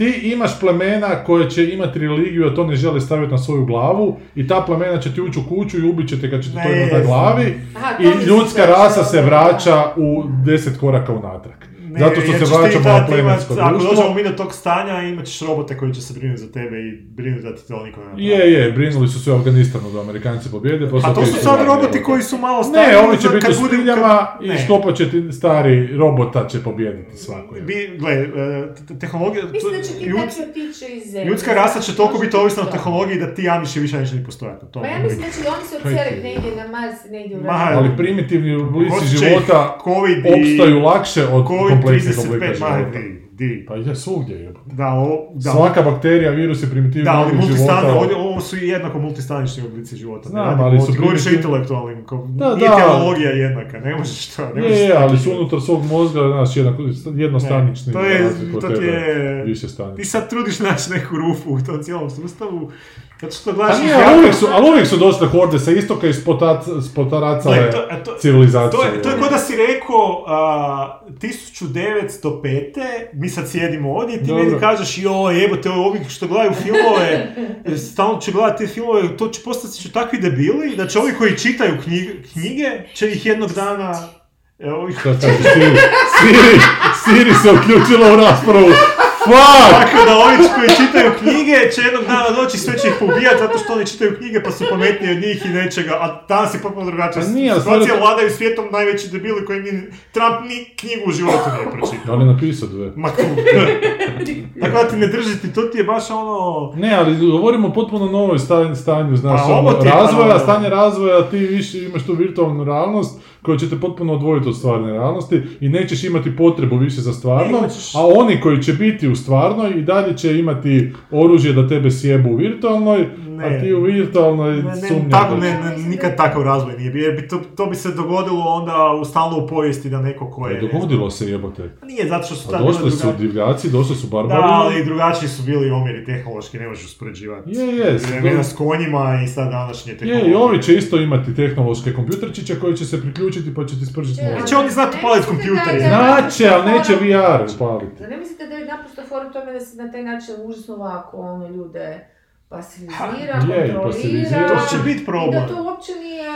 Ti imaš plemena koje će imati religiju, a to ne žele staviti na svoju glavu i ta plemena će ti ući u kuću i ubit će te kad će ti to imati na glavi Aha, to i ljudska rasa se vraća u deset koraka unatrag. Ne, Zato što se vraćamo na plemensko imat- Ako društvo. dođemo mi do tog stanja, imat ćeš robote koji će se brinuti za tebe i brinuti da ti to niko ne. Je, je, brinuli su se u Afganistanu da Amerikanci pobjede. pa A to opet su sad roboti ovo. koji su malo stariji. Ne, ovi će kad biti u spiljama kad- i štopat će ti stari robota će pobijediti svako. je. Bi, gle, e, te- tehnologija... Mislim da će ti tako otići iz zemlje. Ljudska rasa će toliko biti ovisna o to. tehnologiji da ti Amiši više neće ni postojati. To Pa ja mislim da će oni se odseliti je? negdje na Mars, negdje u Ali primitivni oblici života Covid i... opstaju lakše od Covid kompleksnih oblika 35, ma, života. Di. Pa je svugdje je. Da, o, da. Svaka bakterija, virus je primitivni Da, oblik života. ovdje, ovo su i jednako multistanični oblici života. Ne Znam, radimo ali su govoriš primitiv- intelektualnim, ko, Da, nije da. tehnologija jednaka, ne možeš to. Ne Je, je, ali su unutar svog mozga, znaš, jednako, jednostanični. Ne, to je- to ti je- Više Ti sad trudiš naći neku rupu u tom cijelom sustavu, zato što gledaš... nije, ih ali uvijek su, ali uvijek su došle horde sa istoka i spotac, spotaracale Gle, to- a to- civilizacije. To je, to je kao da si rekao, a, 1905. mi sad sjedimo ovdje i ti Dobro. meni kažeš, joj, jebote, ovi što gledaju filmove, stalno će gledati te filmove, to će postati će takvi debili, da će ovi koji čitaju knjige, knjige će ih jednog dana, e, kažeš, Siri? Siri, Siri se uključila u raspravu. Fuck! tako da ovi koji čitaju knjige će jednog dana doći sve će ih pobijati zato što oni čitaju knjige pa su pametniji od njih i nečega, a danas je potpuno drugačija Pa situacija, vladaju svijetom najveći debili koji ni, Trump ni knjigu u životu nije pročitao. Da li je napisao dve? Ma. Tako da ti ne držiti, to ti je baš ono... Ne, ali govorimo o potpuno novoj stanju, stanju znaš, Pa ono, razvoja, pa- stanje razvoja, ti više imaš tu virtualnu realnost koja će te potpuno odvojiti od stvarne realnosti i nećeš imati potrebu više za stvarno, Ne, a oni koji će biti u stvarnoj i dalje će imati oružje da tebe sjebu u virtualnoj, Ne. a ti u virtualnoj Ne, ne, sumnjaš tako, ne, ne, nikad takav razvoj nije bio, jer bi to, to bi se dogodilo onda u stalno u povijesti da neko ko Pa je... dogodilo se jebote. Nije, zato što su tad došli su divljaci, došli su Da, barbari. ali drugačiji su bili omjeri tehnološki, ne možeš uspoređivati. Je, je, s- Vremena s konjima i sad današnje Je, tehnologije. i ovi će isto imati tehnološke kompjuterčiće koji će se priključiti pa će ti spržiti Će- mozak. Će oni znati upaliti da- da- Znaće, ali neće VR upaliti. Ne mislite da je naprosto fora u tome da se na taj način užasno ovako ono ljude pasivizira, Ha, je, i kontrolira? To će biti I problem. da to uopće nije...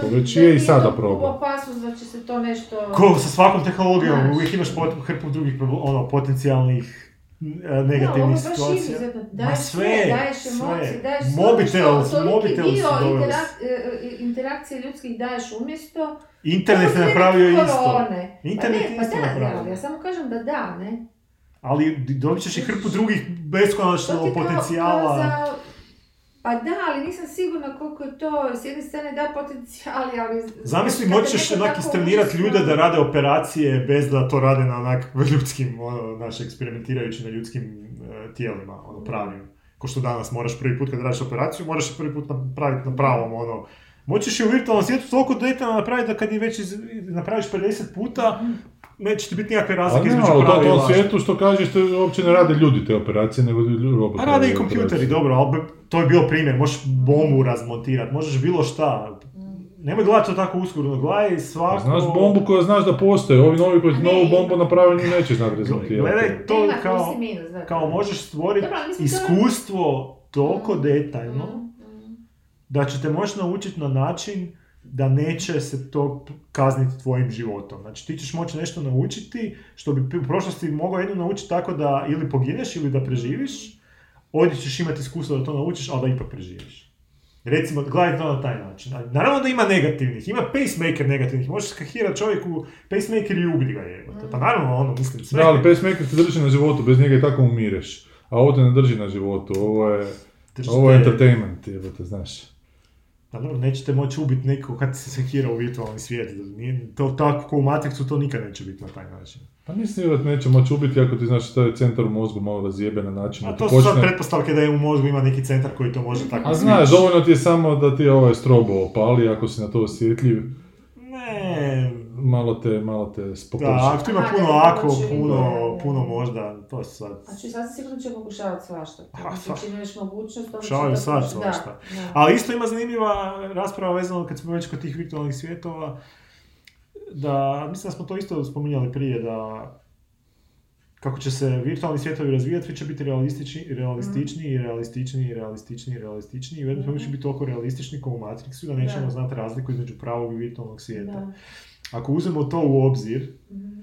To već da je i sada problem. opasnost da će se to nešto... Ko sa svakom tehnologijom, Znaš. uvijek imaš pot, hrpu drugih ono, potencijalnih e, Da, ovo je negativnih baš situacija. izuzetno. Daješ sve, sve, daješ emocije, daješ sve Mobitel, ono što, mobitel su dio doveli. interak- e, e, interakcije ljudskih daješ umjesto. Internet je je napravio isto. Internet pa ne, isto pa da, napravio. ja samo kažem da da, ne? Ali dobit ćeš i hrpu drugih beskonačno kao- potencijala. kao za- Pa da, ali nisam sigurna koliko je to, s jedne strane da potencijali, ali... Zamisli, moćeš onak istrenirati ljude da rade operacije bez da to rade na onak ljudskim, ono, znaš, eksperimentirajući na ljudskim e, tijelima, ono, pravim. Ko što danas moraš prvi put kad radiš operaciju, moraš prvi put napraviti na pravom, ono, Moćeš je u virtualnom svijetu toliko detaljno napraviti da kad je već iz, napraviš 50 puta, neće ti biti nikakve razlike između ali u prava i tom laži. svijetu što kažeš, te uopće ne rade ljudi te operacije, nego ljudi roboti. A rade i kompjuteri, dobro, ali to je bio primjer, možeš bombu razmontirati, možeš bilo šta. nemoj gledati to tako uskoro, gledaj svako... Pa Znaš bombu koja znaš da postoji, ovi novi koji novu bombu napravili neće znati rezultirati. Gledaj to kao, kao možeš stvoriti to iskustvo toliko Mm. detaljno Mm, da će te moći naučiti na način da neće se to kazniti tvojim životom. Znači ti ćeš moći nešto naučiti što bi u prošlosti mogao jedno naučiti tako da ili pogineš ili da preživiš, ovdje ćeš imati iskustvo da to naučiš, ali da ipak preživiš. Recimo, gledaj to na taj način. Naravno da ima negativnih, ima pacemaker negativnih, možeš skahirati čovjeku pacemaker i ubiti ga jebote. Pa naravno ono, mislim, sve. Da, ali pacemaker te drži na životu, bez njega i tako umireš. A ovo te ne drži na životu, ovo je, Držite- ovo je entertainment, jebote, znaš. Pa dobro, nećete moći ubiti nekog kad se sekira u virtualni svijet. Nije, to tako ko u Matrixu to nikad neće biti na taj način. Pa mislim da neće moći ubiti ako ti znaš taj centar u mozgu malo razjebe na način A to su sad počne... pretpostavke da je u mozgu ima neki centar koji to može tako A znaš, dovoljno ti je samo da ti ovaj strobo opali ako si na to osjetljiv. Ne, Malo te, malo te spokoši. da, ako ima puno ako, puno, puno možda, to su sad... Znači, sad se sigurno će pokušavati svašta. Čim imaš mogućnost, će to sad pokušati. svašta. Da, da. Ali isto ima zanimljiva rasprava vezano kad smo već kod tih virtualnih svjetova, da, mislim da smo to isto spominjali prije, da kako će se virtualni svjetovi razvijati, svi će biti realistični, realističniji, realističniji, realističniji, realističniji i u jednom trenutku će biti toliko realistični kao u Matrixu da nećemo Da. znati razliku između pravog i virtualnog svijeta. Da. Ako uzmemo to u obzir, Mhm.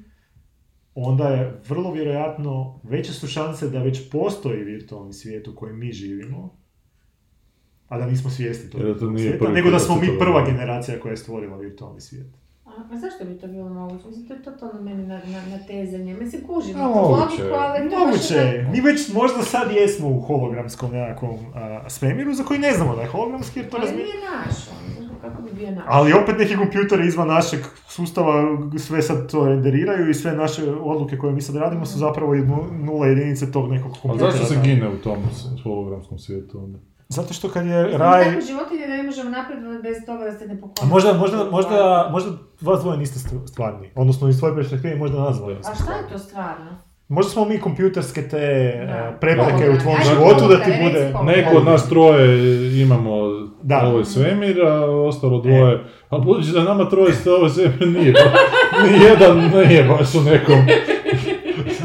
onda je vrlo vjerojatno veće su šanse da već postoji virtualni svijet u kojem mi živimo, a da nismo svjesni tog Jer da to svijeta, nego da smo mi prva generacija koja je stvorila virtualni svijet. A, a zašto bi to bilo moguće? Mislim, to je totalno meni na, na, na tezanje. Mislim, kužim A, to moguće. logiku, ali to Moguće je. onako- Mi već možda sad jesmo u hologramskom nekakvom a, svemiru za koji ne znamo da je hologramski jer to Ali razmi... nije naš, on, kako bi bio naš? Ali opet neki kompjuteri izvan našeg sustava sve sad to renderiraju i sve naše odluke koje mi sad radimo su zapravo jednu- nula jedinice tog nekog A kompjutera. zašto se da. gine u tom hologramskom svijetu onda? Zato što kad je Raj... raj... Tako životinje ne možemo napredovati bez toga da se ne A pokonamo. možda, možda, možda, možda vas dvoje niste st- stvarni. Odnosno iz svoje perspektive možda nas dvoje A šta stvarni. je to stvarno? Možda smo mi kompjuterske te Da. e, prepreke u tvom životu da ti bude... Neko od nas troje imamo Da. ovaj svemir, a ostalo dvoje... A budući da nama troje ste ovaj svemir nije, ba- ni jedan nije baš u nekom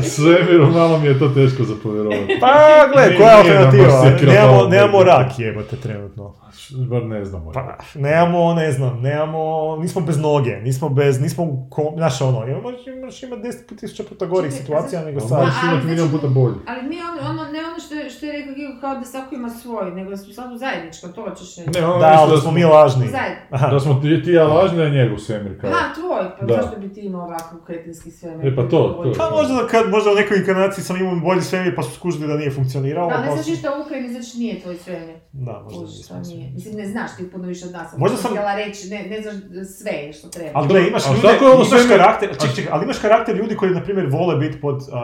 svemiru, malo mi je to teško za povjerovati. Pa, gle, koja je alternativa? Nemamo, nemamo rak jebote trenutno. Bar ne znamo. Pa, nemamo, ne znam, nemamo, nismo bez noge, nismo bez, nismo, u ko, znaš ono, imaš, imaš ima 10 tisuća puta gorih situacija nego Ali sad. možeš ali imati milijon znači- puta bolje. Ali nije ono, ono, ne ono što, je- što je rekao Gigo kao da svako ima svoj, nego da smo sad u zajedničkom, to hoćeš reći. Ne, ono Da, ali smo mi lažni. Zajedno. Da smo ti, ti ja lažni, a njegov svemir kao. Aha, tvoj, pa Da. zašto bi ti imao ovakav kretinski svemir? E, pa to, to. Pa možda, kad, možda u nekoj inkarnaciji sam imao bolji svemir pa su skužili da nije funkcionirao. Da, ne pa znaš su- ništa o Ukrajini, znači nije tvoj svemir. Da, možda nisam nije. svemir. Mislim, ne znaš ti puno više od nas. Možda sam sam- htjela reći, ne, ne znaš sve što treba. Ali gle, imaš A ljude, imaš svemir- karakter, ček, ček, ali imaš karakter ljudi koji, na primjer, vole biti pod a, a,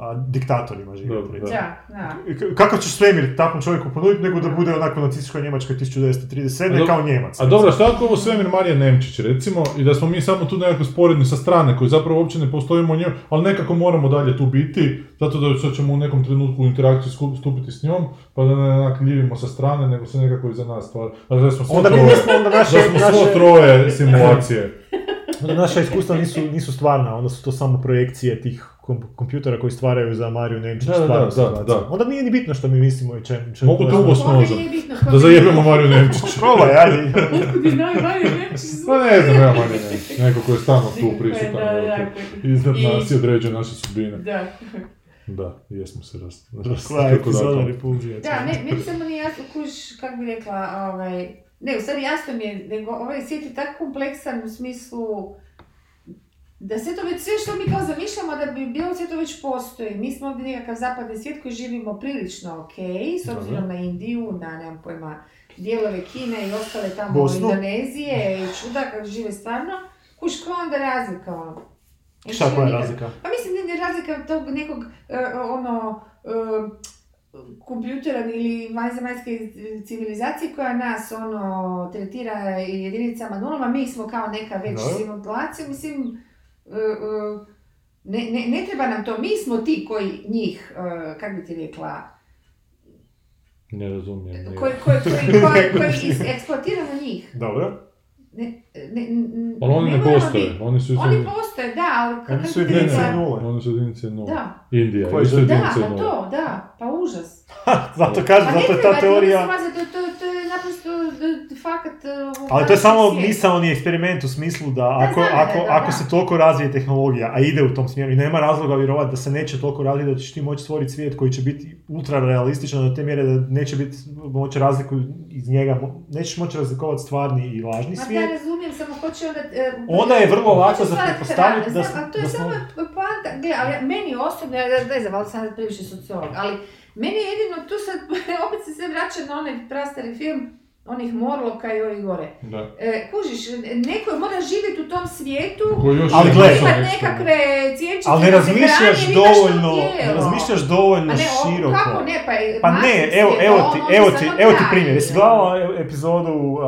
a, diktatorima živjeti. Da, da. Kako ćeš svemir takvom čovjeku ponuditi nego da bude onako nacističkoj Njemačkoj A 1937. dobro- kao Njemac. A dobro, šta ako ovo svemir Marija Nemčić, recimo, i da smo mi samo tu nekako sporedni sa strane, koji zapravo uopće ne postojimo u njoj, ali nekako moramo dalje tu biti, zato da sad ćemo u nekom trenutku u interakciju stupiti s njom, pa da ne onak ljivimo sa strane, nego se nekako iza nas stvara. Dakle, da smo svo Onda mi troje, onda da naše, smo svo naše, troje simulacije. onda naša iskustva nisu, nisu stvarna, onda su to samo projekcije tih kompjutera koji stvaraju za Mariju Nemčić Da, da, da, da. Onda nije ni bitno što mi mislimo i čem... čem Mogu to Kome nožem. Da zajebemo Mariju Nemčić. Probaj, ajde. Otkud znaju Mariju Nemčić? Pa ne znam, ja Mariju Nemčić. Neko ko je stalno tu prisutan. Da, da, da. Iznad nas i određuje naše sudbine. Da. Da, jesmo se je kako. Repulzije. Da, ne, meni samo nije jasno kuš, kako bi rekla, ovaj, ne, u stvari jasno mi je, nego ovaj svijet je tako kompleksan u smislu da sve to već, sve što mi kao zamišljamo da bi bilo, sve to već postoji. Mi smo ovdje nekakav zapadni svijet koji živimo prilično ok, s obzirom na Indiju, na, nemam pojma, dijelove Kine i ostale tamo Bosnu. Indonezije i čuda kako žive stvarno. Kuš, koja onda razlika ono? Šta koja je razlika? pa mislim da je razlika tog nekog, e, ono, e, kompjutera ili vanzemaljske civilizacije koja nas, ono, tretira jedinicama nulama, mi smo kao neka već Da. simulacija, mislim, ne, ne, ne treba nam to, mi smo ti koji njih, e, kak bi ti rekla, Ne razumijem. nije. koji, koji, koji, koji, koji eksploatiramo njih. Dobro. ne, ne, n- Ali oni ne postoje, biti- oni su isto... Oni postoje, da, ali Oni kako su jedinice nule. Oni su jedinice nula. Da, Indija, Koji isto su- da, jedinice pa to, da, pa užas. Zato kažem, Pa ne zato je treba ta teorija... ulaziti, to, to, to je naprosto fakat... uh, Ali to je samo svijet. misaoni eksperiment u smislu da ako, znam, da, ako, da, ako da. se toliko razvije tehnologija, a ide u tom smjeru i nema razloga vjerovati da se neće toliko razviti da ćeš ti moći stvoriti svijet koji će biti ultra realističan do te mjere da neće biti moći razliku iz njega, nećeš moći razlikovati stvarni i lažni Ma da, svijet. razumijem, samo hoće onda... e, Onda je vrlo lako za pretpostaviti da znam, ali to je da samo poanta, gle, ali meni osobno, ja da- ne znam, valjda sam previše sociolog, ali meni je jedino tu sad, opet se sve vraća na onaj prastari film, onih Morloka i ovih gore. Da. E, kužiš, neko mora živjeti u tom svijetu, Ali je gle, misaoni imat nekakve cvijećice, Ali ne razmišljaš dovoljno, ne razmišljaš dovoljno ne, o, široko. kako ne, pa, Pa ne, evo, evo on ti, evo ti, evo ti primjer. Jesi gledala epizodu uh,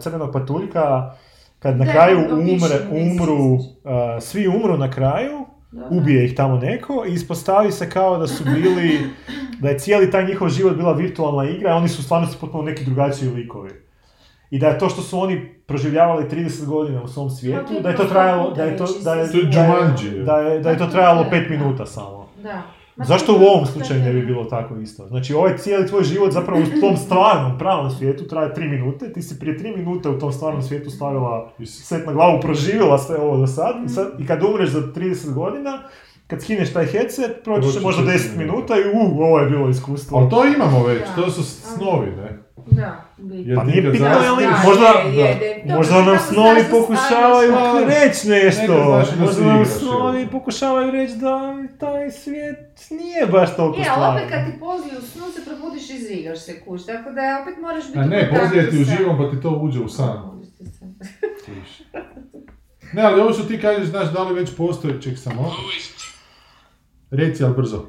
Crvenog patuljka kad na Da, kraju umre, umru, uh, svi umru na kraju. Ubije ih tamo neko i ispostavi se kao da su bili, da je cijeli taj njihov život bila virtualna igra, a oni su u stvarnosti potpuno neki drugačiji likovi. I da je to što su oni proživljavali 30 godina u svom svijetu, to je da je to trajalo, da je to, već da je, To je da je, Jumanji. da je, da je to trajalo 5 minuta samo. Da. Ma Zašto to u ovom slučaju ne bi bilo tako isto? Znači, ovaj cijeli tvoj život zapravo u tom stvarnom, pravom svijetu traje 3 minute, ti si prije 3 minute u tom stvarnom svijetu stavila set na glavu, proživjela sve ovo do sad, i, sad, i kad umreš za 30 godina, kad skineš taj headset, proći će možda će 10 minuta. i uh, ovo je bilo iskustvo. Ali to imamo već, Da. to su snovi, ne? Da, biti. Pa nije zasniš- ali Da, možda, je, je, da, da. možda nam snovi pokušavaju staviš- reći nešto. Možda nam snovi pokušavaju reći da taj svijet nije baš toliko Je, ali stvaran. opet kad ti pozli u snu se probudiš i zigaš se kuć, tako da opet moraš biti A ne, u poslije ti uživam pa ti to uđe u san. Ne, ali ovo što ti kažeš, znaš, da li već postoji, ček samo. Reci, ali brzo.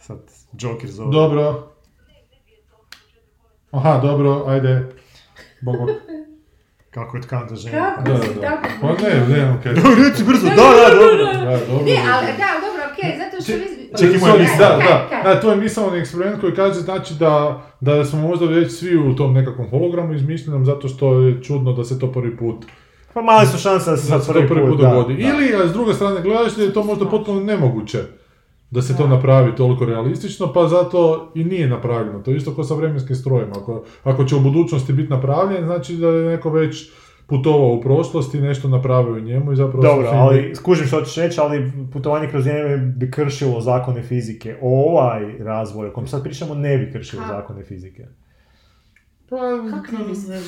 Sad, Joker zove. Dobro. Aha, dobro, ajde. Bog, bog. Kako je tkanta žena. Kako Da, si da. tako... Pa ne, ne, okej. Reci brzo, da, da, dobro. Da, dobro. Ne, ali da, dobro, okej, zato što vi... Čekaj, Sorry, misao. da, da, da, to je misaoni eksperiment koji kaže znači da, da smo možda već svi u tom nekakvom hologramu izmišljenom zato što je čudno da se to prvi put, Pa male su šanse da se da sad to prvi put da, dogodi. Ili, a s druge strane gledaš da je to možda potpuno nemoguće da se to napravi toliko realistično, pa zato i nije napravljeno. To je isto kao sa vremenskim strojima. Ako, ako će u budućnosti biti napravljen, znači da je neko već putovao u prošlosti, nešto napravio u njemu i zapravo... Dobro, film- ali skužim što ćeš reći, ali putovanje kroz vrijeme bi kršilo zakone fizike. Ovaj razvoj o kojem sad pričamo ne bi kršilo Ha. zakone fizike. Pa, Kako ne bi se...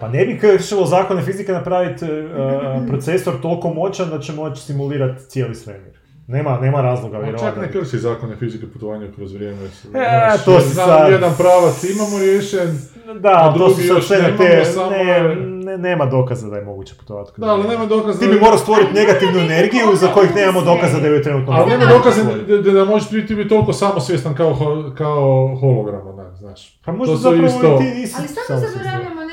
Pa ne bi kršilo zakone fizike napraviti uh, procesor toliko moćan da će moći simulirati cijeli svemir. Nema, nema razloga Ma čak ne krši zakone fizike putovanja kroz vrijeme. E, Znaš, to si znam, sad- Jedan pravac imamo riješen, Da, A to drugi sad još nemamo, te, samo ne, ne- nema dokaza da je moguće putovati. kroz da, ali nema dokaza... Ti bi morao stvoriti negativnu energiju za kojih nemamo dokaza da je trenutno Ali nema dokaza da, da, da možeš biti, biti toliko samosvjestan kao, kao hologram, onak, znaš. Pa možda To zapravo isto- i ti nisi Ali samo zaboravljamo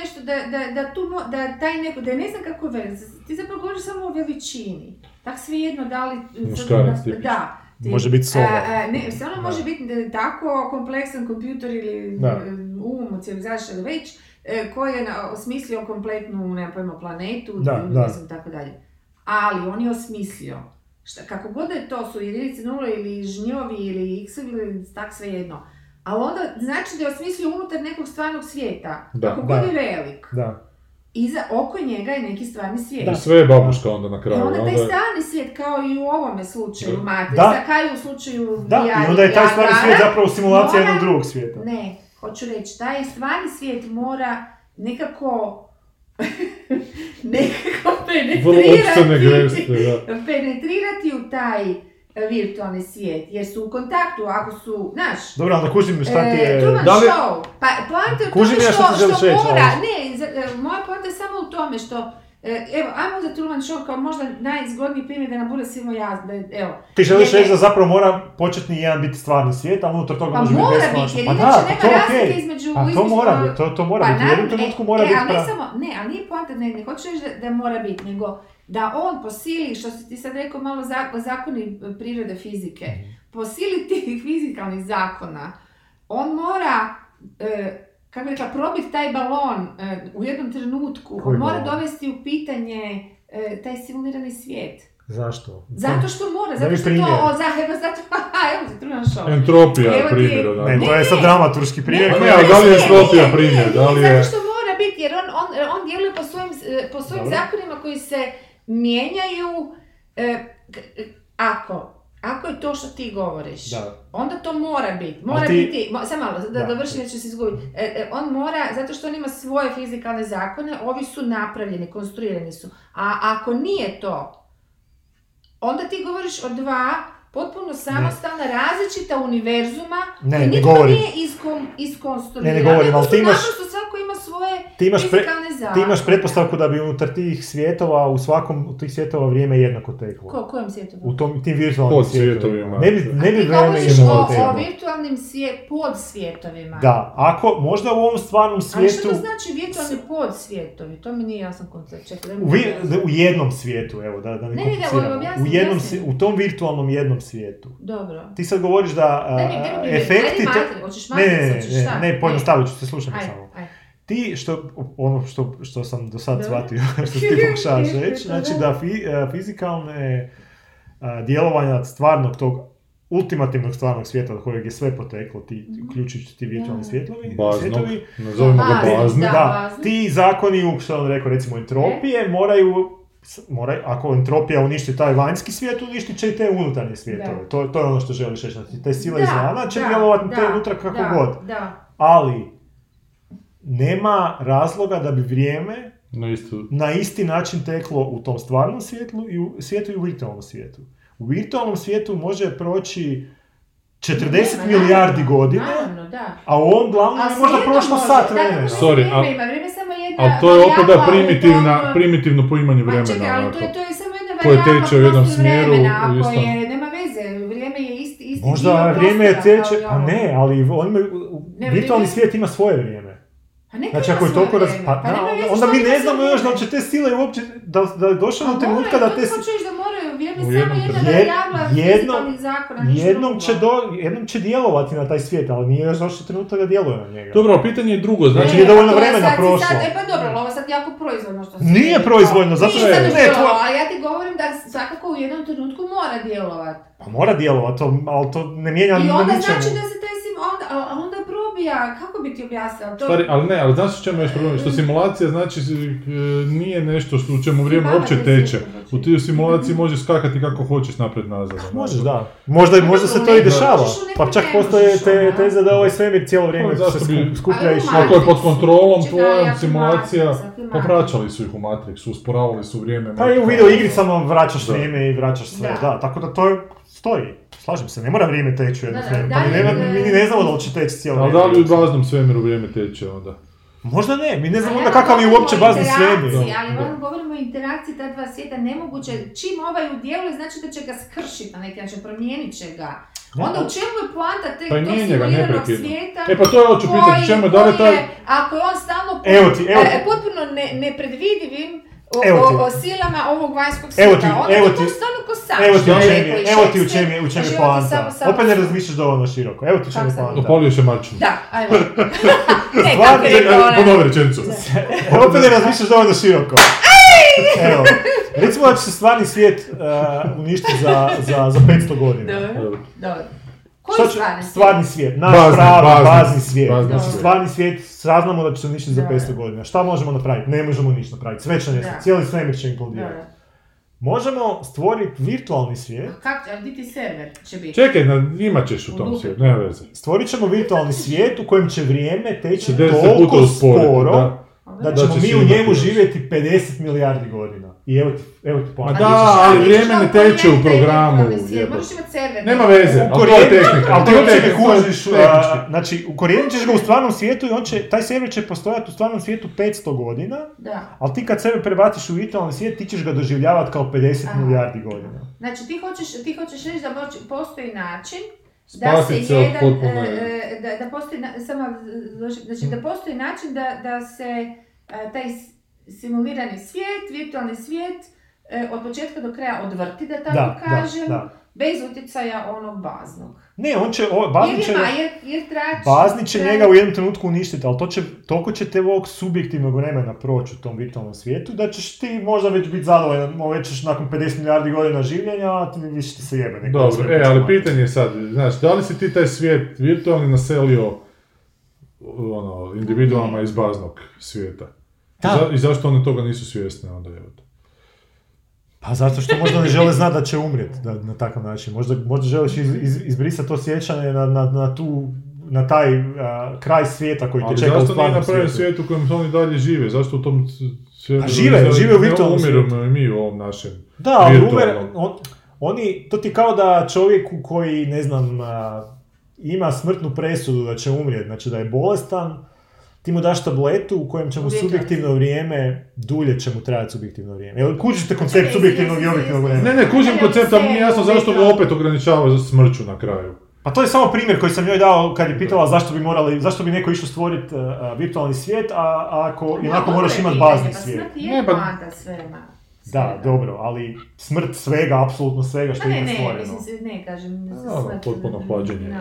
da, da, da tu, da taj neko, da ne znam kako je ti zapravo govoriš samo o veličini. Tak svejedno da li... Muškarac. Da. Ti- Može biti a, ne, stvarno Da. može biti da- tako kompleksan kompjuter ili Da. um, civilizacija ili već, e, koji je na- osmislio kompletnu, nemam pojma, planetu, Da, ne da. znam, tako dalje. Ali on je osmislio. Šta, kako god je to, su jedinice nula ili žnjovi ili x ili tak svejedno. Ali onda znači da je osmislio unutar nekog stvarnog svijeta. Da, kako da. god je velik. Da. Iza, oko njega je neki stvarni svijet. I sve je babuška onda na I kraju. onda taj stvarni svijet, kao i u ovome slučaju Da. Matrixa, Da. kao i u slučaju Da, i onda je taj stvarni svijet zapravo simulacija jednog drugog svijeta. Ne, hoću reći, taj stvarni svijet mora nekako nekako Vrlo penetrirati, geste, da. penetrirati u taj virtualni svijet, jer su u kontaktu, ako su, znaš, Dobro, ali kužim šta ti E, je... Truman Da li- Show. Pa poanta je Kužim tome što, što reći, mora, ali- ne, za- e, moja poanta je samo u tome što E, evo, ajmo za Truman Show kao možda najzgodniji primjer da nam bude svima jasno, evo. Ti želiš reći da zapravo mora početni jedan biti stvarni svijet, a unutar toga Pa može biti mora beskonačno. biti, jer Pa inače da, nema to razlike između... A to između- mora biti, to, to mora Pa biti. U jednom trenutku e, mora e, biti ali ne samo, ne, ali nije poanta, ne, ne hoću reći da, da mora biti, nego da on po sili, što si ti sad rekao malo za- zakoni e, prirode fizike, Mhm. po sili tih fizikalnih zakona, on mora e, kako bi rekla, probiti taj balon e, u jednom trenutku, Koji on mora balon? dovesti u pitanje e, taj simulirani svijet. Zašto? Zato što mora, zato što to, primjer. o, za, evo, zato, evo ti šov. Entropija, Evo primjer. Ne, to je sad ne. dramaturški primjer. Ne, ali da li je entropija primjer, da li je- Zato što mora biti, jer on, on, on djeluje po svojim, po svojim zakonima koji se mijenjaju e, ako, ako je to što ti govoriš, Da. onda to mora biti. Mora ti- biti, mo, samo malo, da, Da. dovršim se izgubiti. E, e, on mora, zato što on ima svoje fizikalne zakone, ovi su napravljeni, konstruirani su. A ako nije to, onda ti govoriš o dva potpuno samostalna, različita univerzuma Ne, koji ne nitko nije iskon, iskonstruirao. Ne, ne govorim, ali ti imaš- naprosto svako ima svoje Ti imaš, pre- ti imaš pretpostavku da bi unutar tih svjetova, u svakom od tih svjetova vrijeme jednako teklo. Ko, kojem svijetu? U tom, tim virtualnim Pod svjetovima. svjetovima. Ne bi, ne bi Ti vrijeme jednako o, o teklo. virtualnim svijet, podsvjetovima. Da, ako možda u ovom stvarnom Ali što svijetu, to znači virtualni podsvjetovi? To mi nije jasan koncept. Čekaj, u, vi- u jednom svijetu, evo, da, da ne Ne, ne, ne, objasni, u, jednom, objasni. u tom virtualnom jednom svijetu. Dobro. Ti sad govoriš da a, Daj mi, daj mi primjer. efekti... Ajde te- matri, hoćeš Ne, matri, ne, ne, hoćeš ne, šta? ne, pojednostavit ću se, slušaj me Ajde, samo. ajde. Ti, što, ono što, što sam do sad Da. shvatio, što ti pokušavaš reći, znači da fi, a, fizikalne a, djelovanja stvarnog tog ultimativnog stvarnog svijeta od kojeg je sve poteklo, ti, uključujući ti virtualni svjetlovi, Baznog, svjetovi, nazovimo ga Bazni, da. ti zakoni, što on rekao, recimo entropije, moraju, moraju, ako entropija uništi taj vanjski svijet, uništit će i te unutarnje svijetove. To, to je ono što želiš reći. Znači, te sile izvana će djelovati te unutra kako da, god. Da, Ali, nema razloga da bi vrijeme No isto, na isti način teklo u tom stvarnom svijetu i u svijetu i u virtualnom svijetu. U virtualnom svijetu može proći 40 Nema, milijardi naravno, godina, Naravno, da. a u ovom glavnom A je možda prošlo može, sat vremena. Sorry, vrijeme a- ima, vrijeme je samo jedna ali to je opet da primitivna, primitivno poimanje Ma čekaj, vremena. ali to je, to je samo jedna Koje teče u jednom smjeru, vremena, u ako istom- je, nema veze, vrijeme je isti, isti Možda vrijeme je teče, i pa ne, ali on ima, Ne, virtualni svijet ima svoje vrijeme. Pa neka Znači ako je toliko raz... Pa, Pa onda što mi ne znamo još da li će te sile uopće, da, da je došlo Pa do trenutka da te... to reći da moraju, vrijeme je samo jednom jedna varijabla Jednom- fizikalnih zakona, Jednom će, do, jednom će djelovati na taj svijet, ali nije još došlo trenutak da djeluje na njega. Dobro, pitanje je drugo, znači... Znači, nije dovoljno to je vremena sad- prošlo. Sad, e pa dobro, ali ovo je sad jako proizvoljno što si Nije proizvoljno, zato što- Nije sad Ne, tvoja- ali ja ti govorim da svakako u jednom trenutku mora djelovati. Pa mora djelovati, to, ali to ne mijenja I na onda ničemu. znači da se taj sim, onda, onda probija, kako bi ti objasnila to? Stvari, ali ne, ali znaš u čemu je još problem? Što simulacija znači e, nije nešto što, u čemu vrijeme uopće te teče. U toj simulaciji možeš skakati kako hoćeš napred nazad. onako. Možeš, da. Možda, možda se to i dešava. Pa čak postoje te ono. teze da ovaj svemir cijelo vrijeme se skuplja i. Ako je pod kontrolom tvojom ja ti simulacija, ja ti popraćali su ih u Matrixu, usporavali su vrijeme. Pa i u video igricama vraćaš vrijeme i vraćaš sve, Da. da. Tako da to je, stoji. Slažem se, ne mora vrijeme teći u jednom Da, da, svemiru. da Pa mi, nema, mi ni ne znamo da li će teći cijelo Ali da li u vrijeme. baznom svemiru vrijeme teče onda? Možda ne, mi ne znamo onda ja kakav je uopće bazni svemir. Ali vam govorimo o interakciji ta dva svijeta, nemoguće, čim ovaj udjeluje, znači da će ga skršiti na neki način, promijenit će ga. Ne, Onda u čemu je poanta te, Pa tog ga simuliranog svijeta? E pa to je hoću pitati, čemu, da li taj... ako je on stalno Evo ti, evo ti. e, potpuno ne, nepredvidivim o, Evo ti. o, o silama ovog vanjskog Evo svijeta, ti, onda evo je to ti. ko sam. Evo ti u čem je, evo ti u čem je, u čem je poanta. samo- samo- Opet ne razmišljaš dovoljno široko. Evo ti u čem je poanta. Opalio se mačem. Da, ajmo. ne, Stvarno, kako je onaj- Ponovi rečenicu. Evo opet ne razmišljaš dovoljno široko. Evo, recimo da će se stvarni svijet uh, uništiti za, za, za 500 godina. Dobro, Dobro. Koji Šta će- stvarni stvarni svijet, naš Bazni, pravi, bazni, bazni, svijet. bazni Znači, svijet. stvarni svijet, saznamo da će se uništiti za Da. 500 godina. Šta možemo napraviti? Ne možemo ništa napraviti. Sve će nestati, Da. cijeli svemir će implodirati. Možemo stvoriti virtualni svijet, A Kako, a di ti server će biti? Čekaj, na, imat ćeš u tom svijetu, nema veze. stvorit ćemo virtualni svijet u kojem će vrijeme teći Će 10 puta toliko sporo da. da Da ćemo će mi u njemu živjeti 50 milijardi godina. I evo ti, evo ti poanta. da, ali vrijeme ne teče u programu. Možeš imati server. Nema veze, ali to je tehnika. ali to je tehnika, znači ukorijenit ćeš ga u stvarnom svijetu i on će, taj server će postojati u stvarnom svijetu 500 godina, Da. ali ti kad sebe prebaciš u virtualni svijet, ti ćeš ga doživljavati kao 50 Aha. milijardi godina. Znači ti hoćeš, ti hoćeš reći da postoji način da se jedan, e, e, da, da postoji, samo, znači da postoji način da, da se e, taj simulirani svijet, virtualni svijet, e, od početka do kraja odvrti, da tako Da, kažem, da. bez utjecaja onog baznog. Ne, on će, o, bazni Jer će, ima, jer, jer trači... bazni će njega u jednom trenutku uništiti, ali to će, toliko će te ovog subjektivnog vremena proći u tom virtualnom svijetu, da ćeš ti možda već biti zadovoljan, već ćeš nakon 50 milijardi godina življenja, a ti više ti se jebe. Dobro, e, ali pitanje je sad, znaš, da li si ti taj svijet virtualni naselio ono, individualama iz baznog svijeta? I, Da. I zašto one toga nisu svjesne onda, evo te? Pa zato što možda ne žele znati da će umrijeti da, na takav način. Možda, možda želiš iz, iz, izbrisati to sjećanje na, na, na, tu, na taj a, kraj svijeta koji te Ali čeka u zašto nije stvarnom napravljen svijetu. svijet u kojem oni dalje žive? Zašto u tom svijetu... Pa žive, žive u virtualnom svijetu. i mi u ovom našem Da, ali umer, on, oni, to ti kao da čovjeku koji, ne znam, a, ima smrtnu presudu da će umrijeti, znači da je bolestan, ti mu daš tabletu u kojem će mu subjektivno vrijeme, dulje će mu trajati subjektivno vrijeme. Jel kužite koncept Čekaj, subjektivnog i objektivnog vremena? Ne, ne, kužim Ne, koncept, ali ne, mi je jasno ne, zašto ga ne. opet ograničavaju za smrću na kraju. Pa to je samo primjer koji sam joj dao kad je pitala zašto bi morali, zašto bi neko išao stvoriti uh, uh, virtualni svijet, a, a ako No, onako moraš imati bazni pa svijet. smrt Ne, je pa-. Da, dobro, ali smrt svega, apsolutno svega što Pa ne, je ne, stvoreno. mislim, se- ne kažem, da se Da, smrt- potpuno hlađenje.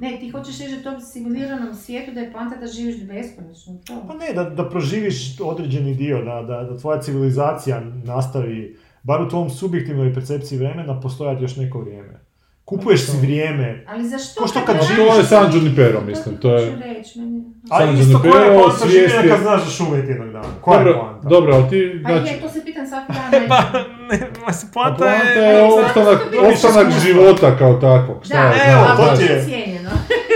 Ne, ti hoćeš reći da u tom simuliranom svijetu da je poanta da živiš beskonačno, to. Pa ne, da, da proživiš određeni dio, da, da, da tvoja civilizacija nastavi, bar u tvom subjektivnoj percepciji vremena, postojati još neko vrijeme. Kupuješ si vrijeme, Ali zašto? Ko što kad živiš- to je San Junipero, mislim, to je... reći, meni... ali San isto koja je poanta življenja svijesti- kad znaš da ćeš umjeti jednog dana? Koja je Dobro, poanta? dobro, ali ti, Pa znači, je, to se pitam svaki dan. Pa, ne. Ne, ma se a poanta poanta je... je Zato što opstanak, opstanak života kao takvog. Šta Da, ja evo, znam, to ti je- cijenjeno.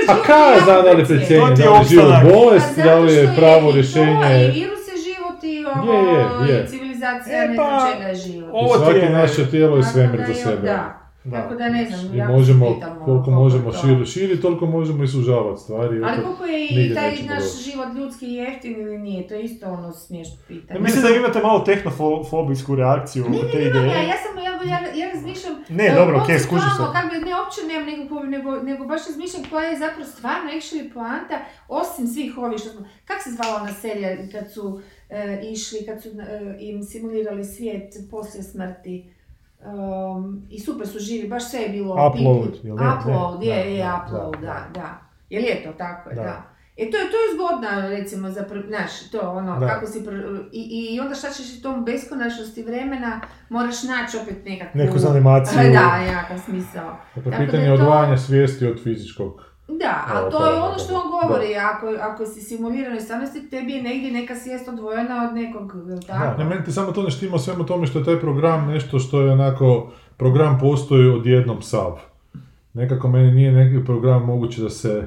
A kaj je zna da li To precijenje, ti je da li je život bolest, Pa da li je pravo i to, rješenje... I virus je život i ovo, Je, je, je. i civilizacija, E, ne pa, znam čega je život. ovo I ti svaki je- naše tijelo je svemir za je- sebe. Da. Da. Tako da ne znam, I jako možemo, pitamo koliko koliko možemo to- širi, širi, toliko možemo i sužavati stvari. Ali koliko je i taj naš život ljudski jeftin ili nije, to je isto ono smiješno pitanje. Ja mislim da imate malo tehnofobijsku reakciju Ne, oko ne, te ne, ja, ideje. ja sam, ja, ja, ja razmišljam... Ne, e, dobro, okej, skužiš se. Kako bi, ne, uopće nemam neku fobiju, nego, nego baš razmišljam koja je zapravo stvarno actually poanta, osim svih ovih što smo... Kak se zvala ona serija kad su e, išli, kad su e, im simulirali svijet poslije smrti? Um, I super su živi, baš sve je bilo... Upload, jel? Ne, Upload, je, da, je, da, upload, da, da, da. Jel je to tako, je, Da. da. E to je, to je zgodno, recimo, za, znaš, to ono, Da. kako si, i, i onda šta ćeš u tom beskonačnosti vremena, moraš naći opet nekakvu... Neku zanimaciju. Da, nekakav smisao. Dakle, da pitanje je je to- odvajanja svijesti od fizičkog. Da, a to to je ono što on govori, ako, ako si simuliran u stvarnosti, tebi je negdje neka svijest odvojena od nekog, tako? Ne, meni ti samo to ne štima svemu tome što je taj program nešto što je onako, program postoji odjednom sav. Nekako meni nije neki program moguće da se,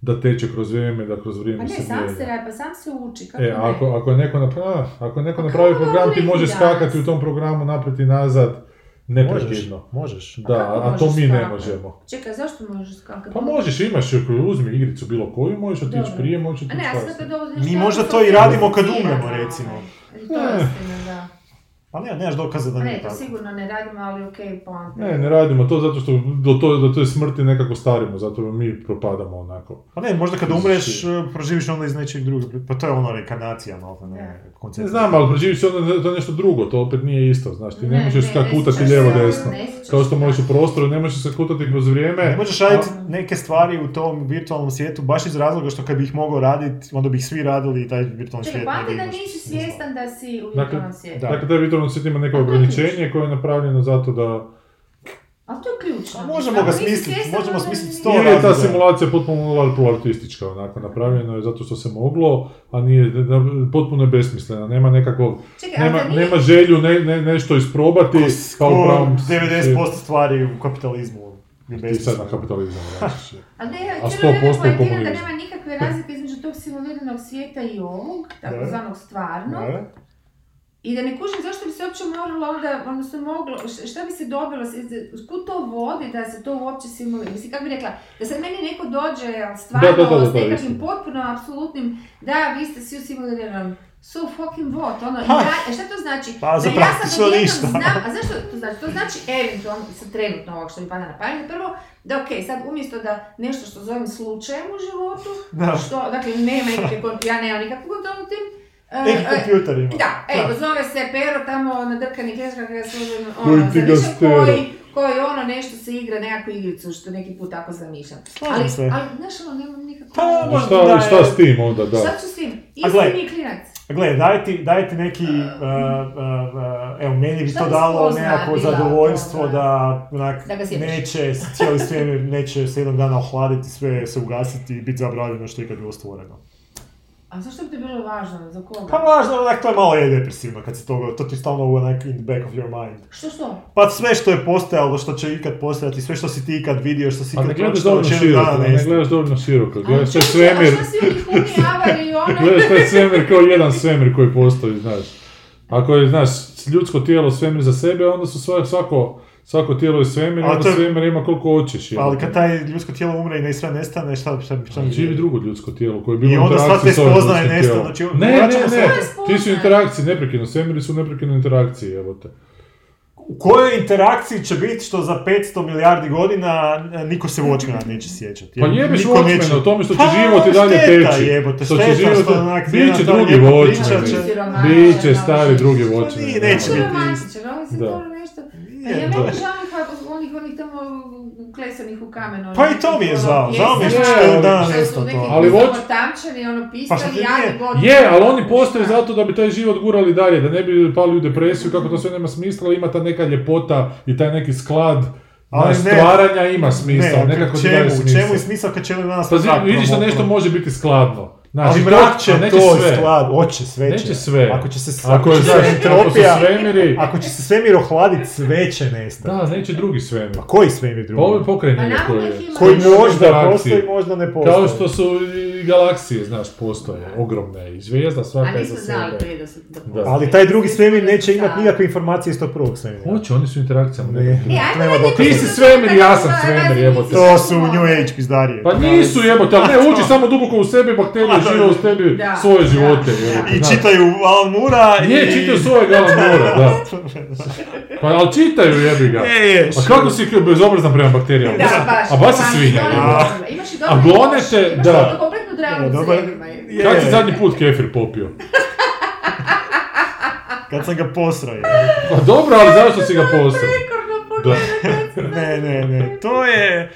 da teče kroz vrijeme, da kroz vrijeme Pa ne, se sam se radi, pa sam se uči, kako E, ne? ako, ako je neko napravi, ako je neko Pa napravi program, ti možeš skakati u tom programu naprijed i nazad neprekidno. možeš. Da, kako a to možeš mi ne možemo. Čekaj, zašto možeš skakati? Pa možeš, imaš, uzmi igricu bilo koju, možeš otići prije, možeš A otići kasnije. Mi možda to i radimo kad umremo, recimo. To je Ne. istina, da. Pa ne, nemaš dokaza da A nije ne, to tako. sigurno ne radimo, ali okej, poanta. Ne, ne radimo to zato što do, to, do te smrti nekako starimo, zato mi propadamo onako. Pa ne, možda kad umreš, eh, proživiš onda iz nečeg drugog. Pa to je ono reinkarnacija, malo ne, koncept. Ne znam, ali preživiš onda to je nešto drugo, to opet nije isto, znaš, ti ne, Ne, možeš ne, skakutati ne lijevo se, desno. ne Kao što se. možeš u prostoru, ne možeš skakutati kroz vrijeme. Ne možeš raditi neke stvari u tom virtualnom svijetu baš iz razloga što kad bi ih mogao raditi, onda bi ih svi radili i taj virtualni Čekaj, svijet. ne bi je da nisi svjestan da si u Dakle, virtualnom svijetu. da. Dakle, taj virtualni svijet ima neko A je ograničenje koje je napravljeno zato da... Ali to je ključno. A možemo ga smisliti, možemo smisliti sto Ili je ta simulacija potpuno larpulartistička, onako, napravljeno je zato što se moglo, a nije, da- potpuno je besmislena, nema nekakvog, Čekaj, nema, nije... nema želju ne, ne, nešto isprobati, kao u pravom... 90% stvari u kapitalizmu je Ti sad na kapitalizam. Ali ne, A 100% vrijeme u poentiram da nema nikakve razlike između tog simuliranog svijeta i ovog, takozvanog stvarnog. I da ne kužim zašto bi se uopće moralo onda, odnosno moglo, šta bi se dobilo, kud to vodi da se to uopće simulira, mislim, kako bi rekla, da sad meni neko dođe, stvarno, Da, da, da, da, s nekakvim potpuno apsolutnim, da, vi ste svi u simuliranom, so fucking what, ono, Ha. da, e šta to znači? Pa, za da ja sad odjednom znam, a zašto to znači? To znači eventualno, sad trenutno ovog što mi pada na pamet, prvo, da ok, sad umjesto da nešto što zovem slučajem u životu, Da. što, dakle, nema nikakve, ja nemam nikakvu kontrolu tim, e, e, kompjuter ima. da, evo, zove se Pero tamo na drkani greška kada se Koji ga koji, stero. koji ono nešto se igra, nekakvu igricu, što neki put tako zamišljam. Slažem Ali, se. ali, znaš, ono, nemam nikako... Pa, možda šta, da šta s tim onda, da? Šta ću s tim? Isti mi je klinac. Gle, daj ti, daj ti neki, uh, uh, uh, evo, meni bi to dalo nekako zadovoljstvo da? onak, Da neće cijeli svemir, neće se jednog dana ohladiti, sve se ugasiti i biti zabranjeno što je ikad bilo stvoreno. A zašto bi ti bilo važno? Za koga? Pa važno, onak, to je malo je depresivno kad se toga, to ti stalno onak in the back of your mind. Što što? Pa sve što je postojalo, što će ikad postojati, sve što si ti ikad vidio, što si ikad ne gledaš pročitao, dovoljno će široko, dana ne gledaš dovoljno široko, A gledaš taj čuči, svemir, A šta svi oni huni avari i ono? gledaš taj svemir kao jedan svemir koji postoji, znaš. Ako je, znaš, ljudsko tijelo svemir za sebe, onda su sva- svako, svako tijelo je svemir, Ali onda to svemir ima koliko hoćeš. Pa Ali kad taj ljudsko tijelo umre i ne sve nestane, šta, šta, šta mi Živi drugo ljudsko tijelo koje je bilo I u onda sva te spoznaje tijelom. znači, Ne, ne, ne, ti su interakcije, neprekidno, svemiri su neprekidno interakcije, evo te. U kojoj interakciji će biti što za 500 milijardi godina niko se Watchmena neće sjećati? Pa jebeš niko Watchmena neće- u tome što će Pa, život i dalje šteta teći. jebote, Što će šteta život- što onak Biće drugi Watchmeni. Biće stari drugi Pa Watchmeni. da. neće biti. se Da. Nešto... Pa ja to meni je. žao onih, onih, onih tamo uklesanih u kamenu. Pa i to mi je žao, žao mi je što dan nestao to. Ali Ali Watch- tamčani, ono Pa pisali, ti jadni. Je, ali oni postoje zato da bi taj život gurali dalje, da ne bi pali u depresiju, kako to sve nema smisla, ali ima ta neka ljepota i taj neki sklad Ali stvaranja ima smisla, Ne, nekako ti čemu, daje čemu smisla. je smisao kad će danas Pa vidiš da nešto može biti skladno. Znači, Ali mrak će neće to sve. sklad, hoće, sve će. Neće sve. Ako će se, Ako je, će znaš, se ako entropija, svemiri... ako će se svemir ohladiti, sve će nestati. Da, neće drugi svemir. Pa koji svemir drugi? Pa ovo je pokrajni Pa koji ih je. ima. koji možda postoji, možda ne postoji. Kao što su i galaksije, znaš, postoje, ogromne, i zvijezda svaka je za sebe. prije da su da. Ali taj drugi svemir neće imati nikakve informacije iz tog prvog svemira. Hoće, oni su interakcijama. Ne. E, Ti si svemir, ja sam svemir, jebote. To su New Age pizdarije. Pa nisu jebote, ali ne, uđi samo duboko u sebe, bakterije Pa žive u tebi Da, svoje živote. da. I čitaju Alan Mura i... Nije, čitaju svoje galamura, da. Pa, ali čitaju, jebi ga. Je, je, A kako si bezobrazan prema bakterijama? Da, baš. A baš si Imaš svinja. jebote. dobre, Imaš i dobre A i glone loše, te- imaš da. kompletnu u je. je. Kad si zadnji put kefir popio? Kad sam ga posrao. Pa dobro, ali zašto si ga posao? Prekorno Da. Ne, ne, ne. To je...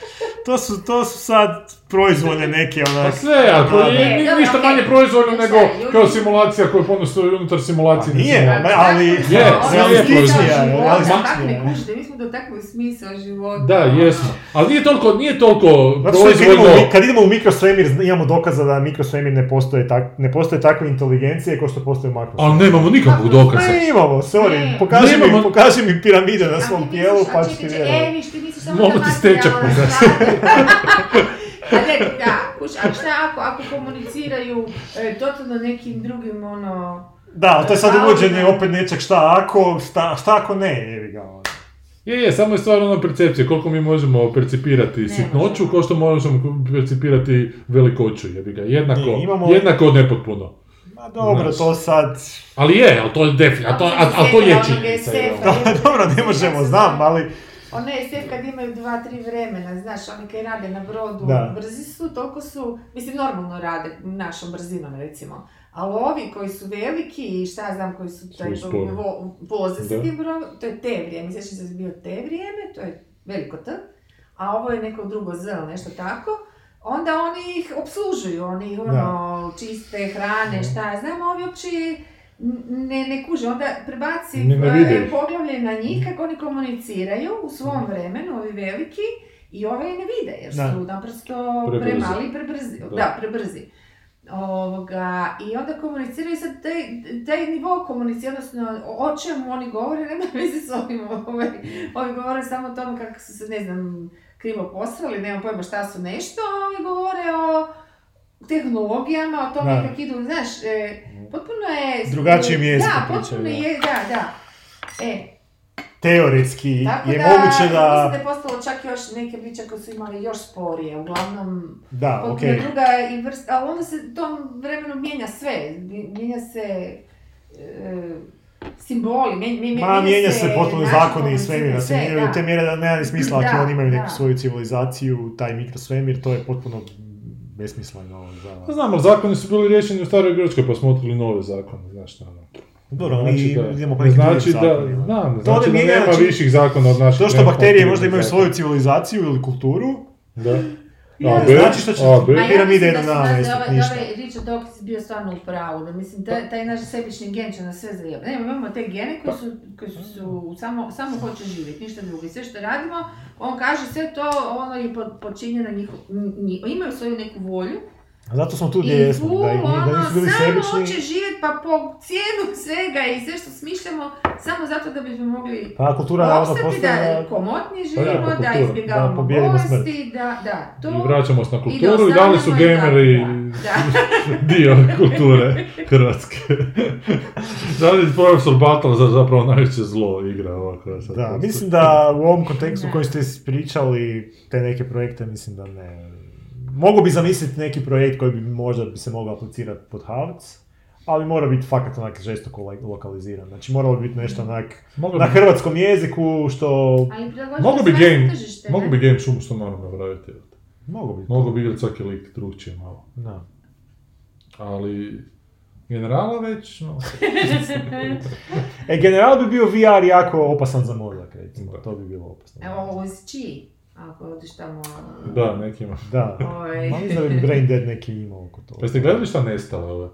To su, to su sad proizvodne neke Pa onak... sve, ali to je da. Dobro, ništa manje proizvoljno nego kao simulacija koju ponostoji unutar simulacije. Pa nije, simulacije. ali- Je, sve je realističnija, realističnija. Mi smo smisao života. Da, jesmo. Ali nije toliko, nije toliko Zato što kad idemo, u, proizvoljno... kad idemo u mikrosvemir, imamo dokaza da mikrosvemir ne postoje, tak, ne postoje takve inteligencije kao što postoje u makrosvemiru. Ali nemamo nikakvog dokaza. Ne imamo, sorry, pokaži, mi, pokaži mi piramide na svom ti tijelu pa ću ti vjerovati. E, viš, ti misliš samo Mogu A ne, da, kuš, a šta ako, ako komuniciraju e, totalno nekim drugim, ono... Da, ali to je sad uvođenje opet nečeg šta ako, šta, šta ako ne, jevi ga. ono. Je, je, samo je stvar ono percepcije, koliko mi možemo percipirati sitnoću, kao što možemo percipirati velikoću, jebi ga, jednako, Ne, imamo- jednako nepotpuno. Ma dobro, Znaš. to sad... Ali je, ali to je definitivno, a to, a, a to je činjenica. Dobro, ne možemo, znam, ali... Je sve kad imaju dva, tri vremena, znaš, oni koji rade na brodu, Da. brzi su, toliko su, mislim, normalno rade našom brzinom, recimo. Ali ovi koji su veliki i šta ja znam, koji su taj, vo- voze se tim brodom, to je te vrijeme, sjećam se bio te vrijeme, to je veliko T, a ovo je neko drugo Z nešto tako. Onda oni ih obslužuju, oni ih ono, čiste, hrane, šta ja znam, ovi uopće ne, ne kuže, onda prebaci Ne, poglavlje na njih kako oni komuniciraju u svom vremenu, ovi veliki, i ove ne vide jer Da. su naprosto Prebrzi. premali i prebrzi. Da. Da, prebrzi. Ovoga, I onda komuniciraju sad taj, taj nivo komuniciranja, odnosno o o čemu oni govore, nema veze s ovim, ovaj, ovi govore samo o tome kako su se, ne znam, krivo posrali, nemam pojma šta su nešto, a ovi govore o tehnologijama, o tome Da. kako idu, znaš, e, potpuno je... Drugačijim jezikom Da, potpuno da. je, da, da. E, Teoretski tako je da, moguće mislim da da... je postalo čak još neke priče koje su imali još sporije, uglavnom Da, potpuno okej. druga i vrsta, ali onda se u tom vremenu mijenja sve, mi- mijenja se e, simboli, mijenja, Ma, mijenja se potpuno način zakoni i svemira, se mijenjaju da. te mjere da nema ni smisla ako Da, oni imaju neku da. svoju civilizaciju, taj mikrosvemir, to je potpuno besmisleno Pa za... znam, ali zakoni su bili riješeni u staroj Grčkoj, pa smo otkrili nove zakone, znaš šta ono. Dobro, mi Znači da- idemo nekim znači drugim da, zakonima. da, ne To znači da nema znači- viših zakona od naših. To što bakterije možda imaju svoju civilizaciju ili kulturu, Da. Ja, znači što će- A, B. Ma ja Piramide da su na mjesto, ovaj, ovaj Richard Dawkins bio stvarno u pravu, da mislim, taj, taj naš sebični gen će nas sve zajebati. Ne, imamo te gene koji su, koji su, su samo, samo hoće živjeti, ništa drugo. I sve što radimo, on kaže sve to, ono je po- počinjeno njihov, nji- imaju svoju neku volju. Zato smo tu gdje jesmo, da, i- da nisu bili samo sebični. hoće živjeti, pa po cijenu svega i sve što smišljamo, samo zato da bismo mogli Pa kultura opstati, postaje da komotnije Pa da, živimo, po da da izbjegavamo bolesti, da, da, to... I vraćamo se na kulturu i da li su gameri da. dio kulture Hrvatske. da li profesor Batal za- zapravo najveće zlo igra ova koja sad Da, mislim da u ovom kontekstu u kojem ste ispričali te neke projekte, mislim da ne. Mogu bi zamisliti neki projekt koji bi možda bi se mogao aplicirati pod Havc, ali mora biti fakat onak žestoko lo- lokaliziran. Znači moralo bi biti nešto onak na bi- hrvatskom jeziku što... Ali Mogu bi game, tržište, mogu bi game šumu što moram napraviti. Mogu biti. Mogu bi igrati svaki lik drugčije malo. Da. Ali generala već, no, E, general bi bio VR jako opasan za mozak, recimo. Da. To bi bilo opasno. Evo, ovo iz čiji? Ako odiš tamo... da, nekima. Da. Ovaj... Ma mislim da Brain Dead neki imao oko toga. Pa jeste gledali šta nestale ove?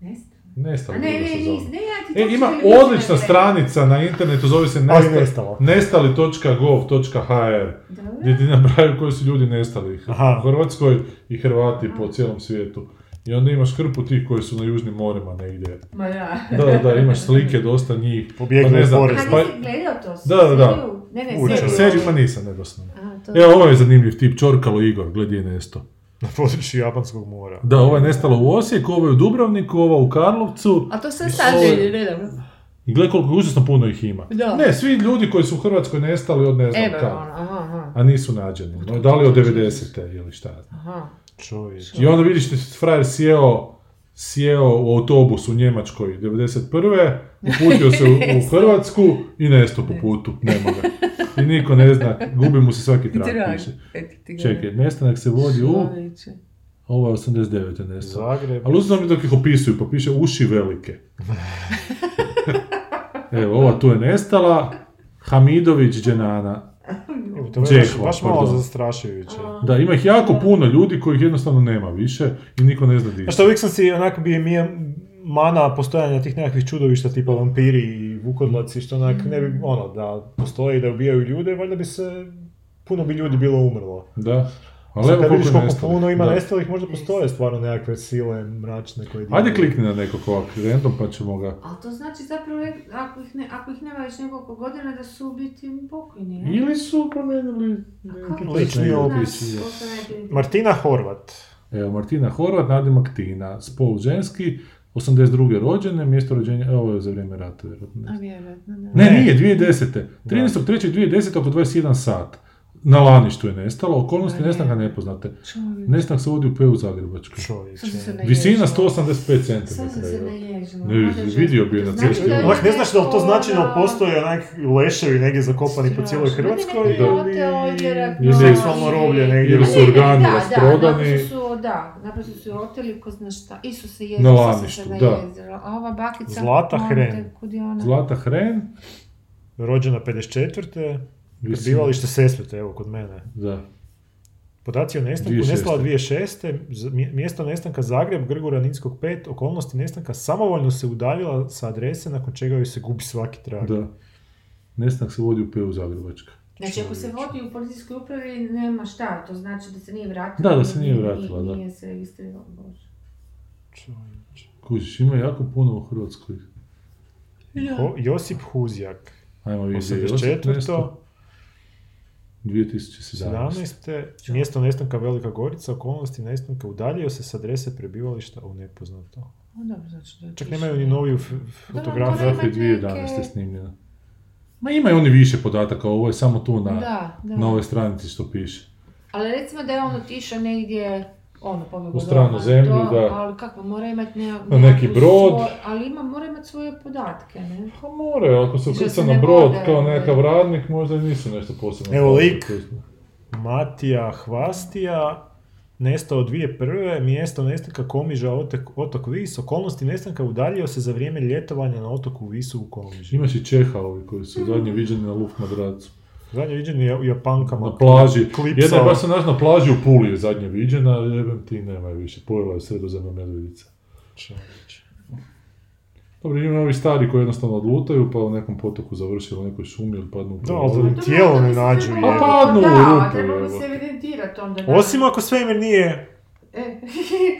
Nestalo. Nestale A ne, ne, nis, ne, ja ti E, ima odlična ne stranica na internetu, zove se Ali nesta- nestalo. nestali.gov.hr gdje ti nabraju koji su ljudi nestali Aha. u Hrvatskoj i Hrvati po cijelom svijetu. I onda imaš hrpu tih koji su na južnim morima negdje. Ma ja. Da, da, imaš slike, dosta njih. Pobjegli Pa ne znam, pa- gledao to? Da, da, da. Ne, ne, Uče. seriju. Seriju, ma nisam. A, to... Evo, ovo je zanimljiv tip, Čorkalo Igor, gledi je nesto. Na području Japanskog mora. Da, ovo je nestalo u Osijeku, ovo je u Dubrovniku, ovo u Karlovcu. A to sve sad je- nedavno. I gledaj koliko užasno puno ih ima. Da. Ne, svi ljudi koji su u Hrvatskoj nestali od ne znam Evo, kad. ono, aha, aha. A nisu nađeni. No, da li od 90. ili šta. Aha. Čovječ. I onda vidiš da je frajer sjeo, sjeo u autobus u Njemačkoj 91. uputio se u, u Hrvatsku i nestao po putu, nema ga. I niko ne zna, gubi mu se svaki trak. Čekaj, nestanak se vodi u, ovo je 89. je nestao. Zagreb. Ali uzmem mi dok ih opisuju, pa piše uši velike. Evo, ova tu je nestala, Hamidović Dženana. Evo, To je baš, malo zastrašujuće. Da, ima ih jako puno ljudi kojih jednostavno nema više i niko ne zna di što uvijek sam si onako bi mi je mana postojanja tih nekakvih čudovišta tipa vampiri i vukodlaci što onak ne bi, ono, da postoji da ubijaju ljude, valjda bi se, puno bi ljudi bilo umrlo. Da. Ali evo kad vidiš koliko je koliko nestalih. puno ima Da. nestalih, možda postoje stvarno nekakve sile mračne koje... Ajde djeluju. klikni na nekog ovak random pa ćemo ga... Ali to znači zapravo, ako ih, ne, ako ih nema već nekoliko godina, da su u biti pokojni, ne? Ili su promijenili lični opis. Koliko Martina Horvat. Evo, Martina Horvat, nadimak Tina, spol ženski, 82. rođene, mjesto rođenja, evo je za vrijeme rata, vjerojatno. A vjerojatno. Ne, Ne. nije, 2010. 13.3.2010. oko 21 sat. Na laništu je nestalo, okolnosti nestanka nepoznate. Nestanak se vodi u Zagrebačkoj. Sam se Visina naježila. 185 cm. Ne, vidio bi je na znači cesti. da je Onak, ne znaš da li to znači da postoje onak leševi negdje zakopani po cijeloj strašno. Hrvatskoj ne, ili seksualno roblje negdje. ili su organi da, rasprodani. Da, naprosto su, da, oteli, ko zna šta. Isu se jezila, Na laništu, da. A ova bakica... Zlata Hren. Zlata Hren. rođena 54. Prebivalište Sesvete, evo kod mene. Da. Podaci o nestanku 2006. nestala 2006. z- mje- Mjesto nestanka Zagreb, Grgura Ninskog 5, okolnosti nestanka samovoljno se udaljila sa adrese nakon čega joj se gubi svaki trag. Da. Nestanak se vodi u Peu Zagrebačkoj. Znači, ako se vodi u policijskoj upravi, nema šta, to znači da se nije vratila. Da, da se nije vratila, da. Nije se registrirala, bože. Kužiš, ima jako puno u Hrvatskoj. Ho- Josip Huzjak, Ajmo vidjeti. 84. 2017. 17. Mjesto nestanka Velika Gorica, okolnosti nestanka udaljio se s adrese prebivališta u nepoznato. Dobro, znači da je Čak nemaju ni noviju f- fotografiju. Zato je imat 2011. neke- snimljena. Ma imaju oni više podataka, ovo je samo tu na, Da, da. na ovoj stranici što piše. Ali recimo da je on otišao negdje, ono, pobjegao U stranu doma, zemlju, to, da. Ali kako, mora imati ne, neki brod. svoj- ali ima, mora imati svoje podatke, ne? Pa more, ako se ukrca se na brod vode, kao ne. nekakav radnik, možda i nisu nešto posebno. Evo lik. Matija Hvastija, nestao dvije prve, mjesto nestanka Komiža, otok, otok Vis, okolnosti nestanka udaljio se za vrijeme ljetovanja na otoku Visu u Komiži. Imaš i Čehaovi koji su zadnje viđeni na Luftmadracu. Zadnje viđenje je u Japankama. Na plaži. Klipsa. Jedna je baš sam naš na plaži u Puli je zadnje viđena, ali jebem ti nema je više. Pojela je sredozemna medvjedica. Dobro, ima ovi stari koji jednostavno odlutaju, pa u nekom potoku završi ili u nekoj šumi ili padnu u Da, ali tijelo ne nađu. Pa je. padnu u Da, rupu, bi evo. se evidentirati onda. da. Osim ako svemir nije E.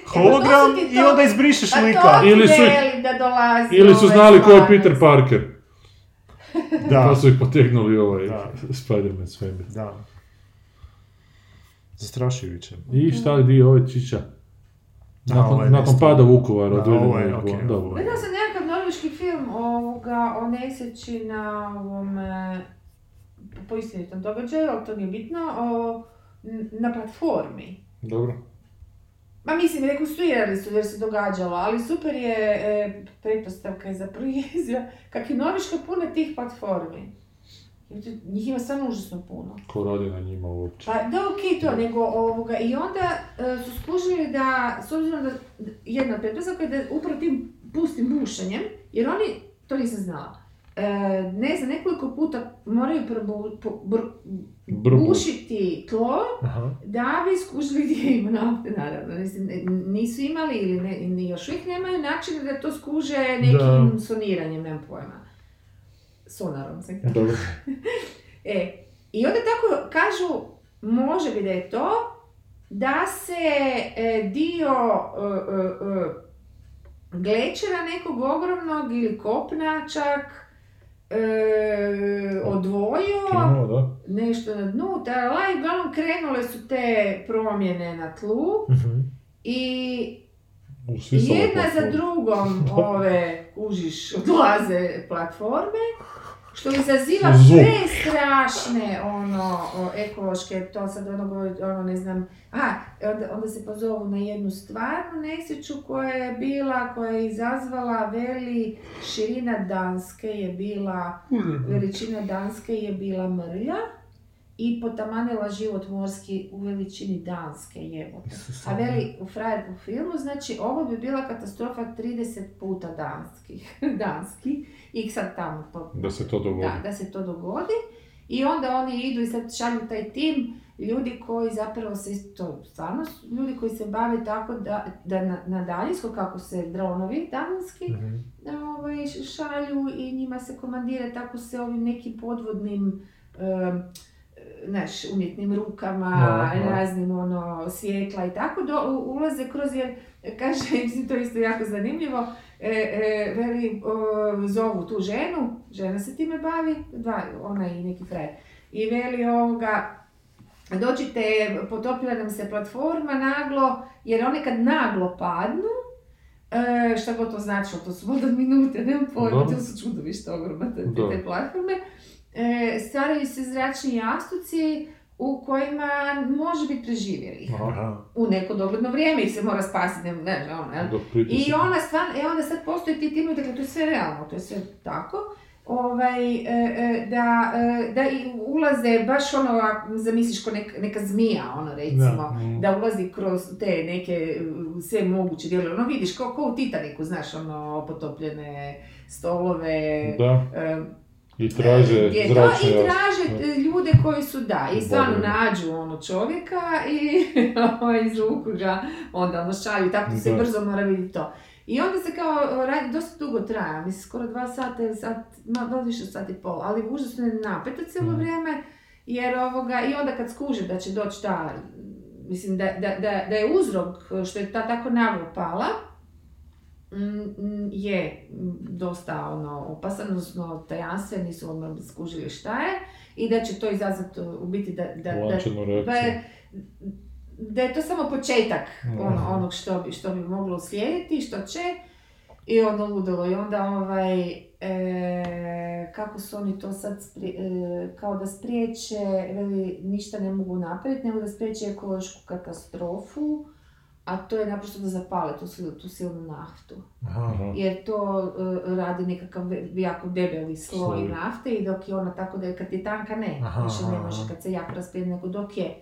hologram E, pa to i to- onda izbrišeš Pa lika. to ti Ili su- veli da dolazi Ili su ove znali ko je. Peter Parker, Da, pa su ih potegnuli ovaj Da. Spider-Man svemir. da. Zastrašujuće. I šta je dio ove čića? Da, Nakon, ovo je nakon pada Vukovara Da, od je, ovo je. Gledala sam nekakav norveški film ovoga, o nesreći na ovom, e, po istinitom događaju, ali to nije bitno, o, na platformi. Dobro. Ma mislim, rekonstruirali su jer se događalo, ali super je e, pretpostavka je za projezija, kak je Norveška puna tih platformi. Njih ima stvarno užasno puno. Ko radi na njima uopće? Pa da, okej to, nego ovoga, i onda e, su skužili da, s obzirom da, jedna pretpostavka je da upravo tim pustim bušenjem, jer oni, to nisam znala, ne znam, nekoliko puta moraju bušiti tlo Aha. da bi skužili gdje ima nafte, naravno. Mislim, ne- nisu imali ili ne, ni još uvijek nemaju načina da to skuže nekim Da. soniranjem, nemam pojma. Sonarom se Dobro. E, i onda tako kažu, može bi da je to, da se e, dio e, e, e, glečera nekog ogromnog ili kopna čak e, odvojio, da. nešto na dnu, tarala, i uglavnom krenule su te promjene na tlu Mhm. i jedna za drugom ove, kužiš, odlaze platforme, što izaziva Zvuk. prestrašne, ono, o, ekološke, to sad ono govori, ono, ne znam, a, onda, onda se pozovu na jednu stvarnu nesreću koja je bila, koja je izazvala veli, širina Danske je bila, veličina Danske je bila mrlja, i potamanila život morski u veličini Danske, jebote. A veli u frajer u filmu, znači ovo bi bila katastrofa 30 puta danskih, danski, i sad tamo to, Da se to dogodi. da, da se to dogodi. I onda oni idu i sad šalju taj tim ljudi koji zapravo se, to stvarno ljudi koji se bave tako da, da na, na daljinsko, kako se dronovi daljinski, Mhm. ovaj, šalju i njima se komandira tako se ovim nekim podvodnim em, znaš, umjetnim rukama, Da, da. raznim ono, svjetla i tako, do, ulaze kroz, jer, kaže, mislim, to je isto jako zanimljivo, e, e, veli, o, zovu tu ženu, žena se time bavi, dva, ona i neki frajer, i veli ovoga, dođite, potopila nam se platforma naglo, jer one kad naglo padnu, E, šta god to značilo, to su možda minute, nemam pojma, to su čudovišta ogromna te, te platforme. E, stvaraju se zračni jastuci u kojima može biti preživjeli. U neko dogledno vrijeme ih se mora spasiti, ne, ne znam, ono, pritisak- I ona stvarno, e onda sad postoji ti timovi, dakle to je sve realno, to je sve tako, ovaj, e, e, da, e, da i ulaze baš ono, zamisliš ko nek- neka zmija, ono recimo, Mm. da ulazi kroz te neke sve moguće dijelove, ono vidiš kao, kao u Titaniku, znaš, ono, potopljene stolove, Da, e, i traže to, zračne i jas- traže e, ljude koji su da, i stvarno nađu ono čovjeka i ovaj, izvuku ga, onda ono šalju, tako se brzo mora vidjeti to. I onda se kao radi, dosta dugo traja, mislim skoro dva sata ili sat, ma, malo više sat i pol, ali užasno je napeto cijelo vrijeme, jer ovoga, i onda kad skuže da će doći ta, mislim da, da, da, da je uzrok što je ta tako naglo pala, je mm, dosta ono, opasan, odnosno tajanstven, nisu odmah skužili šta je i da će to izazvati u biti da, da, da, da, je, da je to samo početak Mhm. ono, onog što bi, što bi moglo uslijediti, što će i onda ludilo i onda ovaj, e, kako su oni to sad, spri- e, kao da spriječe, veli, ništa ne mogu napraviti, nego da spriječe ekološku katastrofu, a to je naprosto da zapale tu, sil- tu silnu naftu Aha. Jer to e, radi nekakav jako debeli sloj Sloj. nafte i dok je ona tako da je kad je tanka ne, Aha, više ne može kad se jako raspije, nego dok je,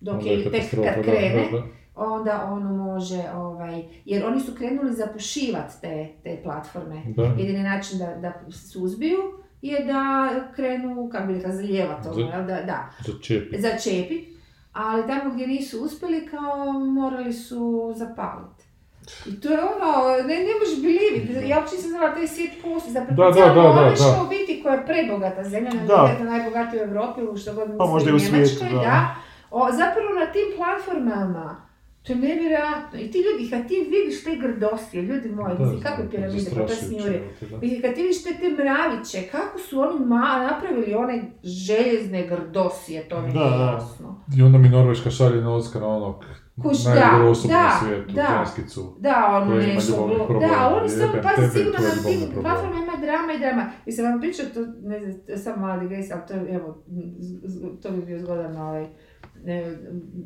dok Onda je tek kad krene, da, da. onda ono može, ovaj, jer oni su krenuli zapušivati te, te platforme. Da. Jedini način da, da suzbiju je da krenu, kako bi rekla, zalijevati, ono, da, da, Začepi. začepit, ali tamo gdje nisu uspjeli, kao morali su zapaliti. I to je ono, ne, ne možeš believit, ja uopće nisam znala taj svijet postoji, zapravo Da, da, da, da, da. u biti koja je prebogata zemlja, Da. da. najbogatija u Europi ili što god Pa možda i u svijetu, Njemačkoj, da. O, zapravo na tim platformama, to je nevjerojatno. I ti ljudi, kad ti vidiš te grdosije, ljudi moji, Da, mislim, kakve piramide, kako to kad ti vidiš te, te mraviće, kako su oni ma, napravili one željezne grdosije, to mi Da, da. jasno. I onda mi Norveška šalje na Oscar onog Kuš, da, osobu da, na svijetu, da. Da, ono nešto, problema, da, oni samo, pazi, tebe, sigurno na tim platformama ima drama i drama. Mislim, vam pričao to, ne znam, to je samo mala digresija, ali to je, evo, to bi bio zgodan ovaj,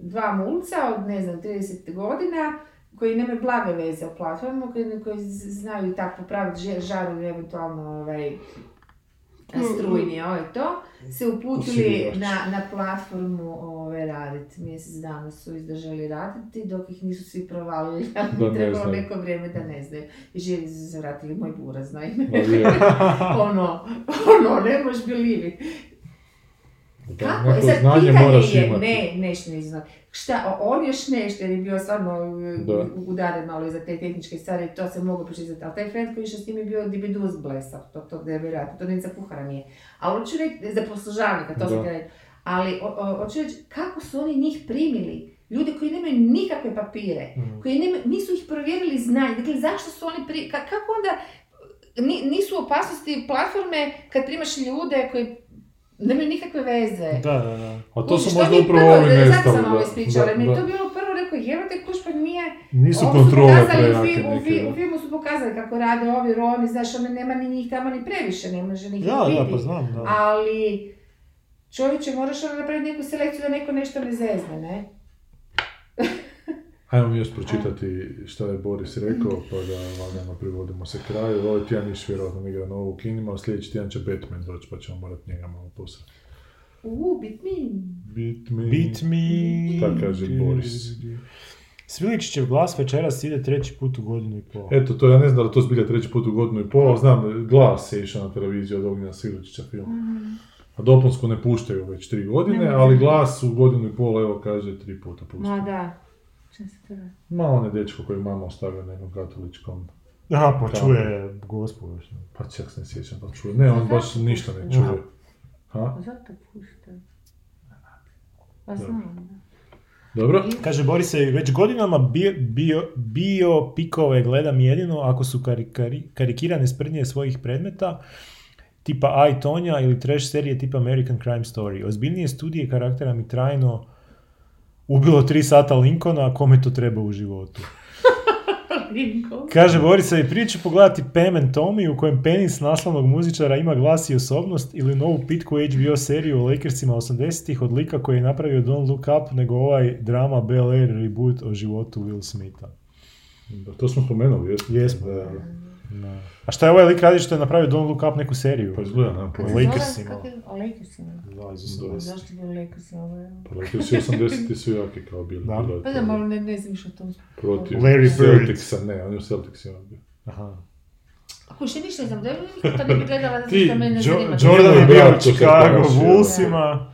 dva mulca od, ne znam, 30 godina, koji nemaju blage veze o platformu, koji, koji znaju tako popraviti žaru i eventualno ovaj, strujni, ovaj to, se uputili na, na platformu ove, raditi. Mjesec dana su izdržali raditi, dok ih nisu svi provalili, ali ne trebalo neko vrijeme da ne znaju. I živi su se vratili moj buraz, je, ono, ono, ne možeš. Da, Kako? E neko sad, znanje pitanje moraš je, imati. ne, nešto ne znam. Šta, on još nešto, jer je bio stvarno Da. da. udaren malo i za te tehničke stvari, to se mogu pročitati, ali taj friend koji je s tim je bio dibiduz blesav, to, to je vjerojatno, to ni za kuhara nije. Ali hoću reći, za poslužavnika, to sam reći. Ali, hoću reći, kako su oni njih primili? Ljudi koji nemaju nikakve papire, Mm. koji nema, nisu ih provjerili znanje. Dakle, zašto su oni pri... ka- kako onda ni- nisu opasnosti platforme kad primaš ljude koji nemaju nikakve veze? Da, da, da. A to su možda upravo ovi Zato nestali. sam ovo ispričala, jer mi je to bilo prvo rekao, jebate kuš, pa nije... Nisu Ovo su kontrole pokazali u, prejake u, u da. filmu su pokazali kako rade ovi Romi, znaš, ono nema ni njih tamo ni previše, ne može ni Da, biti. da, pa znam, da. Ali, čovječe, moraš ono napraviti neku selekciju da neko nešto ne zezne, ne? Ajmo mi još pročitati šta je Boris rekao, pa da valjano privodimo se kraju. Ovaj tjedan iš vjerojatno igra novo u kinima, a sljedeći tjedan će Batman doći, pa ćemo morati njega malo posrati. U, bit mi. Batman. Beat me. Tako kaže Boris. Sviličićev glas večeras ide treći put u godinu i pol. Eto, to ja ne znam da to zbilja treći put u godinu i pol, ali znam, glas je išao na televiziju od Ognjena Siličića film. A dopunsku ne puštaju već tri godine, Ne, ne. ali glas u godinu i pol, evo kaže, tri puta puštaju. Ma da. Šta se to radi? Ma on je dečko koji mama ostavio na nekom katoličkom, Aha, pa čuje gospodu. što. pa čak se ne sjećam da čuje. Ne, on baš ništa ne čuje. Ha? Pa zato pušta. Pa znam. Dobro? Kaže Borise, već godinama bio, bio, bio pikove gledam jedino ako su karikari, karikirane sprednje svojih predmeta, tipa I, Tonja ili trash serije tipa American Crime Story. Ozbiljnije studije karaktera mi trajno ubilo tri sata Lincolna, a kome to treba u životu. Lincoln. Kaže Borisa, i prije ću pogledati Pam and Tommy u kojem penis naslovnog muzičara ima glas i osobnost ili novu pitku HBO seriju o Lakersima 80-ih od lika koji je napravio Don't Look Up nego ovaj drama Bel Air reboot o životu Will Smitha. Da, to smo spomenuli, jesmo? Jesmo. Da, A šta je ovaj lik radi što je napravio Don't Look Up neku seriju? Pa izgleda, nemam pojma. O Lakersima. Je- O Lakersima. Da, iz Da. 80. Zašto bi Lakersima? je- Pa Lakersi 80 su jaki kao bili. Da. bilo je Pa da, malo ne, ne znam što to... Protiv Larry Bird. Celticsa, ne, on je u Celticsima bio. Aha. Ako še ništa ne znam, da li nikad to ne bi gledala, zato što mene ne zanima. Jordan je bio u Chicago kažeš, Bullsima.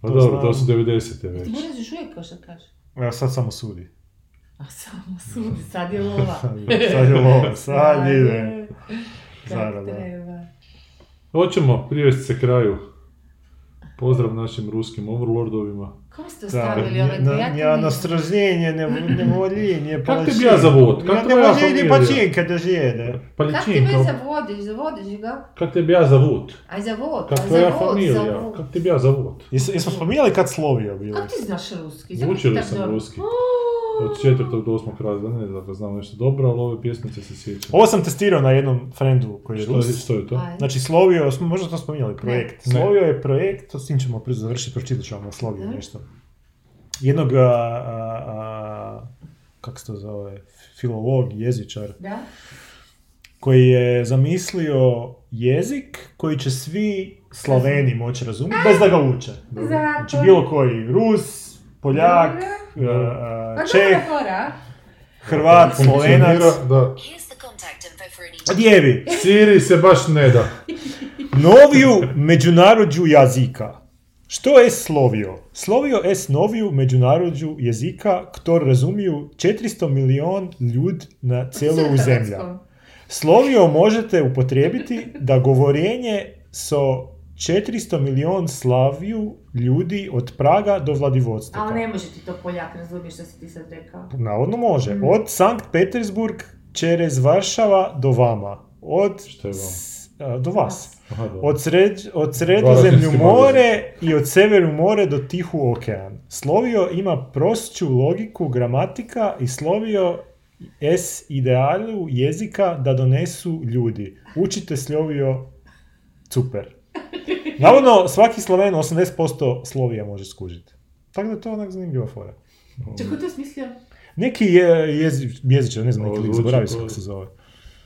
Pa dobro, to su 90. već. Ti budeš još uvijek kao što kažeš. Ja sad samo sudi. A samo sudi, sad je lova. sad je lova, sad Ajde. ide. Kak Zarada. treba. Hoćemo privesti se kraju. Pozdrav našim ruskim overlordovima. Kako ste Da, ostavili ove na, dvije? ja nastražnjenje, ne, nevoljenje, Kak te bi ja zavod? Kak Ja tvoja nevoljenje familija? pačinka da žijede. Kak ti Paličin, već kao- zavodiš, zavodiš ga? kak te bi ja zavut? Aj zavod, Kak aj tvoja zavod, familija? zavod. Kak Od četvrtog do osmog razreda, ne znam da znam nešto dobro, ali ove pjesmice se sjećam. Ovo sam testirao na jednom frendu koji je Što Rus. što je to? Znači Slovio, smo možda to spominjali, projekt. Ne. Slovio je projekt, to s tim ćemo prije završiti, pročitat ću vam na Sloviju Da. nešto. Jednog, a, a, a, kako se to zove, filolog, jezičar, Da? koji je zamislio jezik koji će svi Slaveni moći razumjeti bez da ga uče. Znači bilo koji Rus, Poljak. Uh, Čeh, fora. Hrvat, Slovenac. Da. Here's the contact info for an Djevi, Siri se baš ne da. noviju međunarodđu jazika. Što je slovio? Slovio es noviju međunarodđu jezika, ktor razumiju 400 milion ljud na zemlja. Hrvatskom. Slovio možete upotrijebiti da govorenje so 400 milion slaviju ljudi od Praga do Vladivostoka. Ali ne može ti to Poljak razumiješ što si ti sad rekao. Navodno može. Od Sankt Petersburg čerez Varšava do vama. Od... Što je vam? s- a, do vas. Aha, da. Od, sred, od sredozemlju more i od severu more do Tihu okean. Slovio ima prosču logiku gramatika i slovio es idealu jezika da donesu ljudi. Učite slovio super. Navodno, svaki Sloven 80% Slovija može skužiti. Tako da je to onak zanimljiva fora. Čekaj, ko to smislio? Neki je jezi, jezičar, ne znam, neki lik, zaboravio kao- kako se zove.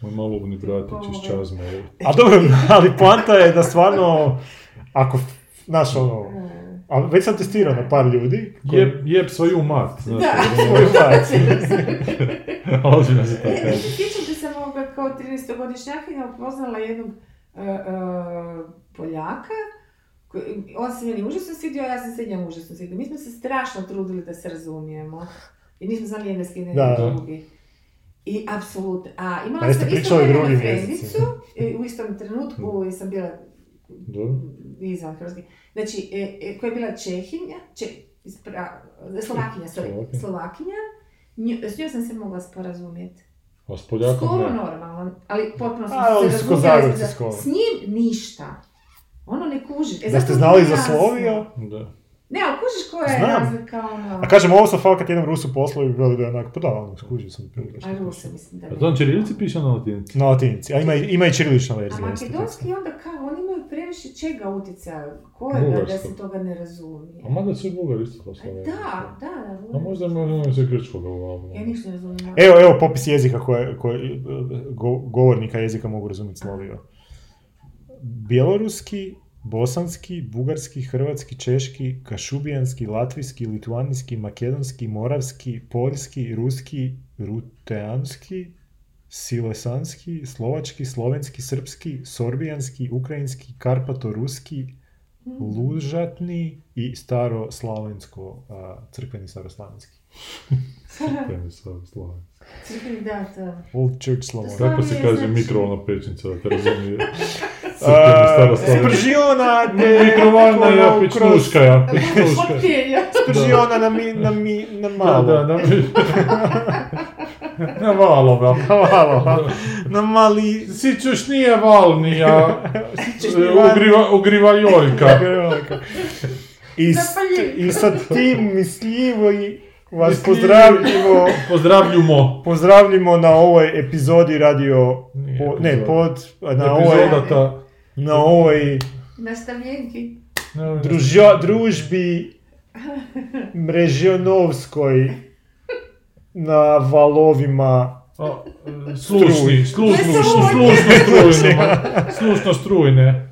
Moj malovni bratić iz Čazme. A dobro, ali poanta je da stvarno, ako, znaš ono, a već sam testirao na par ljudi. koji- Jeb, jeb svoju mat. Znači, Da. Svoju mat. Ozbiljno se tako E, kaže. sjećam se sam ovoga kao 13-godišnjakinja upoznala jednog Poljaka, koji- on se meni užasno svidio, a ja sam se njemu užasno svidio. Mi smo se strašno trudili da se razumijemo. I nismo znali engleski da. drugi. I apsolutno. A imala sam isto vremena frendicu, e, u istom trenutku sam bila Dobro. izvan Hrvatske. Znači, e, e, koja je bila Čehinja, Če, ispra- Slovakinja, sorry, Slovakinja. Slovakinja, s njom sam se mogla sporazumjeti. A s Poljakom Skoro ne. normalno, ali potpuno smo A, se su razumjeli. Skoro. S njim ništa. Ono ne kuži. E, Da zato ste znali je za. Slovio, Da. Ne, ali kužiš koja je Znam. razlika, ono... a kažem, ovo sam fakat jednom Rusu poslao i veli da je onak, pa da, ono, skužio sam. A Ruse, mislim da A ne. to na čirilici piše na latinici? Na latinici, a ima, i- ima i čirilična A verzija. tako. makedonski onda kao, oni imaju previše čega utjecaja, kojega da se toga ne razumije. A mada su i Bugari isto to A. Da, da, da. A možda imaju se grčkoga u glavu. Ja ništa ne razumijem. Evo, evo popis jezika koje, koje go- govornika jezika mogu razumjeti slovio. Bjeloruski, bosanski, bugarski, hrvatski, češki, kašubijanski, latvijski, litvanijski, makedonski, moravski, poljski, ruski, ruteanski, silesanski, slovački, slovenski, srpski, sorbijanski, ukrajinski, karpato-ruski, lužatni i staroslavensko, crkveni staroslavenski. Да, да. Old Czech Slovak. Как па се каже микронапечница, да те разумije? Spržiona mikrovalna ja pičnuška ja. Spržiona na mi na mi na malo. Da, da, na mi. Na malo, bra, na malo. Ja. Na mali... Si čuš nije valnija. Si čuš nije valnija. Ugriva, ugriva jojka. I, i sa tim misljivo i vas pozdravljamo, Pozdravljamo. pozdravljamo na ovoj epizodi radio, po, ne, pod, na ovoj, Epizodata. na ovoj Nastavljenki. družja, družbi mrežionovskoj na valovima A, Slušni, slušno, slušno strujne. Slušno strujne.